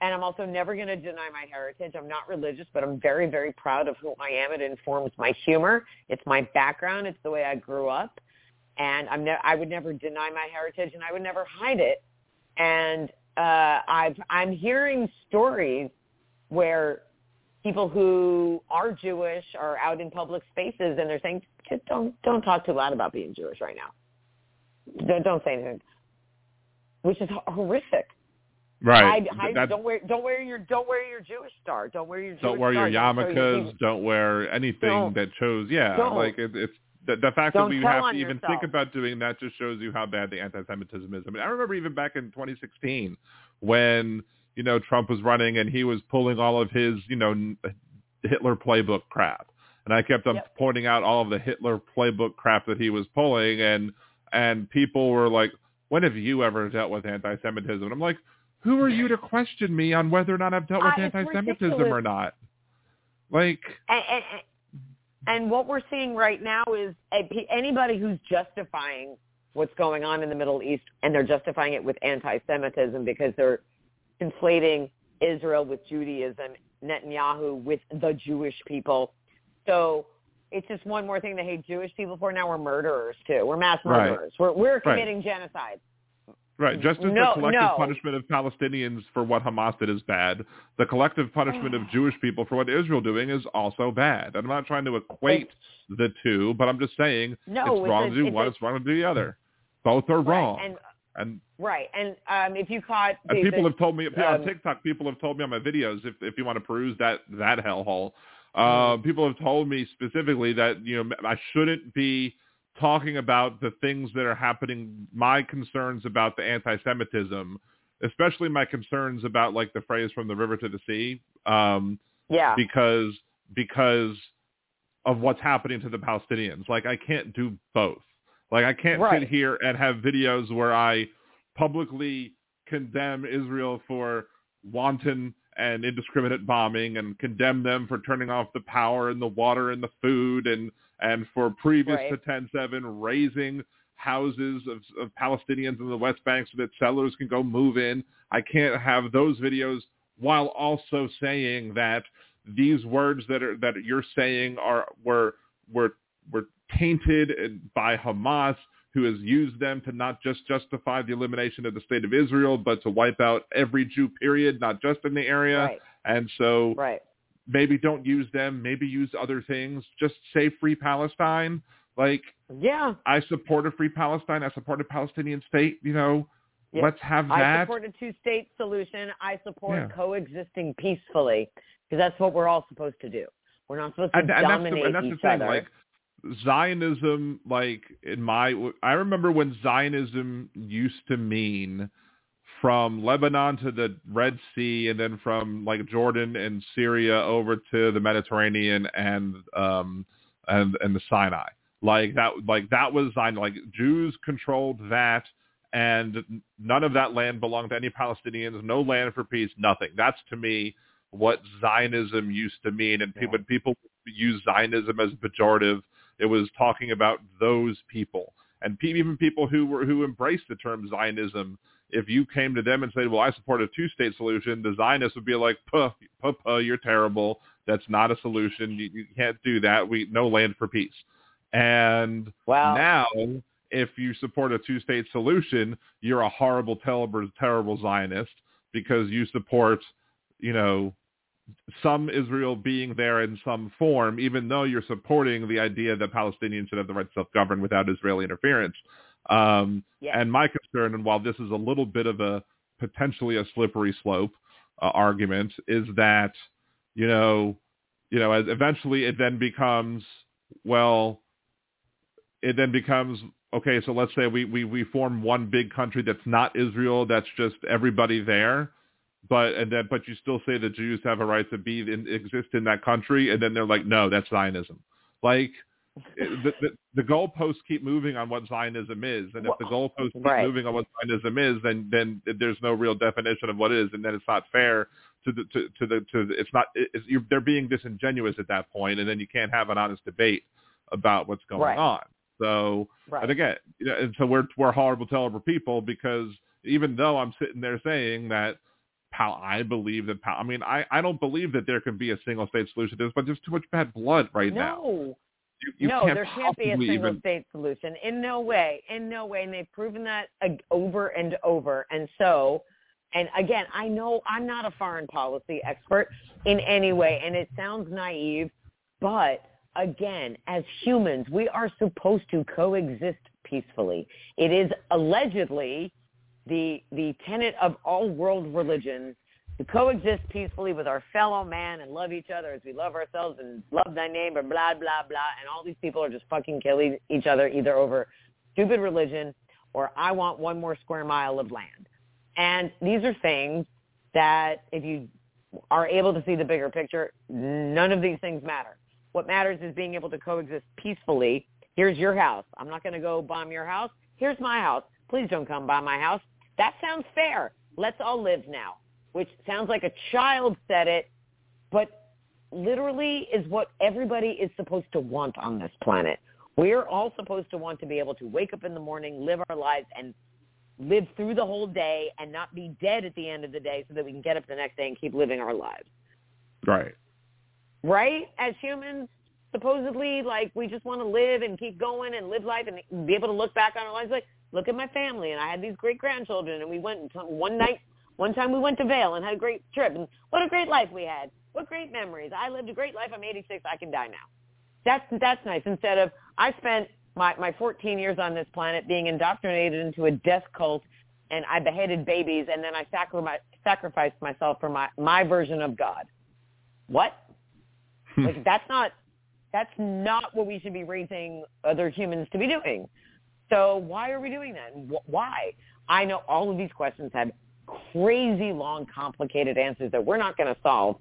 and I'm also never going to deny my heritage. I'm not religious, but I'm very, very proud of who I am. It informs my humor. It's my background. It's the way I grew up. And I'm ne- I would never deny my heritage and I would never hide it. And uh, I've, I'm hearing stories where people who are Jewish are out in public spaces and they're saying, just don't don't talk too loud about being Jewish right now. Don't, don't say anything, which is horrific. Right. Hide, hide, don't wear don't wear your don't wear your Jewish star. Don't wear your Jewish don't wear your. Don't yarmulkes. people- Don't wear anything Don't. that shows. Yeah, Don't. like it, it's the, the fact that Don't we have to even yourself. think about doing that just shows you how bad the anti-Semitism is. I mean, I remember even back in 2016 when you know Trump was running and he was pulling all of his you know Hitler playbook crap, and I kept on Yep. pointing out all of the Hitler playbook crap that he was pulling, and and people were like, "When have you ever dealt with anti-Semitism?" And I'm like. Who are you to question me on whether or not I've dealt with Uh, anti-Semitism or not? Like, and, and, and what we're seeing right now is a- anybody who's justifying what's going on in the Middle East, and they're justifying it with anti-Semitism because they're conflating Israel with Judaism, Netanyahu with the Jewish people. So it's just one more thing to hate Jewish people for. Now we're murderers too. We're mass Right. murderers. We're we're Right. committing genocide. Right, just as No, the collective no. punishment of Palestinians for what Hamas did is bad, the collective punishment of Jewish people for what Israel doing is also bad. I'm not trying to equate the two, but I'm just saying No, it's it's wrong a- to do it's one, it's wrong to do the other. Both are Right, wrong. and and right, and um, if you caught and people the- have told me on um, TikTok, people have told me on my videos, if if you want to peruse that that hellhole, uh, Mm-hmm. people have told me specifically that you know I shouldn't be talking about the things that are happening. My concerns about the anti-Semitism, especially my concerns about like the phrase "from the river to the sea," um, yeah, because because of what's happening to the Palestinians. Like I can't do both. Like I can't Right. sit here and have videos where I publicly condemn Israel for wanton and indiscriminate bombing and condemn them for turning off the power and the water and the food and and for previous Right. to 10-7 razing houses of, of Palestinians in the West Bank so that settlers can go move in. I can't have those videos while also saying that these words that are that you're saying are were were were tainted by Hamas, who has used them to not just justify the elimination of the state of Israel, but to wipe out every Jew, period, not just in the area. Right. And so Right. Maybe don't use them, maybe use other things. Just say free Palestine. Like Yeah. I support a free Palestine. I support a Palestinian state. You know, Yeah. let's have that. I support a two-state solution. I support Yeah. coexisting peacefully because that's what we're all supposed to do. We're not supposed to and, and that's the, dominate and that's the each thing. other. Like Zionism, like in my, I remember when Zionism used to mean from Lebanon to the Red Sea, and then from like Jordan and Syria over to the Mediterranean and um and and the Sinai. Like that, like that was Zion. Like Jews controlled that, and none of that land belonged to any Palestinians. No land for peace. Nothing. That's to me what Zionism used to mean. And people, when people use Zionism as a pejorative, it was talking about those people. And pe- even people who were who embraced the term Zionism, if you came to them and said, "Well, I support a two-state solution," the Zionists would be like, "Puh, puh, puh you're terrible. That's not a solution. You, you can't do that. We no land for peace." And Wow. now, if you support a two-state solution, you're a horrible, terrible, terrible Zionist because you support, you know, some Israel being there in some form, even though you're supporting the idea that Palestinians should have the right to self-govern without Israeli interference. Um, Yeah. And my and while this is a little bit of a potentially a slippery slope uh, argument, is that you know, you know, as eventually it then becomes well, it then becomes okay. So let's say we we we form one big country that's not Israel, that's just everybody there but and then but you still say the Jews have a right to be in, exist in that country, and then they're like, no, that's Zionism. Like the, the the goalposts keep moving on what Zionism is, and if the goalposts keep Right. moving on what Zionism is, then then there's no real definition of what it is, and then it's not fair to the to, to the to the, it's not it's, you're, they're being disingenuous at that point, and then you can't have an honest debate about what's going Right. on. So right. and again, you know, and so we're we're horrible, terrible people because even though I'm sitting there saying that Pal, I believe that Pal, I mean, I, I don't believe that there can be a single state solution to this, but there's too much bad blood right now. No. You, you no, can't there can't be a single even, state solution. In no way. In no way. And they've proven that over and over. And so, and again, I know I'm not a foreign policy expert in any way, and it sounds naive, but again, as humans, we are supposed to coexist peacefully. It is allegedly the the tenet of all world religions to coexist peacefully with our fellow man and love each other as we love ourselves and love thy neighbor, blah, blah, blah. And all these people are just fucking killing each other either over stupid religion or I want one more square mile of land. And these are things that if you are able to see the bigger picture, none of these things matter. What matters is being able to coexist peacefully. Here's your house. I'm not going to go bomb your house. Here's my house. Please don't come by my house. That sounds fair. Let's all live now, which sounds like a child said it, but literally is what everybody is supposed to want on this planet. We're all supposed to want to be able to wake up in the morning, live our lives, and live through the whole day and not be dead at the end of the day so that we can get up the next day and keep living our lives. right. Right? As humans, supposedly, like, we just want to live and keep going and live life and be able to look back on our lives like, look at my family and I had these great grandchildren and we went and one night, one time we went to Vail and had a great trip and what a great life we had. What great memories. I lived a great life. I'm 86. I can die now. That's, that's nice. Instead of, I spent my, my 14 years on this planet being indoctrinated into a death cult and I beheaded babies and then I sacri- sacrificed myself for my, my version of God. What? Hmm. like that's not that's not what we should be raising other humans to be doing. So why are we doing that? And Why? I know all of these questions have crazy long, complicated answers that we're not going to solve.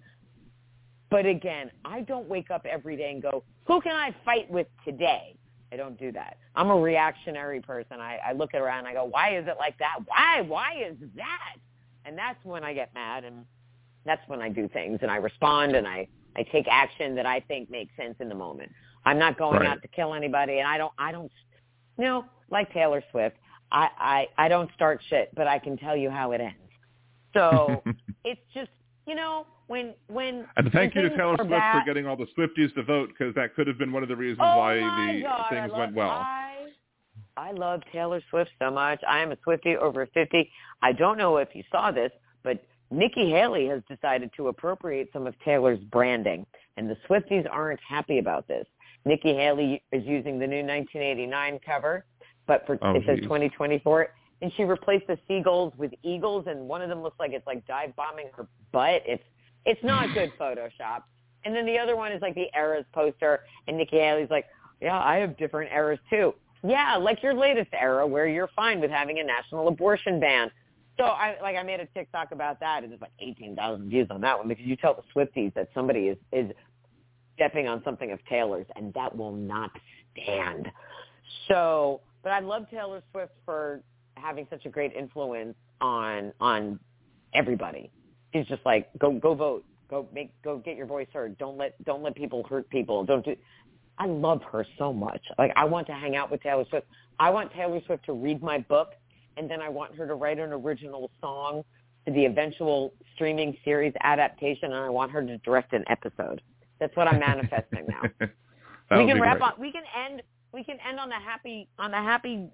But again, I don't wake up every day and go, who can I fight with today? I don't do that. I'm a reactionary person. I, I look around and I go, why is it like that? Why? Why is that? And that's when I get mad and that's when I do things and I respond and I, I take action that I think makes sense in the moment. I'm not going Right. out to kill anybody and I don't, I don't, you know, like Taylor Swift, I, I, I don't start shit, but I can tell you how it ends. So (laughs) it's just, you know, when when and thank when you to Taylor Swift bad, for getting all the Swifties to vote because that could have been one of the reasons oh why the God, things love, went well. I, I love Taylor Swift so much. I am a Swiftie over 50. I don't know if you saw this, but Nikki Haley has decided to appropriate some of Taylor's branding, and the Swifties aren't happy about this. Nikki Haley is using the new 1989 cover, but for Oh, it says geez. 2024, and she replaced the seagulls with eagles, and one of them looks like it's like dive bombing her butt. It's it's not (sighs) good Photoshop. And then the other one is like the eras poster, and Nikki Haley's like, yeah, I have different eras too. Yeah, like your latest era where you're fine with having a national abortion ban. So I like I made a TikTok about that, and there's like 18,000 views on that one because you tell the Swifties that somebody is is stepping on something of Taylor's, and that will not stand. So, but I love Taylor Swift for having such a great influence on on everybody. She's just like go go vote, go make go get your voice heard. Don't let don't let people hurt people. Don't do. I love her so much. Like I want to hang out with Taylor Swift. I want Taylor Swift to read my book, and then I want her to write an original song to the eventual streaming series adaptation, and I want her to direct an episode. That's what I'm manifesting now (laughs) we can wrap great. on. We can end. We can end on the happy on the happy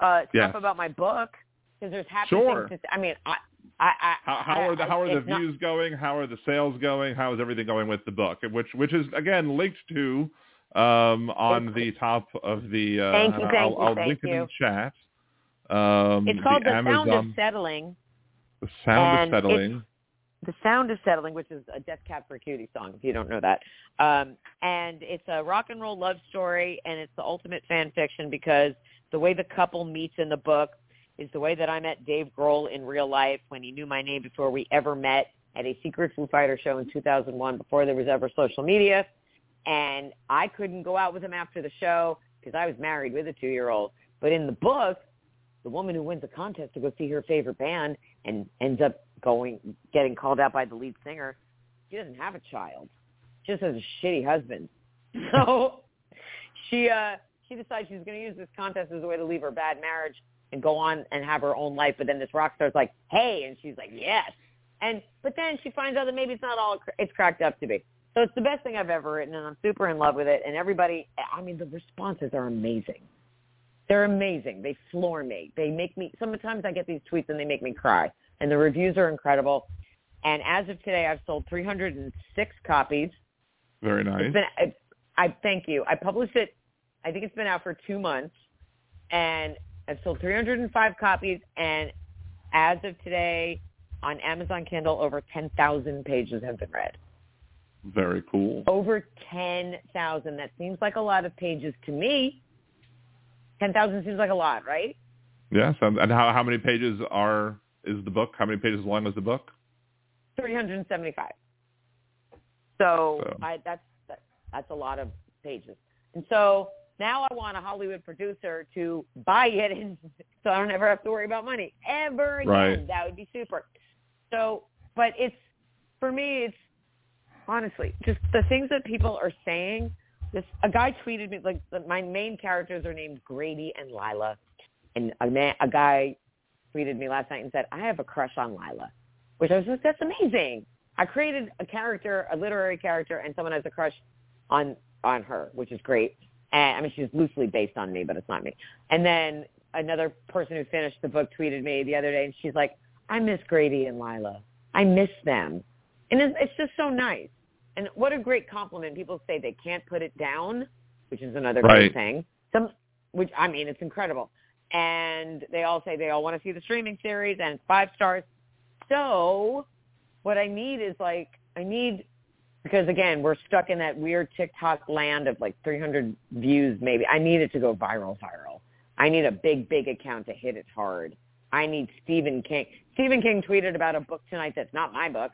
uh, stuff Yes. about my book because there's happy Sure. things. To, I mean, I, I, I How, how I- are the how are the it's not- views going? How are the sales going? How is everything going with the book? Which which is again linked to um, on the top of the. Uh, Thank you, thank I'll, you, I'll thank link it in the chat. Um, it's called the, Amazon, sound of settling. The sound and of settling. The sound of settling, which is a Death Cab for Cutie song, if you don't know that. Um, and it's a rock and roll love story, and it's the ultimate fan fiction because the way the couple meets in the book is the way that I met Dave Grohl in real life when he knew my name before we ever met at a secret Foo Fighter show in 2001 before there was ever social media. And I couldn't go out with him after the show because I was married with a two-year-old. But in the book, the woman who wins a contest to go see her favorite band and ends up going getting called out by the lead singer, she doesn't have a child. She just has a shitty husband. (laughs) So she uh she decides she's going to use this contest as a way to leave her bad marriage and go on and have her own life. But then this rock star's like, "Hey," and she's like, "Yes." And but then she finds out that maybe it's not all it's cracked up to be. So it's the best thing I've ever written, and I'm super in love with it. And everybody, I mean, the responses are amazing. They're amazing. They floor me. They make me. Sometimes I get these tweets and they make me cry. And the reviews are incredible. And as of today, I've sold 306 copies. Very nice. It's been, I, I thank you. I published it. I think it's been out for two months, and I've sold 305 copies. And as of today, on Amazon Kindle, over 10,000 pages have been read. Very cool. Over 10,000. That seems like a lot of pages to me. 10,000 seems like a lot, right? Yes. And, and how how many pages are is the book? How many pages long is the book? 375. So, So- I, that's that, that's a lot of pages. And so now I want a Hollywood producer to buy it, and (laughs) so I don't ever have to worry about money ever again. Right. That would be super. So, but it's for me, it's honestly just the things that people are saying. This a guy tweeted me like my main characters are named Grady and Lila, and a man a guy tweeted me last night and said I have a crush on Lila, which I was like that's amazing. I created a character, a literary character, and someone has a crush on on her, which is great. And I mean, she's loosely based on me, but it's not me. And then another person who finished the book tweeted me the other day, and she's like, "I miss Grady and Lila. I miss them," and it's, it's just so nice. And what a great compliment! People say they can't put it down, which is another Right. great thing. Some, which I mean, it's incredible. And they all say they all want to see the streaming series, and five stars. So, what I need is like I need because again, we're stuck in that weird TikTok land of like 300 views maybe. I need it to go viral, viral. I need a big, big account to hit it hard. I need Stephen King. Stephen King tweeted about a book tonight that's not my book.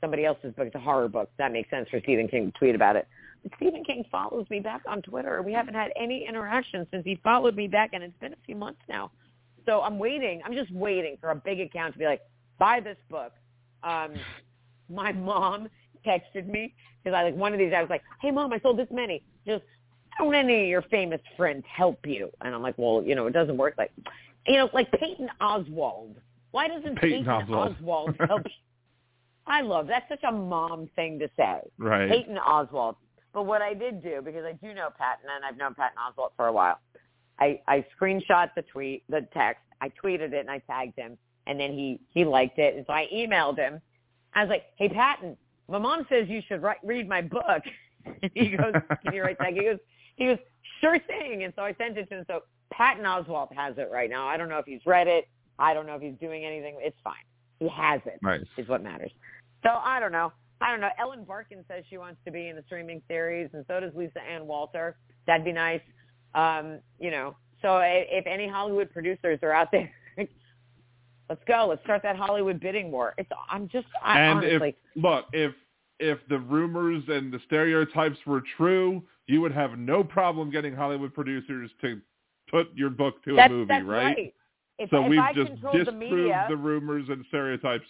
Somebody else's book. It's a horror book. That makes sense for Stephen King to tweet about it. Stephen King follows me back on Twitter. We haven't had any interaction since he followed me back, and it's been a few months now. So I'm waiting. I'm just waiting for a big account to be like, buy this book. Um, (laughs) my mom texted me because I like one of these. I was like, "Hey, mom, I sold this many." Just don't any of your famous friends help you? And I'm like, "Well, you know, it doesn't work like, you know, like Peyton Oswalt. Why doesn't Peyton Peyton, Oswalt. Oswalt help?" you? (laughs) I love that's such a mom thing to say. Right. Peyton Oswalt. But what I did do, because I do know Patton and I've known Patton Oswalt for a while, I, I screenshot the tweet, the text, I tweeted it and I tagged him and then he, he liked it. And so I emailed him. I was like, hey, Patton, my mom says you should write, read my book. And (laughs) he goes, can you write that? He goes, he goes, sure thing. And so I sent it to him. So Patton Oswalt has it right now. I don't know if he's read it. I don't know if he's doing anything. It's fine. He has it. Nice. Is what matters. So I don't know. I don't know. Ellen Barkin says she wants to be in the streaming series, and so does Lisa Ann Walter. That'd be nice. Um, you know, so if any Hollywood producers are out there, (laughs) let's go. Let's start that Hollywood bidding war. It's. I'm just. I, and honestly, if look, if if the rumors and the stereotypes were true, you would have no problem getting Hollywood producers to put your book to that's, a movie, that's right? right. If, so if we've I just controlled the disproved media, the rumors and stereotypes,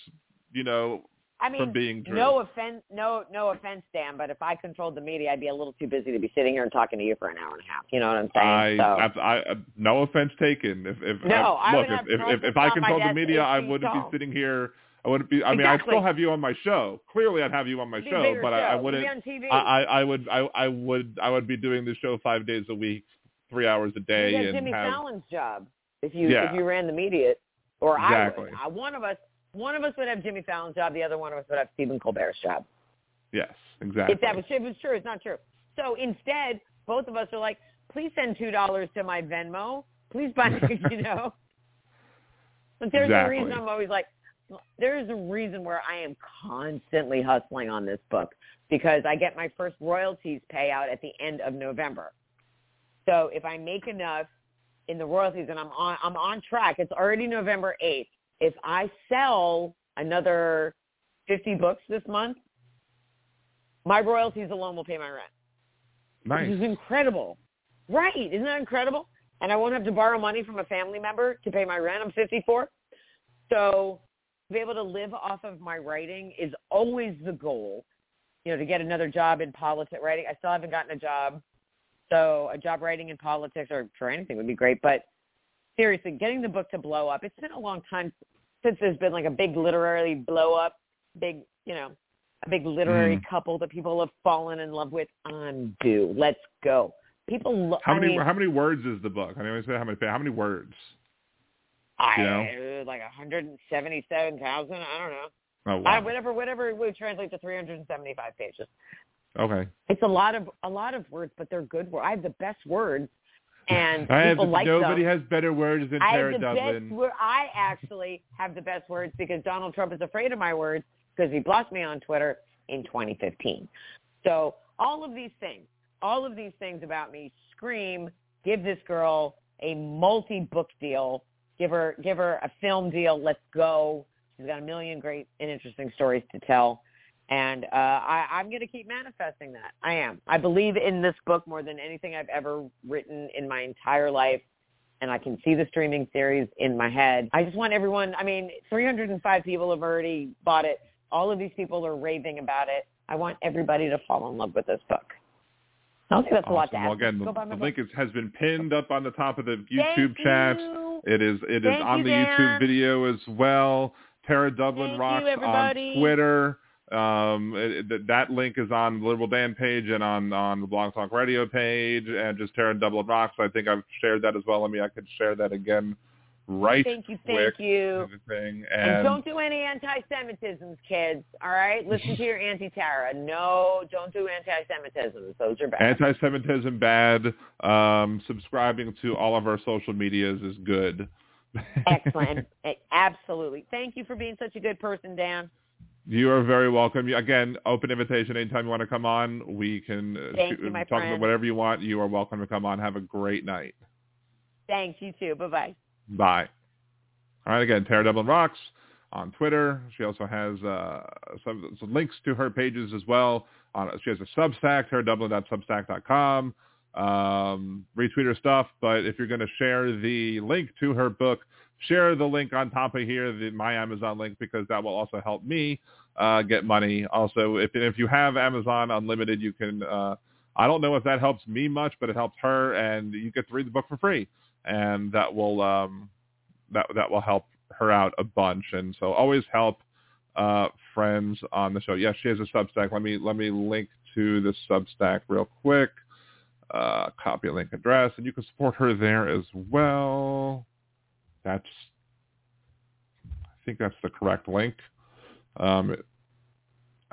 you know, I mean, from being true. no offense, no, no offense, Dan, but if I controlled the media, I'd be a little too busy to be sitting here and talking to you for an hour and a half. You know what I'm saying? I, so, I, I, no offense taken. If, if No, I, I look, if, if, if, if I controlled the media, I wouldn't be sitting here. I wouldn't be. I mean, I'd still have you on my show. Clearly, I'd have you on my show, but I, I. You'd wouldn't. be on TV. I, I, I would. I, I would. I would be doing the show five days a week, three hours a day, you get and Jimmy have. Fallon's job if you Yeah. if you ran the media, or Exactly. I would. Uh, one of us, one of us would have Jimmy Fallon's job. The other one of us would have Stephen Colbert's job. Yes, exactly. If that was if it was true, it's not true. So instead, both of us are like, please send two dollars to my Venmo. Please buy me, (laughs) you know. But there's Exactly. a reason I'm always like, there's a reason where I am constantly hustling on this book because I get my first royalties payout at the end of November. So if I make enough in the royalties and I'm on I'm on track, it's already November 8th. If I sell another 50 books this month, my royalties alone will pay my rent. nice. Which is incredible. Right. Isn't that incredible? And I won't have to borrow money from a family member to pay my rent. I'm 54. So to be able to live off of my writing is always the goal. You know, to get another job in politics writing. I still haven't gotten a job. So a job writing in politics or for anything would be great. But seriously, getting the book to blow up. It's been a long time since there's been like a big literary blow up, big, you know, a big literary Mm. couple that people have fallen in love with. I'm due. Let's go. People, lo- How I many? mean, how many words is the book? I mean, say how many? How many words? I, you know? uh, like 177,000. I don't know. Oh wow. I, whatever, whatever would translate to 375 pages. Okay. It's a lot of a lot of words, but they're good words. I have the best words, (laughs) and I have, people like nobody them. has better words than I Tara have Dublin. best. I actually have the best words because Donald Trump is afraid of my words because he blocked me on Twitter in 2015. So all of these things, all of these things about me scream: give this girl a multi-book deal. Give her, give her a film deal. Let's go. She's got a million great and interesting stories to tell. And uh, I, I'm going to keep manifesting that. I am. I believe in this book more than anything I've ever written in my entire life. And I can see the streaming series in my head. I just want everyone, I mean, 305 people have already bought it. All of these people are raving about it. I want everybody to fall in love with this book. I don't think that's a lot to ask. Well, again, the, the link is, has been pinned up on the top of the YouTube Thank chat. you. It is it is Thank on you, the Dan. YouTube video as well. Tara Dublin Thank rocks you, on Twitter. Um, it, it- that link is on the Liberal Dan page and on on the Blog Talk Radio page, and just Tara Dublin rocks. I think I've shared that as well. Let me I could share that again right Thank you, thank you. Thing. And, And, don't do any anti-Semitisms, kids. All right, (laughs) listen to your Auntie Tara. No, don't do anti-Semitisms. Those are bad. anti-Semitism bad. Um, subscribing to all of our social medias is good. (laughs) Excellent. Absolutely. Thank you for being such a good person, Dan. You are very welcome. You- Again, open invitation. Anytime you want to come on, we can uh, shoot- you, talk friend. about whatever you want. You are welcome to come on. Have a great night. Thanks. You too. Bye bye. Bye. All right, again, Tara Dublin Rocks on Twitter. She also has uh, some, some links to her pages as well. On, she has a Substack, taradublin.substack.com. Um, retweet her stuff, but if you're going to share the link to her book, share the link on top of here, the my Amazon link, because that will also help me uh, get money. Also, if if you have Amazon Unlimited, you can. Uh, I don't know if that helps me much, but it helps her, and you get to read the book for free, and that will um, that that will help her out a bunch. And so always help uh, friends on the show. Yes, she has a Substack. Let me let me link to the Substack real quick. Uh, copy link address, and you can support her there as well. That's, I think that's the correct link. Um,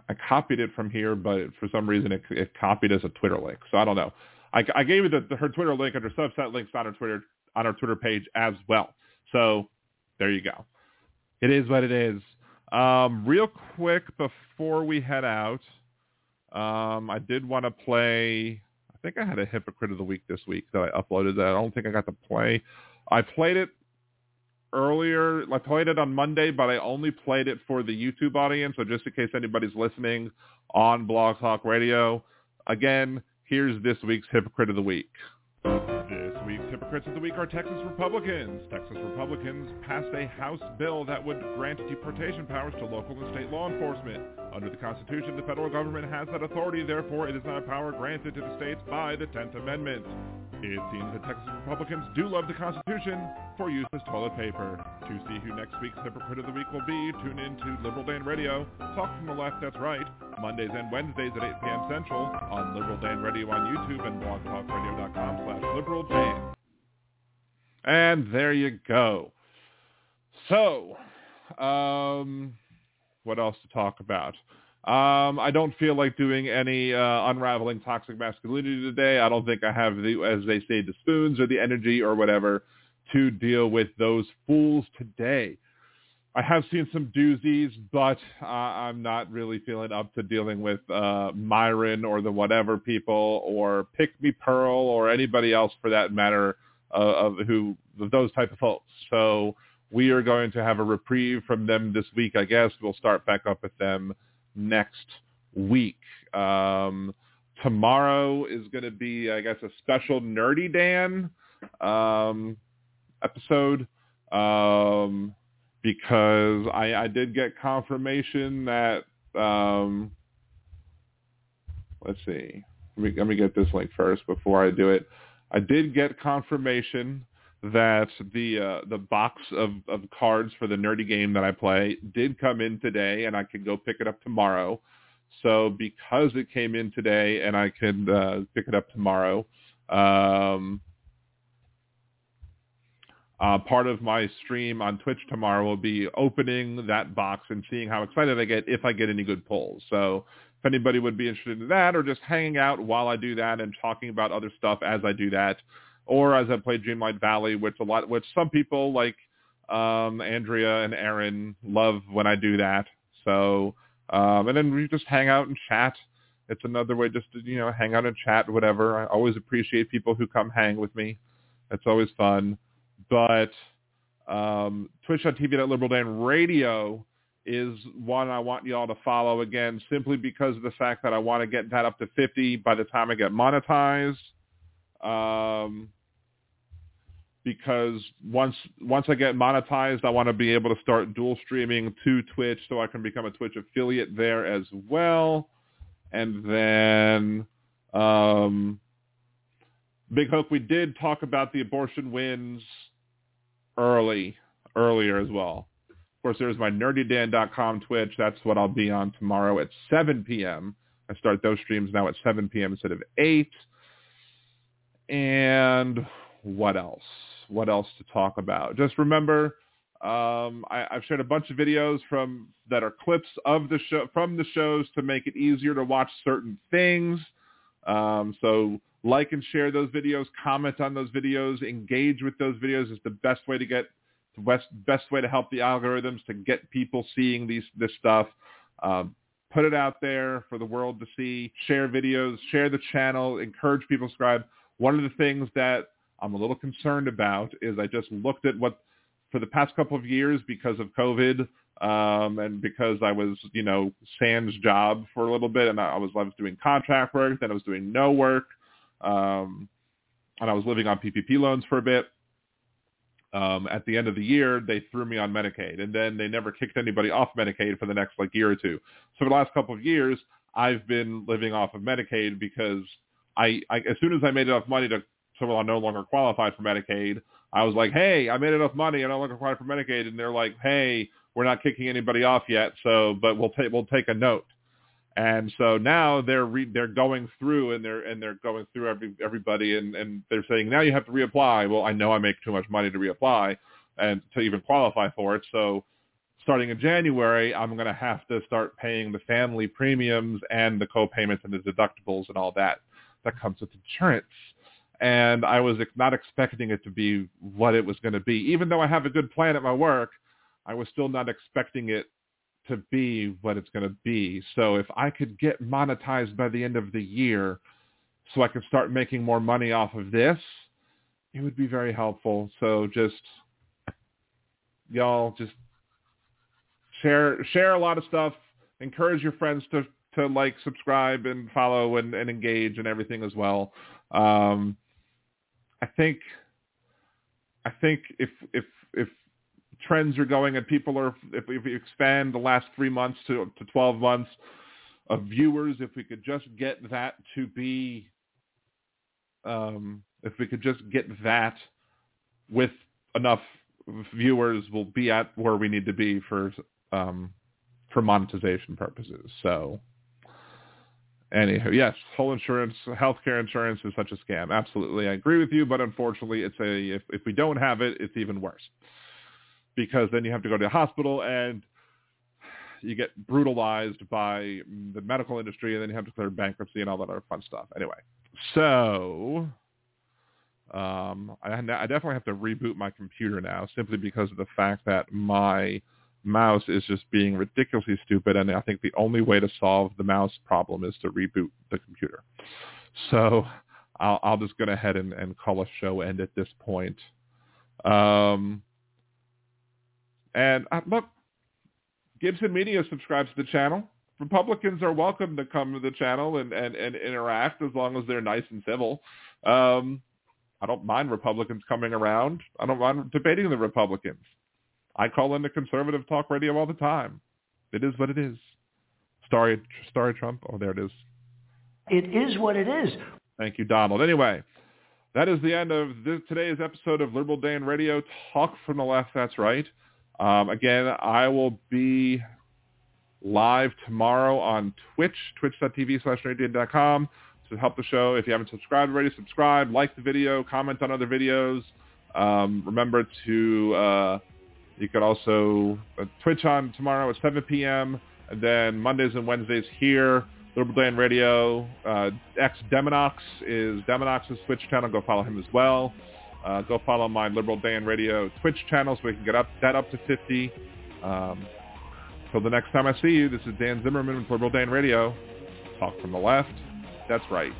I copied it from here, but for some reason it, it copied as a Twitter link. So I don't know. I, I gave it the, the, her Twitter link under subset links on her Twitter on our Twitter page as well. So there you go. It is what it is. Um, real quick before we head out, um, I did want to play. I think I had a hypocrite of the week this week that I uploaded. That I don't think I got to play. I played it earlier. I played it on Monday, but I only played it for the YouTube audience. So just in case anybody's listening on Blog Talk Radio, again, here's this week's hypocrite of the week. This week's hypocrites of the week are Texas Republicans. Texas Republicans passed a House bill that would grant deportation powers to local and state law enforcement. Under the Constitution, the federal government has that authority, therefore it is not a power granted to the states by the 10th Amendment. It seems that Texas Republicans do love the Constitution for use as toilet paper. To see who next week's Hypocrite of the Week will be, tune in to Liberal Dan Radio. Talk from the left, that's right. Mondays and Wednesdays at 8 p.m. Central on Liberal Dan Radio on YouTube and blogtalkradio.com slash Liberal Dan. And there you go. So, um, what else to talk about? Um, I don't feel like doing any uh, unraveling toxic masculinity today. I don't think I have the, as they say, the spoons or the energy or whatever to deal with those fools today. I have seen some doozies, but uh, I'm not really feeling up to dealing with uh, Myron or the whatever people or Pick Me Pearl or anybody else for that matter uh, of who those type of folks. So we are going to have a reprieve from them this week, I guess. We'll start back up with them next week. Um, tomorrow is going to be, I guess, a special Nerdy Dan um, episode um, because I, I, did get confirmation that, um, let's see, let me, let me get this link first before I do it. I did get confirmation that the uh, the box of, of cards for the nerdy game that I play did come in today, and I can go pick it up tomorrow. So because it came in today, and I can uh, pick it up tomorrow, um, uh, part of my stream on Twitch tomorrow will be opening that box and seeing how excited I get if I get any good pulls. So if anybody would be interested in that, or just hanging out while I do that and talking about other stuff as I do that or as I play Dreamlight Valley, which a lot, which some people like um, Andrea and Aaron love when I do that. So, um, and then we just hang out and chat. It's another way just to, you know, hang out and chat, whatever. I always appreciate people who come hang with me. It's always fun. But um, Twitch.tv at Liberal Dan Radio is one I want y'all to follow again simply because of the fact that I want to get that up to 50 by the time I get monetized um, because once once I get monetized, I want to be able to start dual streaming to Twitch, so I can become a Twitch affiliate there as well. And then, um, Big Hook, we did talk about the abortion wins early earlier as well. Of course, there's my nerdydan.com Twitch. That's what I'll be on tomorrow at 7 p.m. I start those streams now at 7 p.m. instead of 8. And what else? What else to talk about? Just remember, um, I, have shared a bunch of videos from that are clips of the show from the shows to make it easier to watch certain things. Um, so like and share those videos, comment on those videos, engage with those videos is the best way to get the best best way to help the algorithms to get people seeing these this stuff. Um, put it out there for the world to see. Share videos, share the channel, encourage people to subscribe. One of the things that I'm a little concerned about is I just looked at what for the past couple of years because of COVID um, and because I was, you know, Sam's job for a little bit, and I was I was doing contract work, then I was doing no work, um, and I was living on PPP loans for a bit. Um, at the end of the year, they threw me on Medicaid, and then they never kicked anybody off Medicaid for the next like year or two. So for the last couple of years, I've been living off of Medicaid because I, I as soon as I made enough money to so I'm no longer qualified for Medicaid, I was like, hey, I made enough money, and I no longer qualified for Medicaid, and they're like, hey, we're not kicking anybody off yet. So, but we'll take we'll take a note. And so now they're re- they're going through and they're and they're going through every everybody and and they're saying now you have to reapply. Well, I know I make too much money to reapply and to even qualify for it. So starting in January, I'm going to have to start paying the family premiums and the co-payments and the deductibles and all that that comes with insurance. And I was not expecting it to be what it was going to be. Even though I have a good plan at my work, I was still not expecting it to be what it's going to be. So if I could get monetized by the end of the year so I could start making more money off of this, it would be very helpful. So just y'all just share share a lot of stuff. Encourage your friends to to like, subscribe, and follow and, and engage and everything as well. Um, I think I think if if if trends are going and people are if, we expand the last three months to to 12 months of viewers if we could just get that to be um, if we could just get that with enough viewers we'll be at where we need to be for um, for monetization purposes so Anywho, yes, whole insurance, healthcare insurance is such a scam. Absolutely, I agree with you, but unfortunately, it's a if if we don't have it, it's even worse because then you have to go to the hospital and you get brutalized by the medical industry and then you have to declare bankruptcy and all that other fun stuff. Anyway, so um, I, I definitely have to reboot my computer now simply because of the fact that my mouse is just being ridiculously stupid and I think the only way to solve the mouse problem is to reboot the computer. So I'll, I'll just go ahead and, and call a show end at this point. Um, and uh, look, Gibson Media subscribes to the channel. Republicans are welcome to come to the channel and, and, and interact as long as they're nice and civil. Um, I don't mind Republicans coming around. I don't mind debating the Republicans. I call into conservative talk radio all the time. It is what it is. Starry, Starry Trump. Oh, there it is. It is what it is. Thank you, Donald. Anyway, that is the end of this, today's episode of Liberal Dan Radio. Talk from the left. That's right. Um, again, I will be live tomorrow on Twitch, twitch.tv slash com to help the show. If you haven't subscribed already, subscribe, like the video, comment on other videos. Um, remember to, uh, you could also uh, Twitch on tomorrow at 7 p.m. And then Mondays and Wednesdays here, Liberal Dan Radio. Uh, X Demonox is Demonox's Twitch channel. Go follow him as well. Uh, go follow my Liberal Dan Radio Twitch channel so we can get up that up to 50. Um, till the next time I see you, this is Dan Zimmerman with Liberal Dan Radio. Talk from the left. That's right.